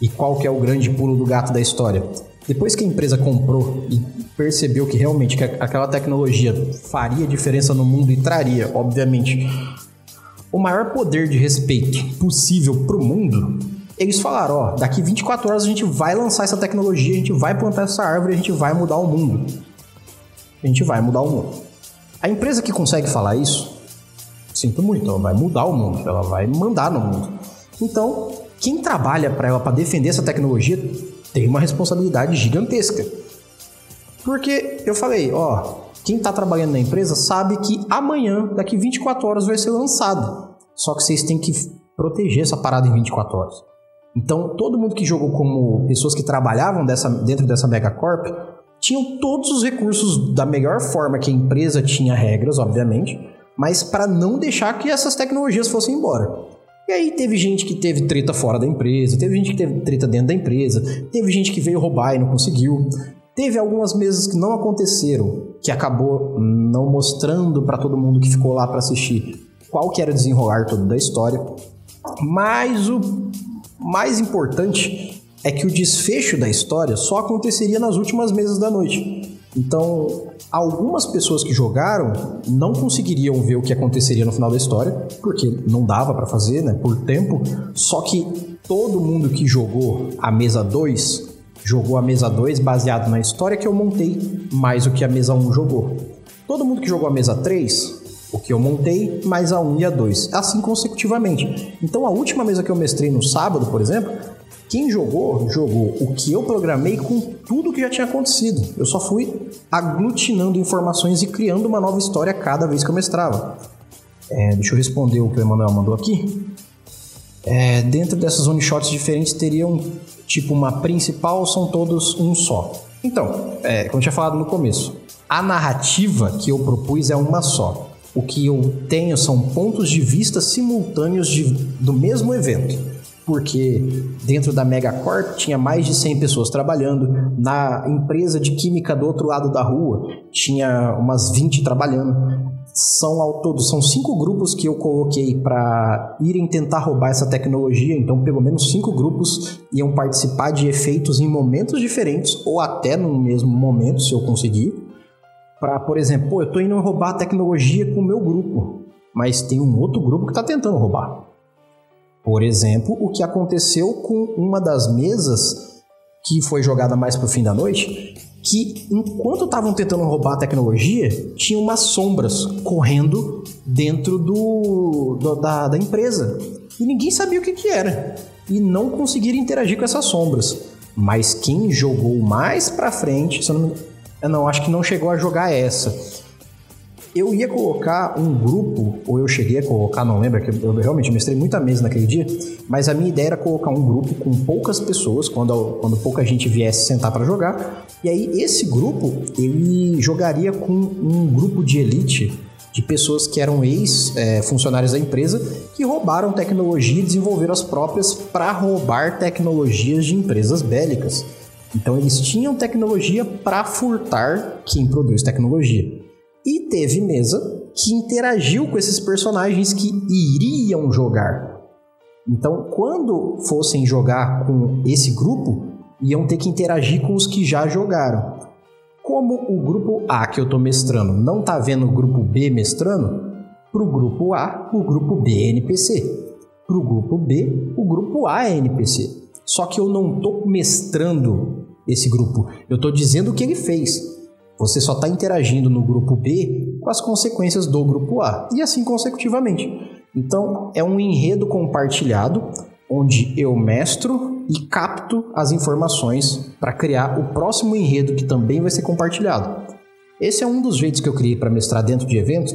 E qual que é o grande pulo do gato da história? Depois que a empresa comprou e percebeu que realmente que aquela tecnologia faria diferença no mundo e traria, obviamente, o maior poder de respeito possível para o mundo, eles falaram: ó, daqui 24 horas a gente vai lançar essa tecnologia, a gente vai plantar essa árvore, a gente vai mudar o mundo. A gente vai mudar o mundo. A empresa que consegue falar isso, sinto muito, ela vai mudar o mundo, ela vai mandar no mundo. Então, quem trabalha para ela para defender essa tecnologia tem uma responsabilidade gigantesca. Porque eu falei, ó, quem está trabalhando na empresa sabe que amanhã, daqui 24 horas, vai ser lançado. Só que vocês têm que proteger essa parada em 24 horas. Então, todo mundo que jogou como pessoas que trabalhavam dessa, dentro dessa megacorp tinham todos os recursos da melhor forma que a empresa tinha regras, obviamente, mas para não deixar que essas tecnologias fossem embora. E aí teve gente que teve treta fora da empresa, teve gente que teve treta dentro da empresa, teve gente que veio roubar e não conseguiu. Teve algumas mesas que não aconteceram, que acabou não mostrando para todo mundo que ficou lá para assistir qual que era o desenrolar todo da história. Mas o mais importante é que o desfecho da história só aconteceria nas últimas mesas da noite. Então, algumas pessoas que jogaram não conseguiriam ver o que aconteceria no final da história, porque não dava para fazer, né, por tempo. Só que todo mundo que jogou a mesa 2 jogou a mesa 2 baseado na história que eu montei, mais o que a mesa 1 jogou. Todo mundo que jogou a mesa 3 o que eu montei, mais a 1 e a 2, assim consecutivamente. Então a última mesa que eu mestrei no sábado, por exemplo, quem jogou, jogou o que eu programei com tudo que já tinha acontecido. Eu só fui aglutinando informações e criando uma nova história cada vez que eu mestrava. É, deixa eu responder o que o Emanuel mandou aqui. É, dentro dessas one shots diferentes teriam tipo uma principal são todos um só. Então, é, como eu tinha falado no começo, a narrativa que eu propus é uma só. O que eu tenho são pontos de vista simultâneos de, do mesmo evento. Porque dentro da Megacorp tinha mais de 100 pessoas trabalhando, na empresa de química do outro lado da rua tinha umas 20 trabalhando. São ao todo, são cinco grupos que eu coloquei para irem tentar roubar essa tecnologia. Então, pelo menos cinco grupos iam participar de efeitos em momentos diferentes ou até no mesmo momento, se eu conseguir. Para, por exemplo, pô, eu estou indo roubar a tecnologia com o meu grupo, mas tem um outro grupo que está tentando roubar. Por exemplo, o que aconteceu com uma das mesas que foi jogada mais para o fim da noite, que enquanto estavam tentando roubar a tecnologia, tinha umas sombras correndo dentro do, do da, da, empresa. E ninguém sabia o que, que era. E não conseguiram interagir com essas sombras. Mas quem jogou mais pra frente, se eu não, eu não acho que não chegou a jogar essa. Eu ia colocar um grupo, ou eu cheguei a colocar, não lembro, que eu realmente mestrei muita mesa naquele dia, mas a minha ideia era colocar um grupo com poucas pessoas, quando, quando pouca gente viesse sentar para jogar, e aí esse grupo, ele jogaria com um grupo de elite de pessoas que eram ex-funcionários é, da empresa que roubaram tecnologia e desenvolveram as próprias para roubar tecnologias de empresas bélicas. Então eles tinham tecnologia para furtar quem produz tecnologia. E teve mesa que interagiu com esses personagens que iriam jogar. Então, quando fossem jogar com esse grupo, iam ter que interagir com os que já jogaram. Como o grupo A que eu estou mestrando não está vendo o grupo B mestrando, para o grupo A, o grupo B é NPC. Para o grupo B, o grupo A é NPC. Só que eu não estou mestrando esse grupo, eu estou dizendo o que ele fez. Você só está interagindo no grupo B com as consequências do grupo A, e assim consecutivamente. Então, é um enredo compartilhado onde eu mestro e capto as informações para criar o próximo enredo que também vai ser compartilhado. Esse é um dos jeitos que eu criei para mestrar dentro de eventos,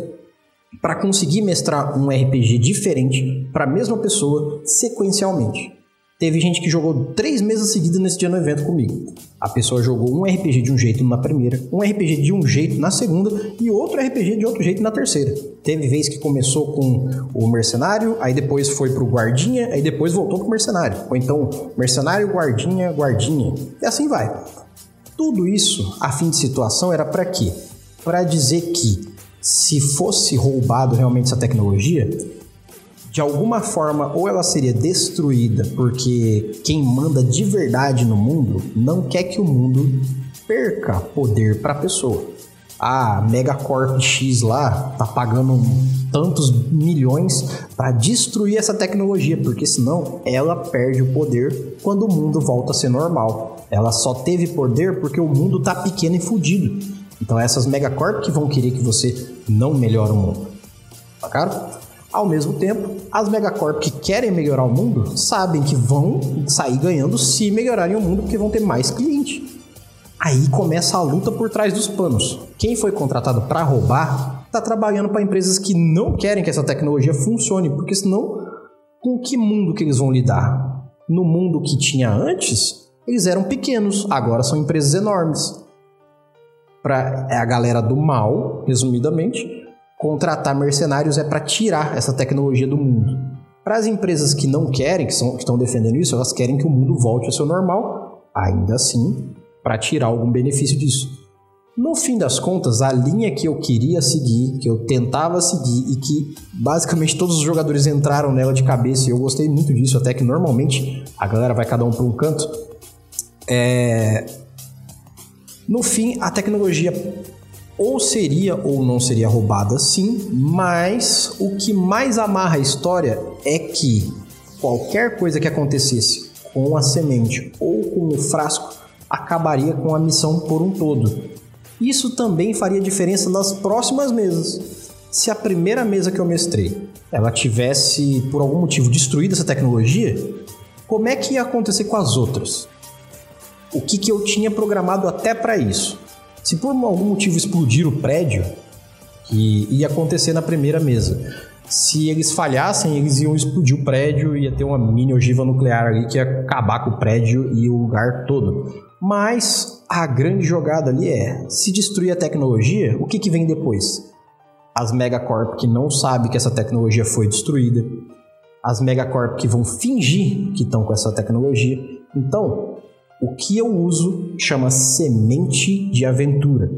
para conseguir mestrar um RPG diferente para a mesma pessoa sequencialmente. Teve gente que jogou três meses seguidas nesse dia no evento comigo. A pessoa jogou um RPG de um jeito na primeira, um RPG de um jeito na segunda e outro RPG de outro jeito na terceira. Teve vez que começou com o mercenário, aí depois foi pro guardinha, aí depois voltou pro mercenário. Ou então, mercenário, guardinha, guardinha. E assim vai. Tudo isso, a fim de situação, era para quê? Para dizer que se fosse roubado realmente essa tecnologia, de alguma forma, ou ela seria destruída porque quem manda de verdade no mundo não quer que o mundo perca poder para a pessoa. A Megacorp X lá tá pagando tantos milhões para destruir essa tecnologia, porque senão ela perde o poder quando o mundo volta a ser normal. Ela só teve poder porque o mundo tá pequeno e fudido. Então essas Megacorp que vão querer que você não melhore o mundo. Sacaram? Ao mesmo tempo, as megacorp que querem melhorar o mundo sabem que vão sair ganhando se melhorarem o mundo porque vão ter mais cliente. Aí começa a luta por trás dos panos. Quem foi contratado para roubar está trabalhando para empresas que não querem que essa tecnologia funcione, porque senão com que mundo que eles vão lidar? No mundo que tinha antes, eles eram pequenos, agora são empresas enormes. Para é a galera do mal, resumidamente, contratar mercenários é para tirar essa tecnologia do mundo. Para as empresas que não querem, que, são, que estão defendendo isso, elas querem que o mundo volte ao seu normal, ainda assim, para tirar algum benefício disso. No fim das contas, a linha que eu queria seguir, que eu tentava seguir e que basicamente todos os jogadores entraram nela de cabeça e eu gostei muito disso, até que normalmente a galera vai cada um para um canto. É... No fim, a tecnologia ou seria ou não seria roubada, sim, mas o que mais amarra a história é que qualquer coisa que acontecesse com a semente ou com o frasco acabaria com a missão por um todo. Isso também faria diferença nas próximas mesas. Se a primeira mesa que eu mestrei ela tivesse por algum motivo destruído essa tecnologia, como é que ia acontecer com as outras? O que, que eu tinha programado até para isso? Se por algum motivo explodir o prédio, que ia acontecer na primeira mesa. Se eles falhassem, eles iam explodir o prédio, ia ter uma mini ogiva nuclear ali que ia acabar com o prédio e o lugar todo. Mas a grande jogada ali é: se destruir a tecnologia, o que, que vem depois? As megacorp que não sabem que essa tecnologia foi destruída, as megacorp que vão fingir que estão com essa tecnologia. Então, o que eu uso chama semente de aventura.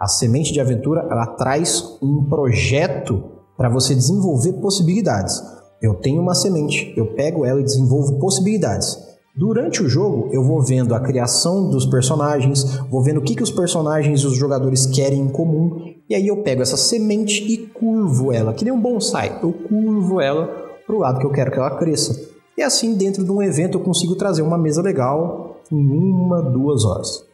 A semente de aventura ela traz um projeto para você desenvolver possibilidades. Eu tenho uma semente, eu pego ela e desenvolvo possibilidades. Durante o jogo, eu vou vendo a criação dos personagens, vou vendo o que, que os personagens e os jogadores querem em comum, e aí eu pego essa semente e curvo ela, que nem um bonsai. Eu curvo ela para o lado que eu quero que ela cresça. E assim, dentro de um evento, eu consigo trazer uma mesa legal em uma, duas horas.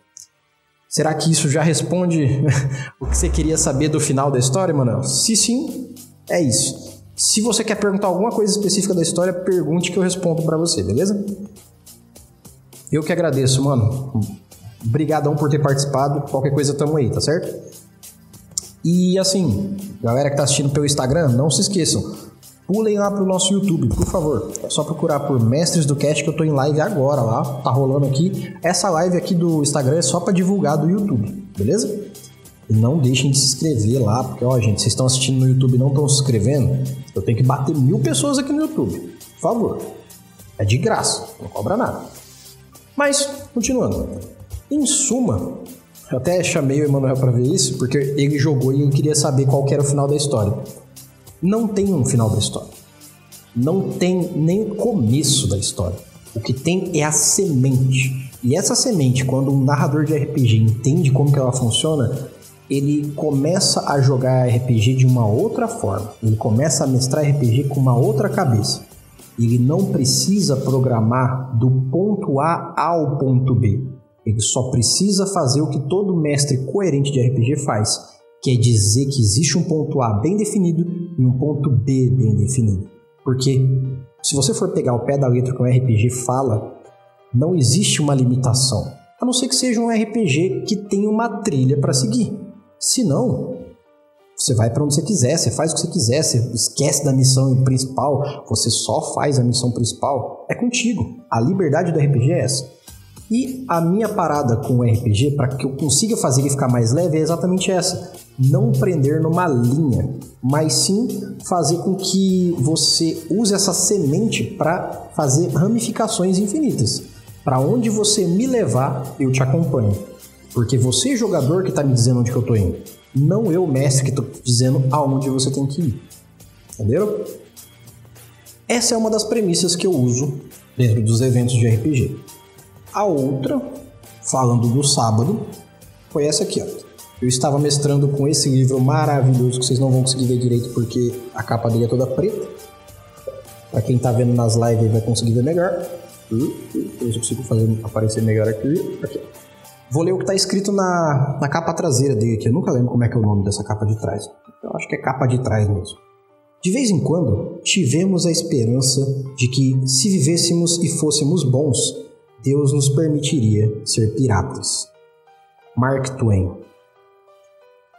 Será que isso já responde (laughs) o que você queria saber do final da história, Manuel? Se sim, é isso. Se você quer perguntar alguma coisa específica da história, pergunte que eu respondo para você, beleza? Eu que agradeço, mano. Obrigadão por ter participado. Qualquer coisa tamo aí, tá certo? E assim, galera que tá assistindo pelo Instagram, não se esqueçam. Pulem lá pro nosso YouTube, por favor. É só procurar por Mestres do Cast que eu tô em live agora lá, tá rolando aqui. Essa live aqui do Instagram é só para divulgar do YouTube, beleza? E não deixem de se inscrever lá, porque ó, gente, vocês estão assistindo no YouTube e não estão se inscrevendo. Eu tenho que bater mil pessoas aqui no YouTube. Por favor. É de graça, não cobra nada. Mas, continuando. Em suma, eu até chamei o Emanuel para ver isso, porque ele jogou e eu queria saber qual era o final da história não tem um final da história. Não tem nem começo da história. O que tem é a semente. E essa semente, quando um narrador de RPG entende como que ela funciona, ele começa a jogar RPG de uma outra forma. Ele começa a mestrar RPG com uma outra cabeça. Ele não precisa programar do ponto A ao ponto B. Ele só precisa fazer o que todo mestre coerente de RPG faz, que é dizer que existe um ponto A bem definido e um ponto B bem definido. Porque se você for pegar o pé da letra que o RPG fala, não existe uma limitação. A não ser que seja um RPG que tenha uma trilha para seguir. Se não, você vai para onde você quiser, você faz o que você quiser, você esquece da missão principal, você só faz a missão principal. É contigo. A liberdade do RPG é essa. E a minha parada com o RPG, para que eu consiga fazer ele ficar mais leve, é exatamente essa: não prender numa linha, mas sim fazer com que você use essa semente para fazer ramificações infinitas. Para onde você me levar, eu te acompanho. Porque você, jogador, que está me dizendo onde que eu estou indo, não eu, mestre, que estou dizendo aonde você tem que ir. Entenderam? Essa é uma das premissas que eu uso dentro dos eventos de RPG. A outra, falando do sábado, foi essa aqui, ó. Eu estava mestrando com esse livro maravilhoso que vocês não vão conseguir ver direito porque a capa dele é toda preta. Para quem está vendo nas lives vai conseguir ver melhor. Eu consigo fazer aparecer melhor aqui. aqui. Vou ler o que está escrito na, na capa traseira dele aqui. Eu nunca lembro como é que é o nome dessa capa de trás. Eu acho que é capa de trás mesmo. De vez em quando, tivemos a esperança de que, se vivêssemos e fôssemos bons, Deus nos permitiria ser piratas. Mark Twain.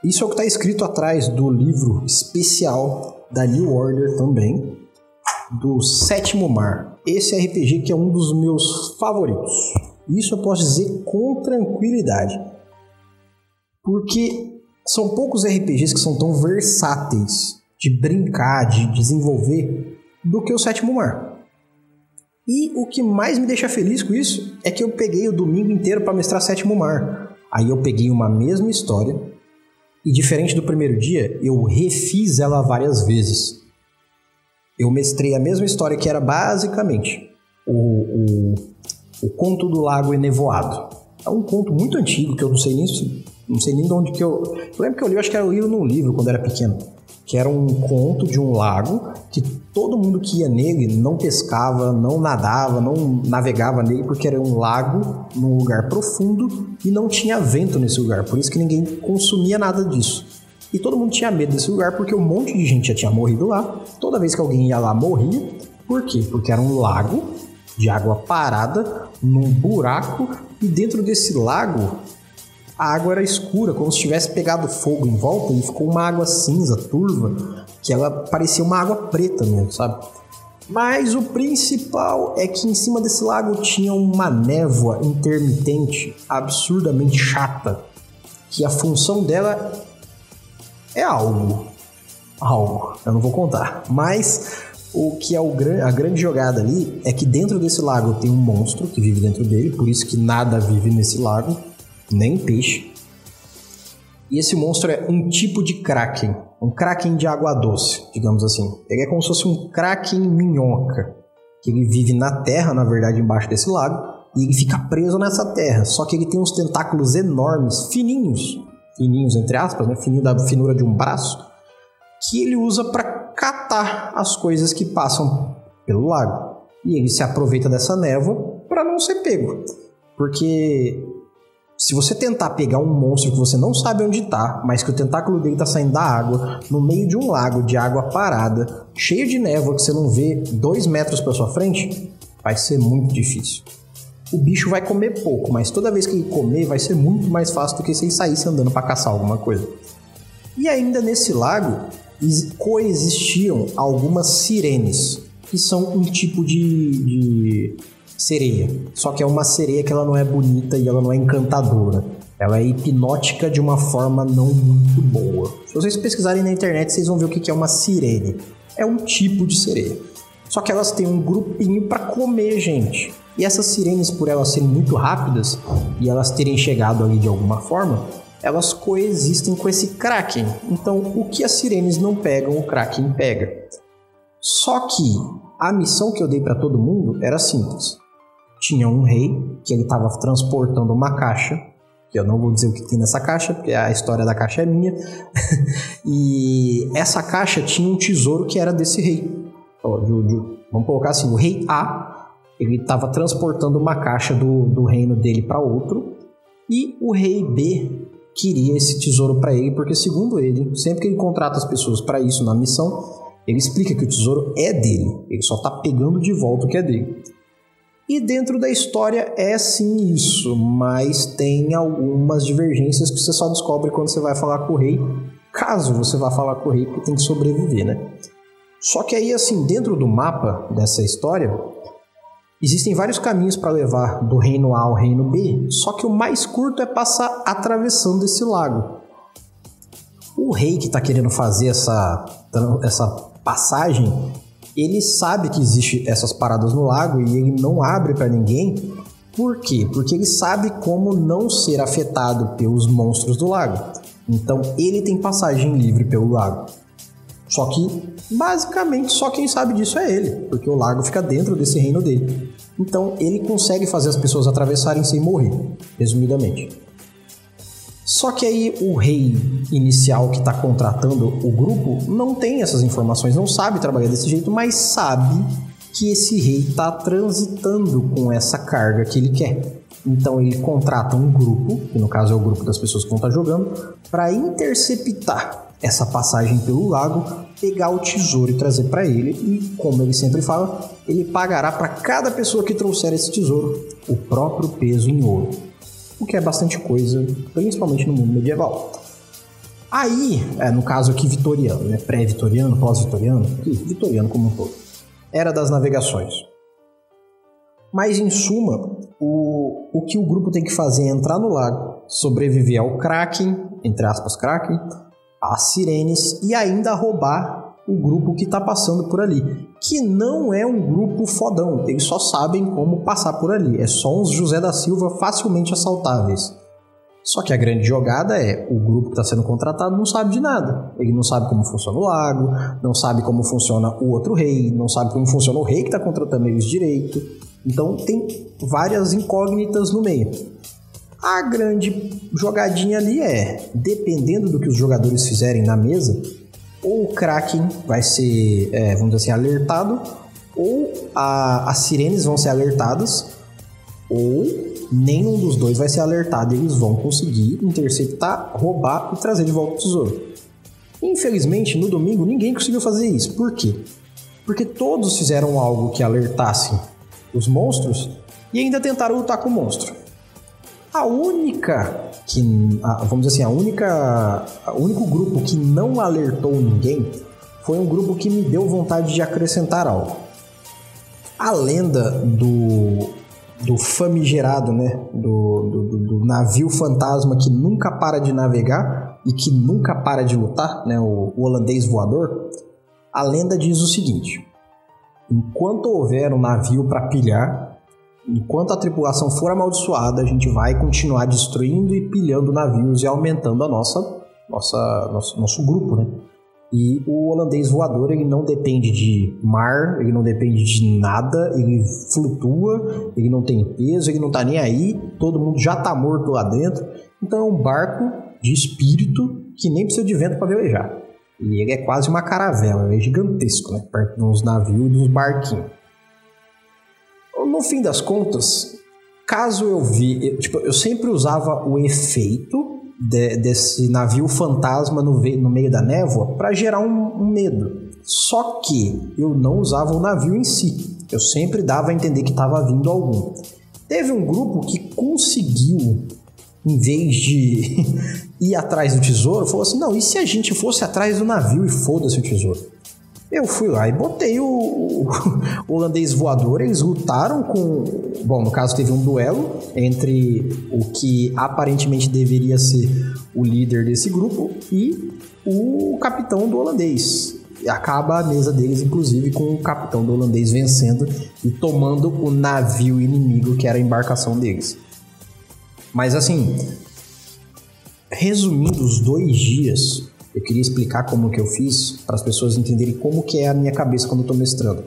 Isso é o que está escrito atrás do livro especial da New Order também, do Sétimo Mar. Esse RPG que é um dos meus favoritos. Isso eu posso dizer com tranquilidade. Porque são poucos RPGs que são tão versáteis de brincar, de desenvolver, do que o Sétimo Mar. E o que mais me deixa feliz com isso é que eu peguei o domingo inteiro para mestrar Sétimo Mar. Aí eu peguei uma mesma história e, diferente do primeiro dia, eu refiz ela várias vezes. Eu mestrei a mesma história que era basicamente o, o, o Conto do Lago Enevoado. É um conto muito antigo que eu não sei nem, não sei nem de onde que eu. Eu lembro que eu li, eu acho que era o livro num livro quando era pequeno que era um conto de um lago que todo mundo que ia nele não pescava, não nadava, não navegava nele porque era um lago num lugar profundo e não tinha vento nesse lugar, por isso que ninguém consumia nada disso. E todo mundo tinha medo desse lugar porque um monte de gente já tinha morrido lá. Toda vez que alguém ia lá morria. Por quê? Porque era um lago de água parada num buraco e dentro desse lago a água era escura, como se tivesse pegado fogo em volta e ficou uma água cinza, turva, que ela parecia uma água preta mesmo, sabe? Mas o principal é que em cima desse lago tinha uma névoa intermitente absurdamente chata, que a função dela é algo. Algo, eu não vou contar. Mas o que é o, a grande jogada ali é que dentro desse lago tem um monstro que vive dentro dele, por isso que nada vive nesse lago, nem peixe. E esse monstro é um tipo de kraken, um kraken de água doce, digamos assim. Ele é como se fosse um kraken minhoca, que ele vive na terra, na verdade, embaixo desse lago, e ele fica preso nessa terra. Só que ele tem uns tentáculos enormes, fininhos, fininhos entre aspas, né, fininho da finura de um braço, que ele usa para catar as coisas que passam pelo lago. E ele se aproveita dessa névoa para não ser pego. Porque se você tentar pegar um monstro que você não sabe onde está, mas que o tentáculo dele está saindo da água, no meio de um lago de água parada, cheio de névoa que você não vê dois metros para sua frente, vai ser muito difícil. O bicho vai comer pouco, mas toda vez que ele comer, vai ser muito mais fácil do que se ele saísse andando para caçar alguma coisa. E ainda nesse lago coexistiam algumas sirenes, que são um tipo de, de sereia. Só que é uma sereia que ela não é bonita e ela não é encantadora. Ela é hipnótica de uma forma não muito boa. Se vocês pesquisarem na internet, vocês vão ver o que é uma sirene. É um tipo de sereia. Só que elas têm um grupinho para comer gente. E essas sirenes, por elas serem muito rápidas e elas terem chegado ali de alguma forma, elas coexistem com esse Kraken. Então, o que as sirenes não pegam, o Kraken pega. Só que a missão que eu dei para todo mundo era simples tinha um rei que ele estava transportando uma caixa, que eu não vou dizer o que tem nessa caixa, porque a história da caixa é minha. (laughs) e essa caixa tinha um tesouro que era desse rei. vamos colocar assim, o rei A, ele estava transportando uma caixa do, do reino dele para outro, e o rei B queria esse tesouro para ele, porque segundo ele, sempre que ele contrata as pessoas para isso na missão, ele explica que o tesouro é dele, ele só está pegando de volta o que é dele. E dentro da história é sim isso, mas tem algumas divergências que você só descobre quando você vai falar com o rei, caso você vá falar com o rei, porque tem que sobreviver, né? Só que aí, assim, dentro do mapa dessa história, existem vários caminhos para levar do reino A ao reino B, só que o mais curto é passar atravessando esse lago. O rei que está querendo fazer essa, essa passagem, ele sabe que existe essas paradas no lago e ele não abre para ninguém. Por quê? Porque ele sabe como não ser afetado pelos monstros do lago. Então ele tem passagem livre pelo lago. Só que basicamente só quem sabe disso é ele, porque o lago fica dentro desse reino dele. Então ele consegue fazer as pessoas atravessarem sem morrer, resumidamente. Só que aí o rei inicial que está contratando o grupo não tem essas informações, não sabe trabalhar desse jeito, mas sabe que esse rei está transitando com essa carga que ele quer. Então ele contrata um grupo, que no caso é o grupo das pessoas que vão estar tá jogando, para interceptar essa passagem pelo lago, pegar o tesouro e trazer para ele. E como ele sempre fala, ele pagará para cada pessoa que trouxer esse tesouro o próprio peso em ouro o que é bastante coisa, principalmente no mundo medieval. Aí, é, no caso aqui vitoriano, né? pré-vitoriano, pós-vitoriano, vitoriano como um todo, era das navegações. Mas em suma, o, o que o grupo tem que fazer é entrar no lago, sobreviver ao Kraken, entre aspas Kraken, às sirenes e ainda roubar o grupo que está passando por ali, que não é um grupo fodão, eles só sabem como passar por ali, é só uns José da Silva facilmente assaltáveis. Só que a grande jogada é o grupo que está sendo contratado não sabe de nada. Ele não sabe como funciona o lago, não sabe como funciona o outro rei, não sabe como funciona o rei que está contratando eles direito. Então tem várias incógnitas no meio. A grande jogadinha ali é, dependendo do que os jogadores fizerem na mesa, ou o Kraken vai ser, é, vamos dizer assim, alertado, ou a, as sirenes vão ser alertadas, ou nenhum dos dois vai ser alertado eles vão conseguir interceptar, roubar e trazer de volta o tesouro. Infelizmente, no domingo, ninguém conseguiu fazer isso. Por quê? Porque todos fizeram algo que alertasse os monstros e ainda tentaram lutar com o monstro. A única que, vamos dizer assim, a única, o único grupo que não alertou ninguém foi um grupo que me deu vontade de acrescentar algo. A lenda do, do famigerado, né? Do, do, do, navio fantasma que nunca para de navegar e que nunca para de lutar, né? O, o holandês voador. A lenda diz o seguinte: enquanto houver um navio para pilhar, enquanto a tripulação for amaldiçoada, a gente vai continuar destruindo e pilhando navios e aumentando a nossa, nossa nosso, nosso grupo, né? E o holandês voador, ele não depende de mar, ele não depende de nada, ele flutua, ele não tem peso, ele não tá nem aí, todo mundo já tá morto lá dentro. Então é um barco de espírito que nem precisa de vento para velejar. E ele é quase uma caravela, ele é gigantesco, né? Perto dos navios e dos barquinhos. No fim das contas, caso eu vi, eu, tipo, eu sempre usava o efeito de, desse navio fantasma no, no meio da névoa para gerar um, um medo. Só que eu não usava o navio em si. Eu sempre dava a entender que estava vindo algum. Teve um grupo que conseguiu, em vez de (laughs) ir atrás do tesouro, falou assim: não, e se a gente fosse atrás do navio e foda-se o tesouro? Eu fui lá e botei o, (laughs) o, holandês voador. Eles lutaram com. Bom, no caso, teve um duelo entre o que aparentemente deveria ser o líder desse grupo e o capitão do holandês. Acaba a mesa deles, inclusive, com o capitão do holandês vencendo e tomando o navio inimigo que era a embarcação deles. Mas assim, resumindo os dois dias, eu queria explicar como que eu fiz para as pessoas entenderem como que é a minha cabeça quando eu estou mestrando.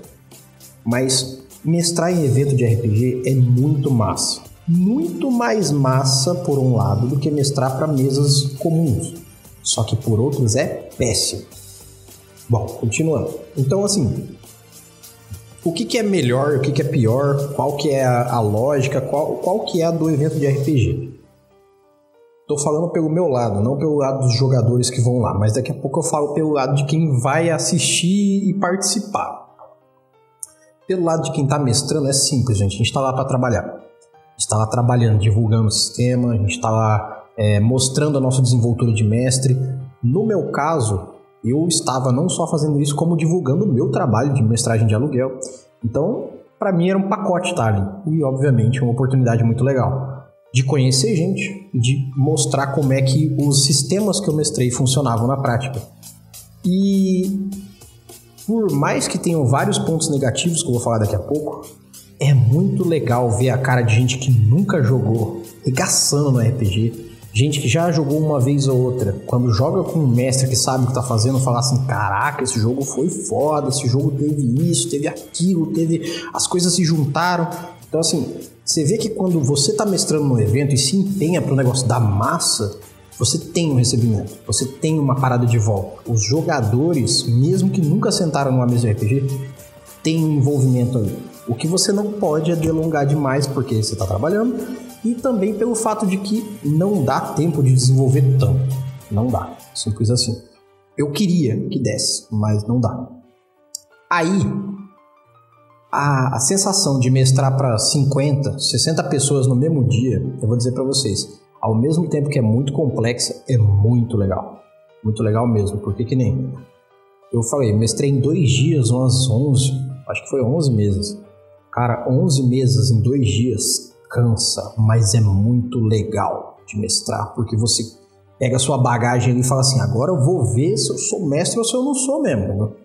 Mas mestrar em evento de RPG é muito massa. Muito mais massa por um lado do que mestrar para mesas comuns. Só que por outros é péssimo. Bom, continuando. Então assim, o que, que é melhor, o que, que é pior, qual que é a, a lógica, qual, qual que é a do evento de RPG? Tô falando pelo meu lado, não pelo lado dos jogadores que vão lá, mas daqui a pouco eu falo pelo lado de quem vai assistir e participar. Pelo lado de quem tá mestrando é simples, gente. A gente tá lá para trabalhar. A gente tá lá trabalhando, divulgando o sistema, a gente tá lá é, mostrando a nossa desenvoltura de mestre. No meu caso, eu estava não só fazendo isso, como divulgando o meu trabalho de mestragem de aluguel. Então, para mim era um pacote tá ali. E, obviamente, uma oportunidade muito legal de conhecer gente de mostrar como é que os sistemas que eu mestrei funcionavam na prática. E por mais que tenham vários pontos negativos que eu vou falar daqui a pouco, é muito legal ver a cara de gente que nunca jogou, regaçando no RPG. Gente que já jogou uma vez ou outra, quando joga com um mestre que sabe o que tá fazendo, falar assim: caraca, esse jogo foi foda, esse jogo teve isso, teve aquilo, teve. As coisas se juntaram. Então, assim, você vê que quando você está mestrando no evento e se empenha para o negócio da massa, você tem um recebimento, você tem uma parada de volta. Os jogadores, mesmo que nunca sentaram numa mesa de RPG, têm um envolvimento ali. O que você não pode é delongar demais porque você está trabalhando e também pelo fato de que não dá tempo de desenvolver tanto. Não dá. Simples assim. Eu queria que desse, mas não dá. Aí, a, a sensação de mestrar para 50, 60 pessoas no mesmo dia, eu vou dizer para vocês, ao mesmo tempo que é muito complexa, é muito legal. Muito legal mesmo, porque que nem eu falei, mestrei em dois dias, umas 11, acho que foi 11 meses. Cara, 11 meses em dois dias cansa, mas é muito legal de mestrar, porque você pega a sua bagagem e fala assim: agora eu vou ver se eu sou mestre ou se eu não sou mesmo.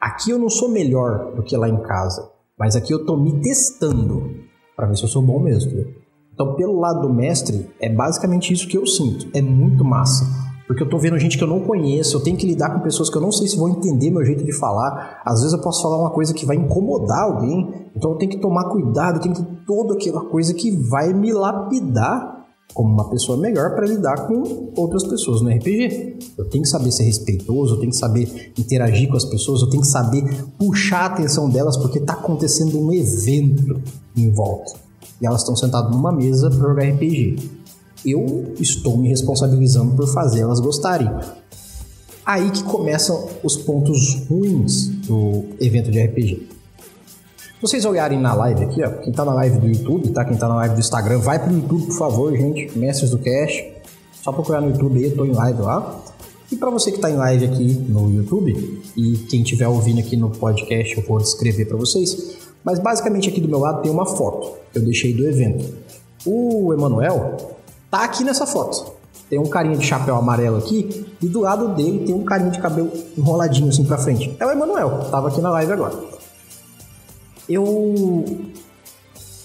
Aqui eu não sou melhor do que lá em casa. Mas aqui eu tô me testando para ver se eu sou bom mesmo. Então, pelo lado do mestre, é basicamente isso que eu sinto. É muito massa. Porque eu tô vendo gente que eu não conheço, eu tenho que lidar com pessoas que eu não sei se vão entender meu jeito de falar. Às vezes eu posso falar uma coisa que vai incomodar alguém, então eu tenho que tomar cuidado, eu tenho que toda aquela coisa que vai me lapidar como uma pessoa melhor para lidar com outras pessoas no RPG. Eu tenho que saber ser respeitoso, eu tenho que saber interagir com as pessoas, eu tenho que saber puxar a atenção delas porque está acontecendo um evento em volta. E elas estão sentadas numa mesa para jogar RPG. Eu estou me responsabilizando por fazer elas gostarem. Aí que começam os pontos ruins do evento de RPG. Se vocês olharem na live aqui, ó, quem tá na live do YouTube, tá? Quem tá na live do Instagram, vai pro YouTube, por favor, gente. Mestres do Cash. Só procurar no YouTube aí, eu tô em live lá. E para você que tá em live aqui no YouTube, e quem estiver ouvindo aqui no podcast, eu vou descrever para vocês. Mas basicamente aqui do meu lado tem uma foto que eu deixei do evento. O Emanuel tá aqui nessa foto. Tem um carinha de chapéu amarelo aqui e do lado dele tem um carinha de cabelo enroladinho assim pra frente. É o Emanuel, tava aqui na live agora. Eu.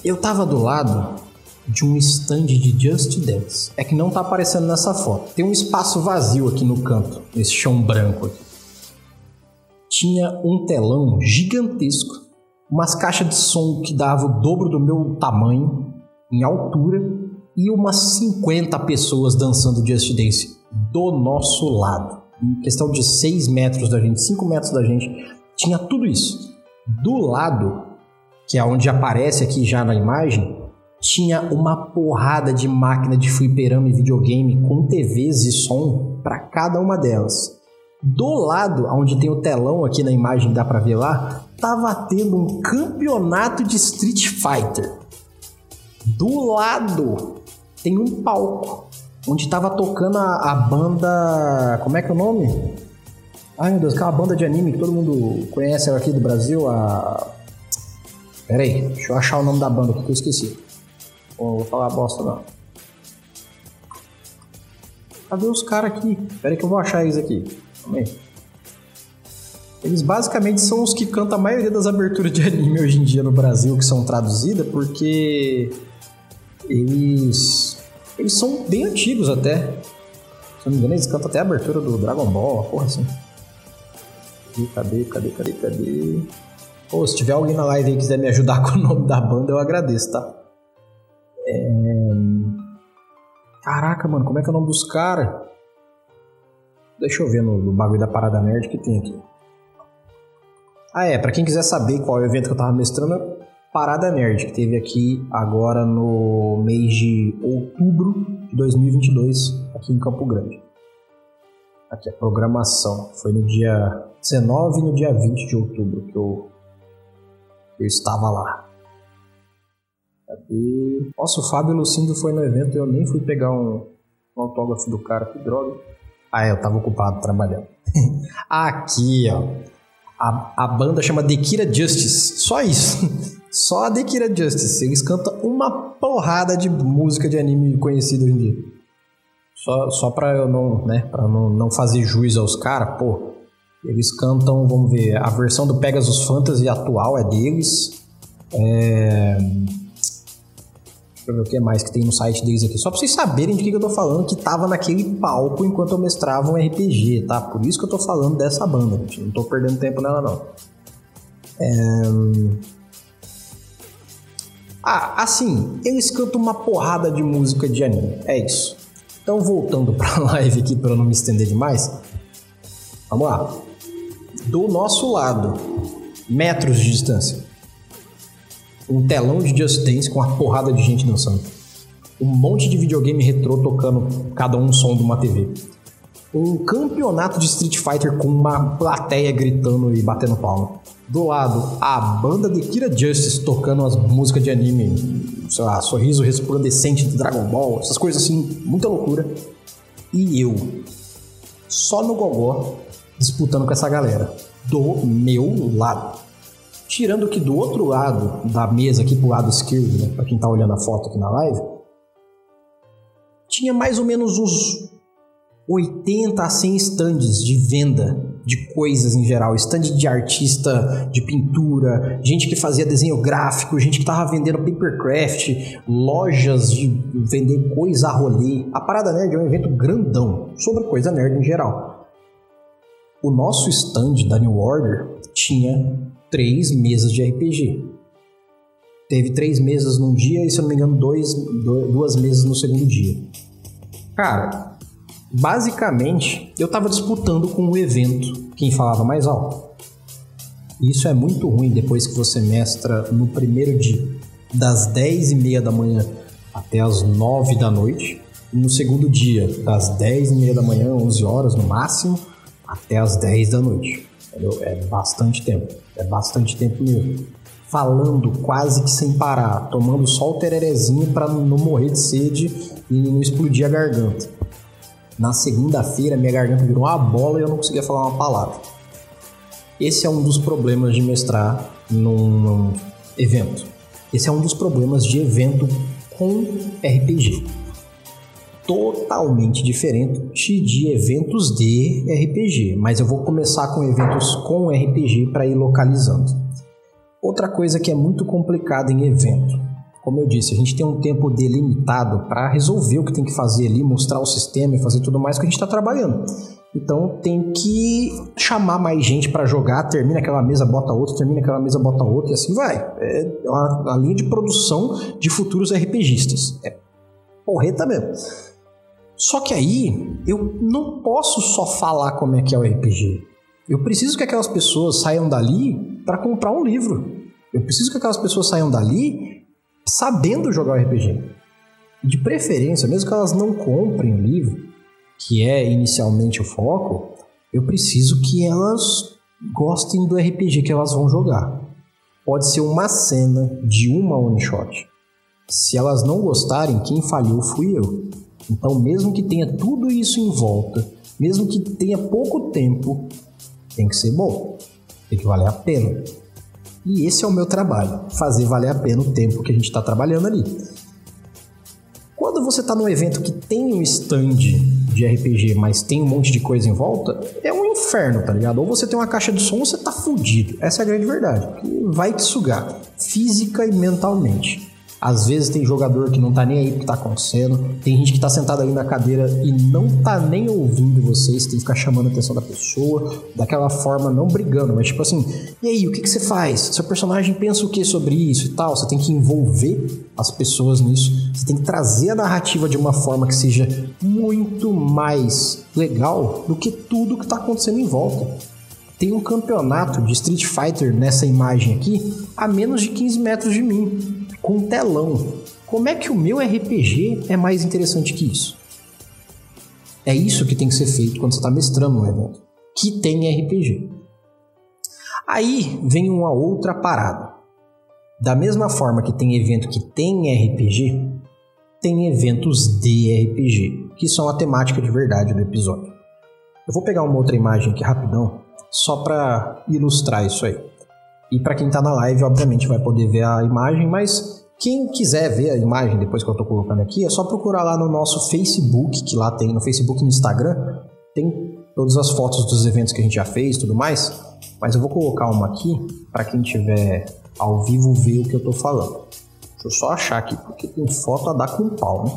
Eu tava do lado de um stand de Just Dance. É que não tá aparecendo nessa foto. Tem um espaço vazio aqui no canto, nesse chão branco aqui. Tinha um telão gigantesco, umas caixas de som que dava o dobro do meu tamanho em altura e umas 50 pessoas dançando Just Dance do nosso lado. Em questão de 6 metros da gente, 5 metros da gente, tinha tudo isso. Do lado, que é onde aparece aqui já na imagem, tinha uma porrada de máquina de fliperama e videogame com TVs e som para cada uma delas. Do lado, onde tem o telão aqui na imagem, dá para ver lá, tava tendo um campeonato de Street Fighter. Do lado tem um palco onde tava tocando a, a banda. Como é que é o nome? Ai meu Deus, aquela banda de anime que todo mundo conhece aqui do Brasil, a. Pera aí, deixa eu achar o nome da banda que eu esqueci. Oh, vou falar bosta não. Cadê os caras aqui? Pera aí que eu vou achar eles aqui. Calma aí. Eles basicamente são os que cantam a maioria das aberturas de anime hoje em dia no Brasil que são traduzidas, porque eles eles são bem antigos até. Se não me engano, eles cantam até a abertura do Dragon Ball, porra assim. Cadê, cadê, cadê, cadê? Se tiver alguém na live aí que quiser me ajudar (laughs) com o nome da banda, eu agradeço, tá? É... Caraca, mano, como é que é o nome dos caras? Deixa eu ver no, no bagulho da Parada Nerd que tem aqui. Ah, é, pra quem quiser saber qual é o evento que eu tava mestrando, Parada Nerd, que teve aqui agora no mês de outubro de 2022, aqui em Campo Grande. Aqui a programação. Foi no dia 19 e no dia 20 de outubro que eu, eu estava lá. Cadê? Nossa, o Fábio Lucindo foi no evento e eu nem fui pegar um, um autógrafo do cara, que droga. Ah, é, eu tava ocupado trabalhando. (laughs) aqui, ó. A, a banda chama Dekira Justice. Só isso. (laughs) Só a Dekira Justice. Eles cantam uma porrada de música de anime conhecido hoje em dia. Só, só pra eu não, né, pra não, não fazer juiz aos caras, pô. Eles cantam, vamos ver, a versão do Pegasus Fantasy atual é deles. É... Deixa eu ver o que mais que tem no site deles aqui. Só pra vocês saberem de que, eu tô falando, que tava naquele palco enquanto eu mestrava um RPG, tá? Por isso que eu tô falando dessa banda, gente. Não tô perdendo tempo nela, não. É... Ah, assim, eles cantam uma porrada de música de anime. É isso. Então, voltando pra (laughs) live aqui, para não me estender demais. Vamos lá. Do nosso lado, metros de distância, um telão de Just Dance com uma porrada de gente dançando. Um monte de videogame retrô tocando cada um som de uma TV. Um campeonato de Street Fighter com uma plateia gritando e batendo palma do lado a banda de Kira Justice tocando as músicas de anime, sei lá, sorriso resplandecente do Dragon Ball, essas coisas assim, muita loucura. E eu, só no gogó, disputando com essa galera, do meu lado. Tirando que do outro lado da mesa, aqui pro lado esquerdo, né, quem tá olhando a foto aqui na live, tinha mais ou menos uns 80 a 100 stands de venda de coisas em geral, stand de artista de pintura, gente que fazia desenho gráfico, gente que tava vendendo papercraft, lojas de vender coisa a rolê. A Parada Nerd é um evento grandão sobre coisa nerd em geral. O nosso stand da New Order tinha três mesas de RPG. Teve três mesas num dia e, se eu não me engano, dois, duas mesas no segundo dia. Cara, Basicamente, eu estava disputando com o evento quem falava mais alto. Isso é muito ruim depois que você mestra no primeiro dia, das 10 e meia da manhã até as 9 da noite, e no segundo dia, das 10 e meia da manhã, 11 horas no máximo, até as 10 da noite. Entendeu? É bastante tempo, é bastante tempo mesmo. Falando quase que sem parar, tomando só o tererezinho para não morrer de sede e não explodir a garganta. Na segunda-feira, minha garganta virou uma bola e eu não conseguia falar uma palavra. Esse é um dos problemas de mestrar num, evento. Esse é um dos problemas de evento com RPG. Totalmente diferente de eventos de RPG, mas eu vou começar com eventos com RPG para ir localizando. Outra coisa que é muito complicada em evento, como eu disse, a gente tem um tempo delimitado para resolver o que tem que fazer ali, mostrar o sistema e fazer tudo mais que a gente está trabalhando. Então tem que chamar mais gente para jogar, termina aquela mesa, bota outra, termina aquela mesa, bota outra e assim vai. É uma, linha de produção de futuros RPGistas. É porreta mesmo. Só que aí eu não posso só falar como é que é o RPG. Eu preciso que aquelas pessoas saiam dali para comprar um livro. Eu preciso que aquelas pessoas saiam dali sabendo jogar o RPG. De preferência, mesmo que elas não comprem o livro, que é inicialmente o foco, eu preciso que elas gostem do RPG que elas vão jogar. Pode ser uma cena de uma one shot. Se elas não gostarem, quem falhou fui eu. Então, mesmo que tenha tudo isso em volta, mesmo que tenha pouco tempo, tem que ser bom. Tem que valer a pena. E esse é o meu trabalho, fazer valer a pena o tempo que a gente está trabalhando ali. Quando você está num evento que tem um stand de RPG, mas tem um monte de coisa em volta, é um inferno, tá ligado? Ou você tem uma caixa de som você tá fudido. Essa é a grande verdade. Vai te sugar, física e mentalmente. Às vezes tem jogador que não tá nem aí pro que tá acontecendo, tem gente que tá sentado ali na cadeira e não tá nem ouvindo vocês, tem que ficar chamando a atenção da pessoa, daquela forma, não brigando, mas tipo assim, e aí, o que, que você faz? Seu personagem pensa o que sobre isso e tal? Você tem que envolver as pessoas nisso, você tem que trazer a narrativa de uma forma que seja muito mais legal do que tudo que tá acontecendo em volta. Tem um campeonato de Street Fighter nessa imagem aqui a menos de 15 metros de mim com telão. Como é que o meu RPG é mais interessante que isso? É isso que tem que ser feito quando você está mestrando um evento que tem RPG. Aí vem uma outra parada. Da mesma forma que tem evento que tem RPG, tem eventos de RPG, que são a temática de verdade do episódio. Eu vou pegar uma outra imagem aqui rapidão, só para ilustrar isso aí. E para quem está na live, obviamente vai poder ver a imagem, mas quem quiser ver a imagem depois que eu estou colocando aqui, é só procurar lá no nosso Facebook, que lá tem no Facebook e no Instagram, tem todas as fotos dos eventos que a gente já fez, tudo mais. Mas eu vou colocar uma aqui para quem tiver ao vivo ver o que eu estou falando. Deixa eu só achar aqui, porque tem foto a dar com pau, né?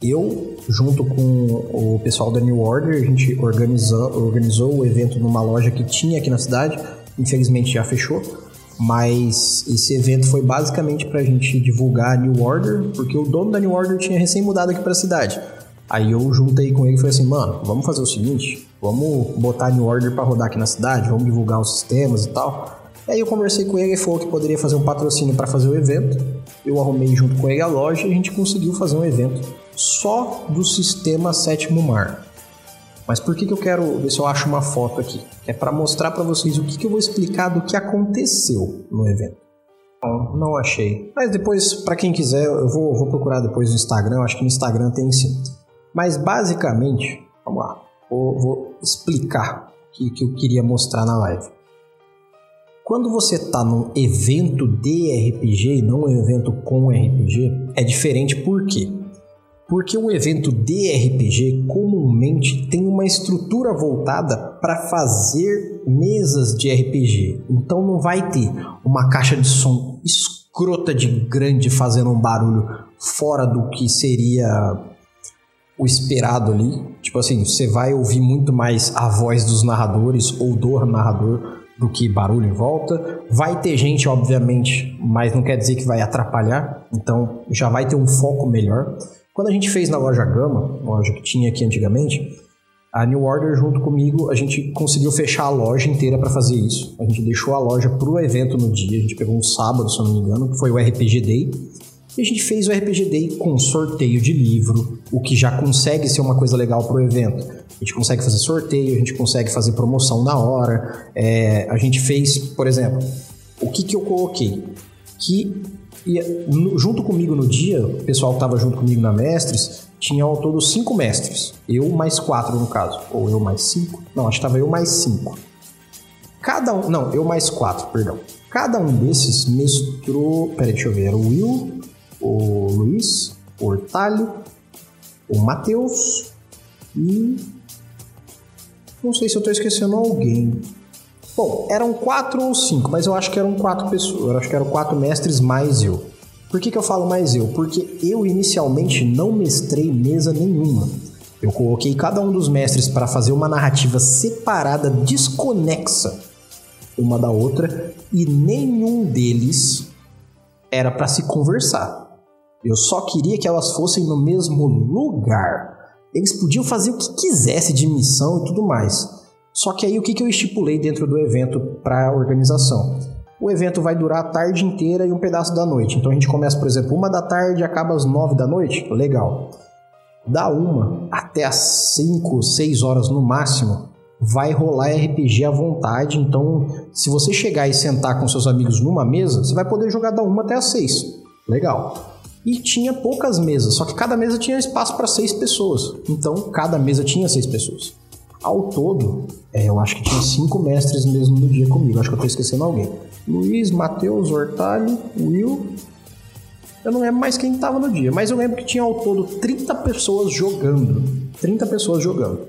Eu, junto com o pessoal da New Order, a gente organizou, organizou o evento numa loja que tinha aqui na cidade, infelizmente já fechou mas esse evento foi basicamente para a gente divulgar a New Order, porque o dono da New Order tinha recém mudado aqui para a cidade. Aí eu juntei com ele e falei assim, mano, vamos fazer o seguinte, vamos botar a New Order para rodar aqui na cidade, vamos divulgar os sistemas e tal. Aí eu conversei com ele e falou que poderia fazer um patrocínio para fazer o evento. Eu arrumei junto com ele a loja e a gente conseguiu fazer um evento só do sistema Sétimo Mar. Mas por que, que eu quero ver se eu acho uma foto aqui? É para mostrar para vocês o que, que eu vou explicar do que aconteceu no evento. Não, não achei. Mas depois, para quem quiser, eu vou, vou, procurar depois no Instagram. Acho que no Instagram tem sim. Mas basicamente, vamos lá. Vou, vou explicar o que, que eu queria mostrar na live. Quando você está num evento de RPG e não um evento com RPG, é diferente por quê? Porque um evento de RPG comumente tem uma estrutura voltada para fazer mesas de RPG. Então não vai ter uma caixa de som escrota de grande fazendo um barulho fora do que seria o esperado ali. Tipo assim, você vai ouvir muito mais a voz dos narradores ou do narrador do que barulho em volta. Vai ter gente, obviamente, mas não quer dizer que vai atrapalhar. Então já vai ter um foco melhor. Quando a gente fez na loja Gama, loja que tinha aqui antigamente, a New Order junto comigo, a gente conseguiu fechar a loja inteira para fazer isso. A gente deixou a loja pro evento no dia, a gente pegou um sábado, se eu não me engano, que foi o RPG Day. E a gente fez o RPG Day com sorteio de livro, o que já consegue ser uma coisa legal pro evento. A gente consegue fazer sorteio, a gente consegue fazer promoção na hora. É, a gente fez, por exemplo, o que, que eu coloquei? Que e junto comigo no dia, o pessoal que estava junto comigo na Mestres, tinha ao todo cinco mestres. Eu mais quatro, no caso. Ou eu mais cinco? Não, acho que estava eu mais cinco. Cada um. Não, eu mais quatro, perdão. Cada um desses mestrou. Peraí, deixa eu ver. Era o Will, o Luiz, o Hortalho, o Matheus e. Não sei se eu tô esquecendo alguém. Bom, eram quatro ou cinco, mas eu acho que eram quatro pessoas. Eu acho que eram quatro mestres mais eu. Por que, que eu falo mais eu? Porque eu inicialmente não mestrei mesa nenhuma. Eu coloquei cada um dos mestres para fazer uma narrativa separada, desconexa uma da outra, e nenhum deles era para se conversar. Eu só queria que elas fossem no mesmo lugar. Eles podiam fazer o que quisesse de missão e tudo mais. Só que aí o que, que eu estipulei dentro do evento para a organização? O evento vai durar a tarde inteira e um pedaço da noite. Então a gente começa, por exemplo, uma da tarde e acaba às nove da noite. Legal da uma até as 5, 6 horas no máximo, vai rolar RPG à vontade. Então, se você chegar e sentar com seus amigos numa mesa, você vai poder jogar da uma até as 6. Legal. E tinha poucas mesas, só que cada mesa tinha espaço para seis pessoas. Então, cada mesa tinha seis pessoas. Ao todo, é, eu acho que tinha cinco mestres mesmo no dia comigo. Acho que eu tô esquecendo alguém. Luiz, Matheus, Hortalho, Will, eu não lembro mais quem estava no dia, mas eu lembro que tinha ao todo 30 pessoas jogando. 30 pessoas jogando.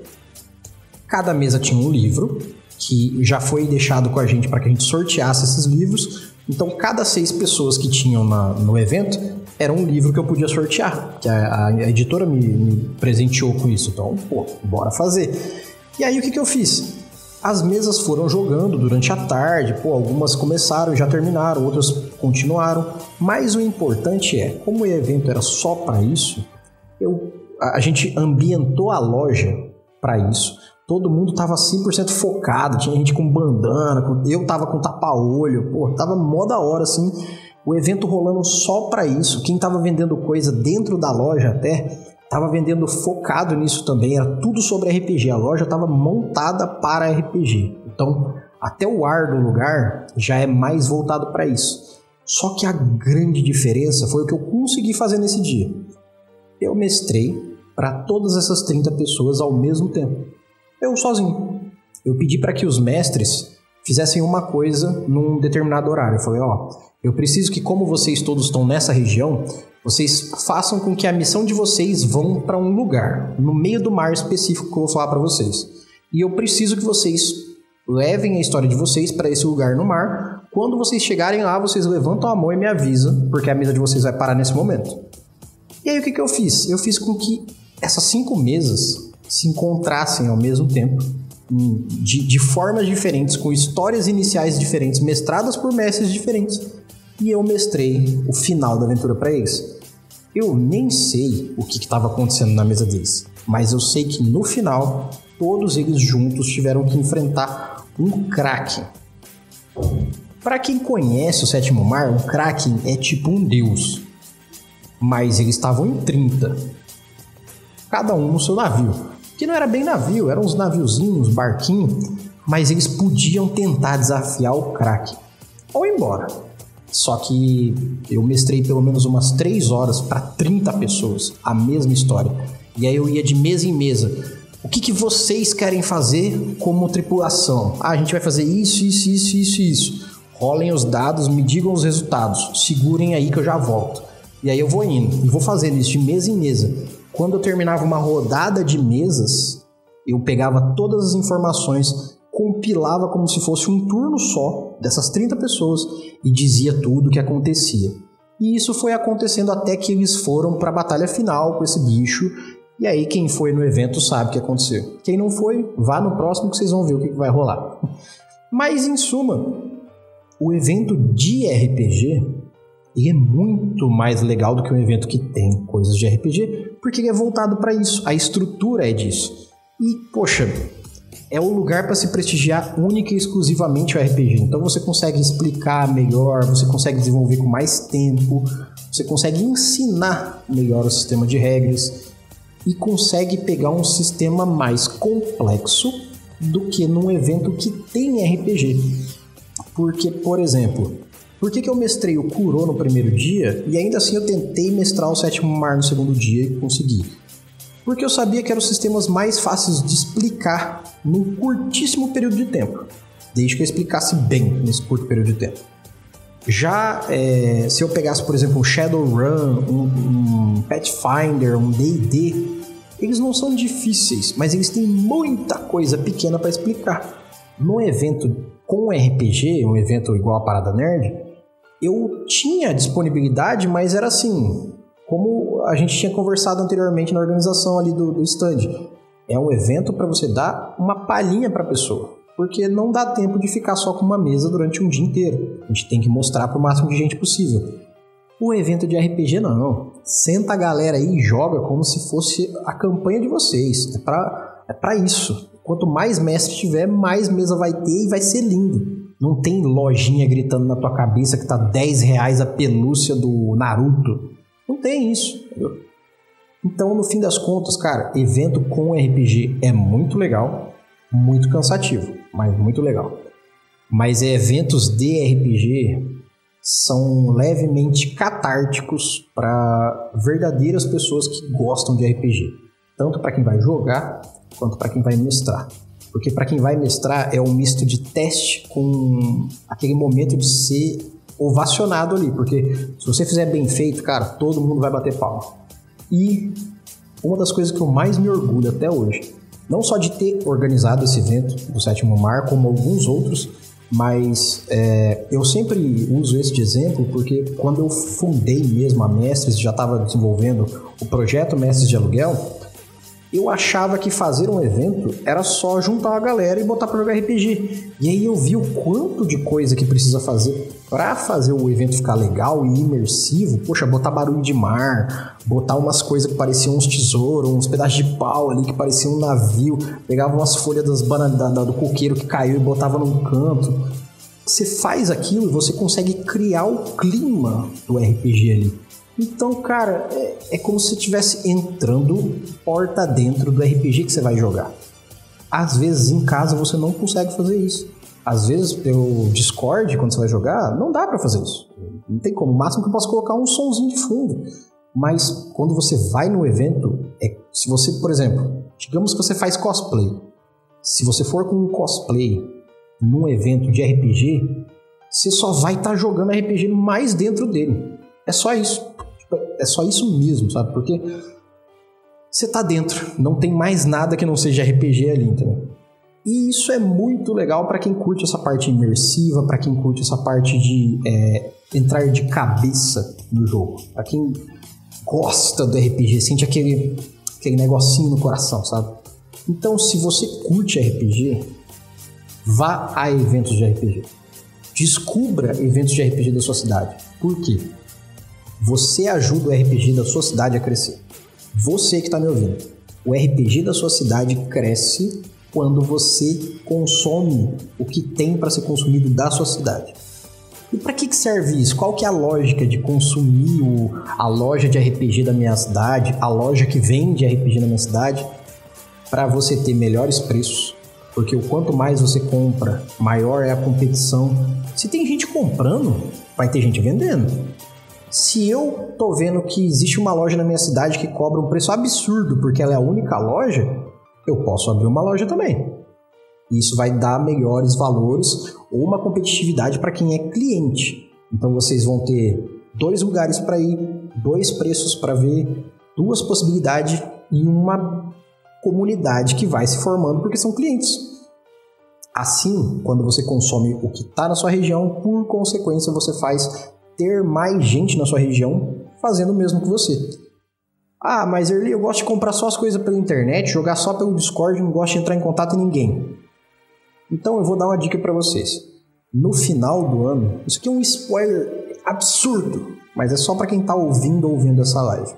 Cada mesa tinha um livro que já foi deixado com a gente para que a gente sorteasse esses livros. Então, cada seis pessoas que tinham na, no evento era um livro que eu podia sortear, que a, a editora me, me, presenteou com isso. Então, pô, bora fazer. E aí, o que, que eu fiz? As mesas foram jogando durante a tarde, pô, algumas começaram e já terminaram, outras continuaram. Mas o importante é, como o evento era só para isso, eu, a, gente ambientou a loja para isso. Todo mundo tava 100% focado, tinha gente com bandana, eu tava com tapa-olho, pô, tava mó da hora assim. O evento rolando só para isso. Quem tava vendendo coisa dentro da loja até Tava vendendo focado nisso também, era tudo sobre RPG. A loja estava montada para RPG. Então, até o ar do lugar já é mais voltado para isso. Só que a grande diferença foi o que eu consegui fazer nesse dia. Eu mestrei para todas essas 30 pessoas ao mesmo tempo. Eu sozinho. Eu pedi para que os mestres fizessem uma coisa num determinado horário. Eu falei, ó, eu preciso que como vocês todos estão nessa região, vocês façam com que a missão de vocês vão para um lugar, no meio do mar específico que eu vou falar para vocês. E eu preciso que vocês levem a história de vocês para esse lugar no mar. Quando vocês chegarem lá, vocês levantam a mão e me avisam, porque a mesa de vocês vai parar nesse momento. E aí o que, que eu fiz? Eu fiz com que essas cinco mesas se encontrassem ao mesmo tempo, de, de formas diferentes, com histórias iniciais diferentes, mestradas por mestres diferentes e eu mestrei o final da aventura para eles. Eu nem sei o que estava acontecendo na mesa deles, mas eu sei que no final todos eles juntos tiveram que enfrentar um Kraken. Para quem conhece o Sétimo Mar, um Kraken é tipo um deus, mas eles estavam em 30, cada um no seu navio. Que não era bem navio, eram uns naviozinhos, barquinhos, mas eles podiam tentar desafiar o Kraken ou ir embora. Só que eu mestrei pelo menos umas 3 horas para 30 pessoas, a mesma história. E aí eu ia de mesa em mesa. O que, que vocês querem fazer como tripulação? Ah, a gente vai fazer isso, isso, isso, isso, isso. Rolem os dados, me digam os resultados. Segurem aí que eu já volto. E aí eu vou indo e vou fazendo isso de mesa em mesa. Quando eu terminava uma rodada de mesas, eu pegava todas as informações compilava como se fosse um turno só dessas 30 pessoas e dizia tudo o que acontecia. E isso foi acontecendo até que eles foram para a batalha final com esse bicho. E aí quem foi no evento sabe o que aconteceu. Quem não foi, vá no próximo que vocês vão ver o que vai rolar. (laughs) Mas em suma, o evento de RPG ele é muito mais legal do que um evento que tem coisas de RPG, porque ele é voltado para isso. A estrutura é disso. E poxa, é o lugar para se prestigiar única e exclusivamente o RPG. Então você consegue explicar melhor, você consegue desenvolver com mais tempo, você consegue ensinar melhor o sistema de regras e consegue pegar um sistema mais complexo do que num evento que tem RPG. Porque, por exemplo, por que, que eu mestrei o Kuro no primeiro dia e ainda assim eu tentei mestrar o sétimo mar no segundo dia e consegui? Porque eu sabia que eram os sistemas mais fáceis de explicar num curtíssimo período de tempo, desde que eu explicasse bem nesse curto período de tempo. Já é, se eu pegasse, por exemplo, um Shadowrun, um, um Pathfinder, um D&D, eles não são difíceis, mas eles têm muita coisa pequena para explicar. No evento com RPG, um evento igual a Parada Nerd, eu tinha disponibilidade, mas era assim, como a gente tinha conversado anteriormente na organização ali do, do stand. É um evento para você dar uma palhinha para a pessoa porque não dá tempo de ficar só com uma mesa durante um dia inteiro. A gente tem que mostrar para o máximo de gente possível. O evento de RPG não. Senta a galera aí e joga como se fosse a campanha de vocês. É para é pra isso. Quanto mais mestre tiver, mais mesa vai ter e vai ser lindo. Não tem lojinha gritando na tua cabeça que tá 10 reais a pelúcia do Naruto. Não tem isso. Entendeu? Então, no fim das contas, cara, evento com RPG é muito legal, muito cansativo mas muito legal. Mas eventos de RPG são levemente catárticos para verdadeiras pessoas que gostam de RPG, tanto para quem vai jogar quanto para quem vai mestrar. Porque para quem vai mestrar é um misto de teste com aquele momento de ser ovacionado ali, porque se você fizer bem feito, cara, todo mundo vai bater palma. E uma das coisas que eu mais me orgulho até hoje não só de ter organizado esse evento do Sétimo Mar, como alguns outros, mas é, eu sempre uso esse de exemplo porque quando eu fundei mesmo a Mestres, já estava desenvolvendo o projeto Mestres de Aluguel, eu achava que fazer um evento era só juntar a galera e botar para jogar RPG. E aí eu vi o quanto de coisa que precisa fazer para fazer o evento ficar legal e imersivo. Poxa, botar barulho de mar, botar umas coisas que pareciam uns tesouros, uns pedaços de pau ali que pareciam um navio, pegava umas folhas das bananas do coqueiro que caiu e botava num canto. Você faz aquilo e você consegue criar o clima do RPG ali. Então, cara, é, é como se estivesse entrando porta dentro do RPG que você vai jogar. Às vezes em casa você não consegue fazer isso. Às vezes pelo Discord, quando você vai jogar, não dá para fazer isso. Não tem como. O máximo que eu posso colocar é um sonzinho de fundo. Mas quando você vai no evento, é, se você, por exemplo, digamos que você faz cosplay. Se você for com um cosplay num evento de RPG, você só vai estar tá jogando RPG mais dentro dele. É só isso. É só isso mesmo, sabe? Porque você tá dentro, não tem mais nada que não seja RPG ali, entendeu? E isso é muito legal para quem curte essa parte imersiva, para quem curte essa parte de é, entrar de cabeça no jogo. Para quem gosta do RPG, sente aquele, aquele negocinho no coração, sabe? Então, se você curte RPG, vá a eventos de RPG. Descubra eventos de RPG da sua cidade. Por quê? Você ajuda o RPG da sua cidade a crescer. Você que está me ouvindo. O RPG da sua cidade cresce quando você consome o que tem para ser consumido da sua cidade. E para que, que serve isso? Qual que é a lógica de consumir o, a loja de RPG da minha cidade, a loja que vende RPG na minha cidade, para você ter melhores preços? Porque o quanto mais você compra, maior é a competição. Se tem gente comprando, vai ter gente vendendo. Se eu tô vendo que existe uma loja na minha cidade que cobra um preço absurdo porque ela é a única loja, eu posso abrir uma loja também. Isso vai dar melhores valores ou uma competitividade para quem é cliente. Então vocês vão ter dois lugares para ir, dois preços para ver, duas possibilidades e uma comunidade que vai se formando porque são clientes. Assim, quando você consome o que está na sua região, por consequência você faz ter mais gente na sua região fazendo o mesmo que você. Ah, mas Erli, eu gosto de comprar só as coisas pela internet, jogar só pelo Discord, não gosto de entrar em contato com ninguém. Então eu vou dar uma dica para vocês. No final do ano, isso aqui é um spoiler absurdo, mas é só para quem tá ouvindo ou ouvindo essa live.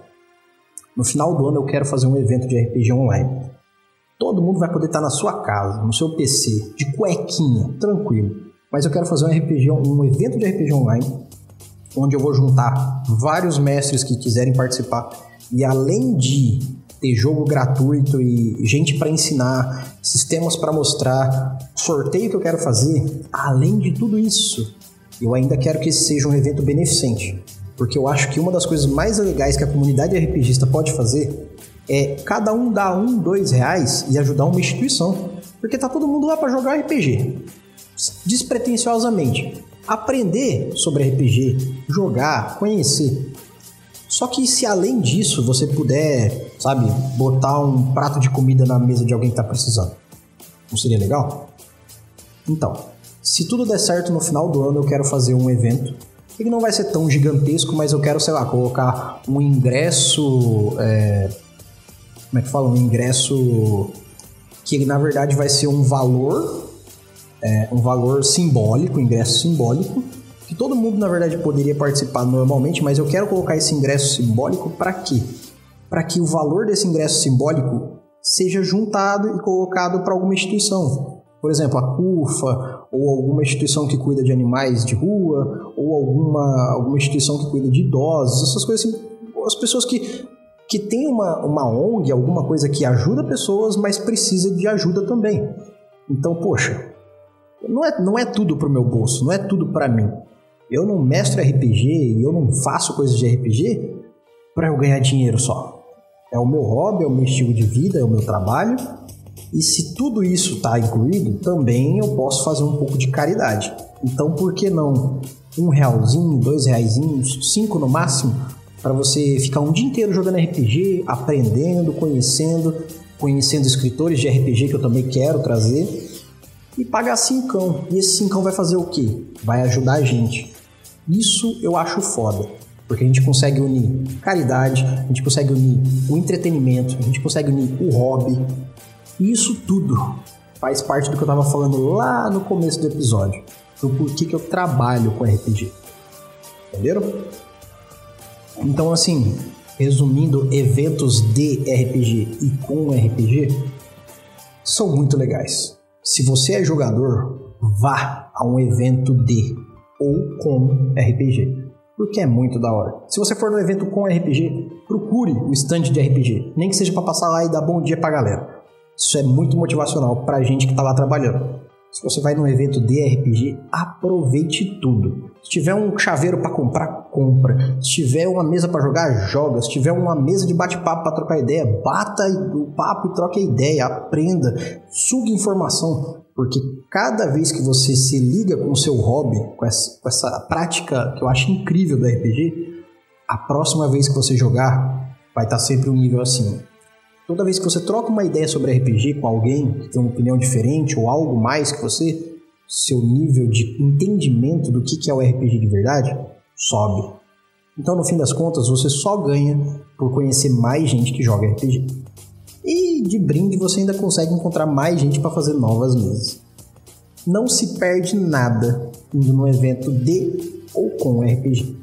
No final do ano eu quero fazer um evento de RPG online. Todo mundo vai poder estar na sua casa, no seu PC, de cuequinha, tranquilo. Mas eu quero fazer um RPG, um evento de RPG online onde eu vou juntar vários mestres que quiserem participar. E além de ter jogo gratuito e gente para ensinar, sistemas para mostrar, sorteio que eu quero fazer, além de tudo isso, eu ainda quero que esse seja um evento beneficente, porque eu acho que uma das coisas mais legais que a comunidade RPGista pode fazer é cada um dar um, dois reais e ajudar uma instituição, porque tá todo mundo lá para jogar RPG, despretensiosamente. Aprender sobre RPG, jogar, conhecer. Só que se além disso você puder, sabe, botar um prato de comida na mesa de alguém que está precisando, não seria legal? Então, se tudo der certo no final do ano, eu quero fazer um evento. Ele não vai ser tão gigantesco, mas eu quero, sei lá, colocar um ingresso. É... Como é que fala? Um ingresso que ele na verdade vai ser um valor, é, um valor simbólico, ingresso simbólico, que todo mundo na verdade poderia participar normalmente, mas eu quero colocar esse ingresso simbólico para quê? Para que o valor desse ingresso simbólico seja juntado e colocado para alguma instituição. Por exemplo, a CUFA, ou alguma instituição que cuida de animais de rua, ou alguma, alguma instituição que cuida de idosos, essas coisas assim. As pessoas que que tem uma, uma ONG, alguma coisa que ajuda pessoas, mas precisa de ajuda também. Então, poxa, não é, não é tudo pro meu bolso, não é tudo para mim. Eu não mestro RPG e eu não faço coisas de RPG para eu ganhar dinheiro só. É o meu hobby, é o meu estilo de vida, é o meu trabalho. E se tudo isso está incluído, também eu posso fazer um pouco de caridade. Então, por que não um realzinho, dois reaisinhos, cinco no máximo, para você ficar um dia inteiro jogando RPG, aprendendo, conhecendo, conhecendo escritores de RPG que eu também quero trazer e pagar cincão. E esse cincão vai fazer o quê? Vai ajudar a gente. Isso eu acho foda. Porque a gente consegue unir caridade, a gente consegue unir o entretenimento, a gente consegue unir o hobby. E isso tudo faz parte do que eu tava falando lá no começo do episódio. Do porquê que eu trabalho com RPG. Entenderam? Então, assim, resumindo, eventos de RPG e com RPG são muito legais. Se você é jogador, vá a um evento de ou com RPG, porque é muito da hora. Se você for no evento com RPG, procure o stand de RPG, nem que seja para passar lá e dar bom dia pra galera. Isso é muito motivacional pra gente que tá lá trabalhando. Se você vai num evento de RPG, aproveite tudo. Se tiver um chaveiro para comprar, compra. Se tiver uma mesa para jogar, joga. Se tiver uma mesa de bate-papo para trocar ideia, bata o papo e troque ideia, aprenda, suga informação, porque cada vez que você se liga com o seu hobby, com essa, com essa prática que eu acho incrível do RPG, a próxima vez que você jogar vai estar sempre um nível acima. Toda vez que você troca uma ideia sobre RPG com alguém que tem uma opinião diferente ou algo mais que você, seu nível de entendimento do que é o RPG de verdade sobe. Então, no fim das contas, você só ganha por conhecer mais gente que joga RPG. E de brinde você ainda consegue encontrar mais gente para fazer novas mesas. Não se perde nada indo num evento de ou com RPG.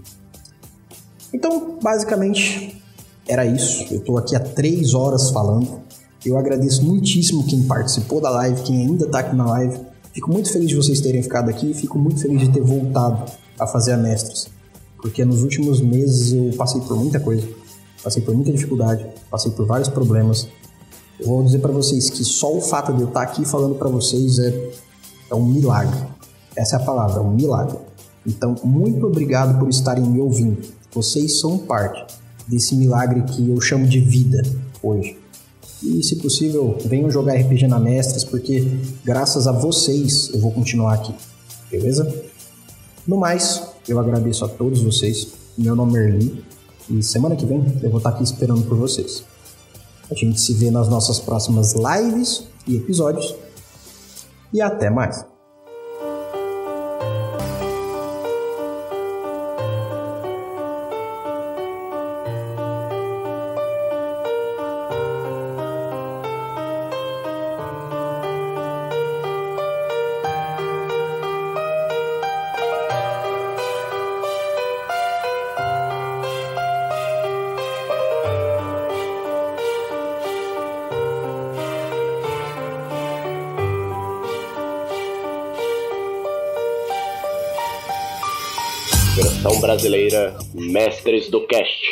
Então, basicamente, era isso. Eu estou aqui há três horas falando. Eu agradeço muitíssimo quem participou da live, quem ainda está aqui na live. Fico muito feliz de vocês terem ficado aqui. Fico muito feliz de ter voltado a fazer a Mestres. Porque nos últimos meses eu passei por muita coisa. Passei por muita dificuldade. Passei por vários problemas. Eu vou dizer para vocês que só o fato de eu estar aqui falando para vocês é, é um milagre. Essa é a palavra, é um milagre. Então, muito obrigado por estarem me ouvindo. Vocês são parte desse milagre que eu chamo de vida hoje. E, se possível, venham jogar RPG na Mestres, porque graças a vocês eu vou continuar aqui, beleza? No mais, eu agradeço a todos vocês. Meu nome é Erli e semana que vem eu vou estar aqui esperando por vocês. A gente se vê nas nossas próximas lives e episódios. E até mais! Brasileira Mestres do Cast.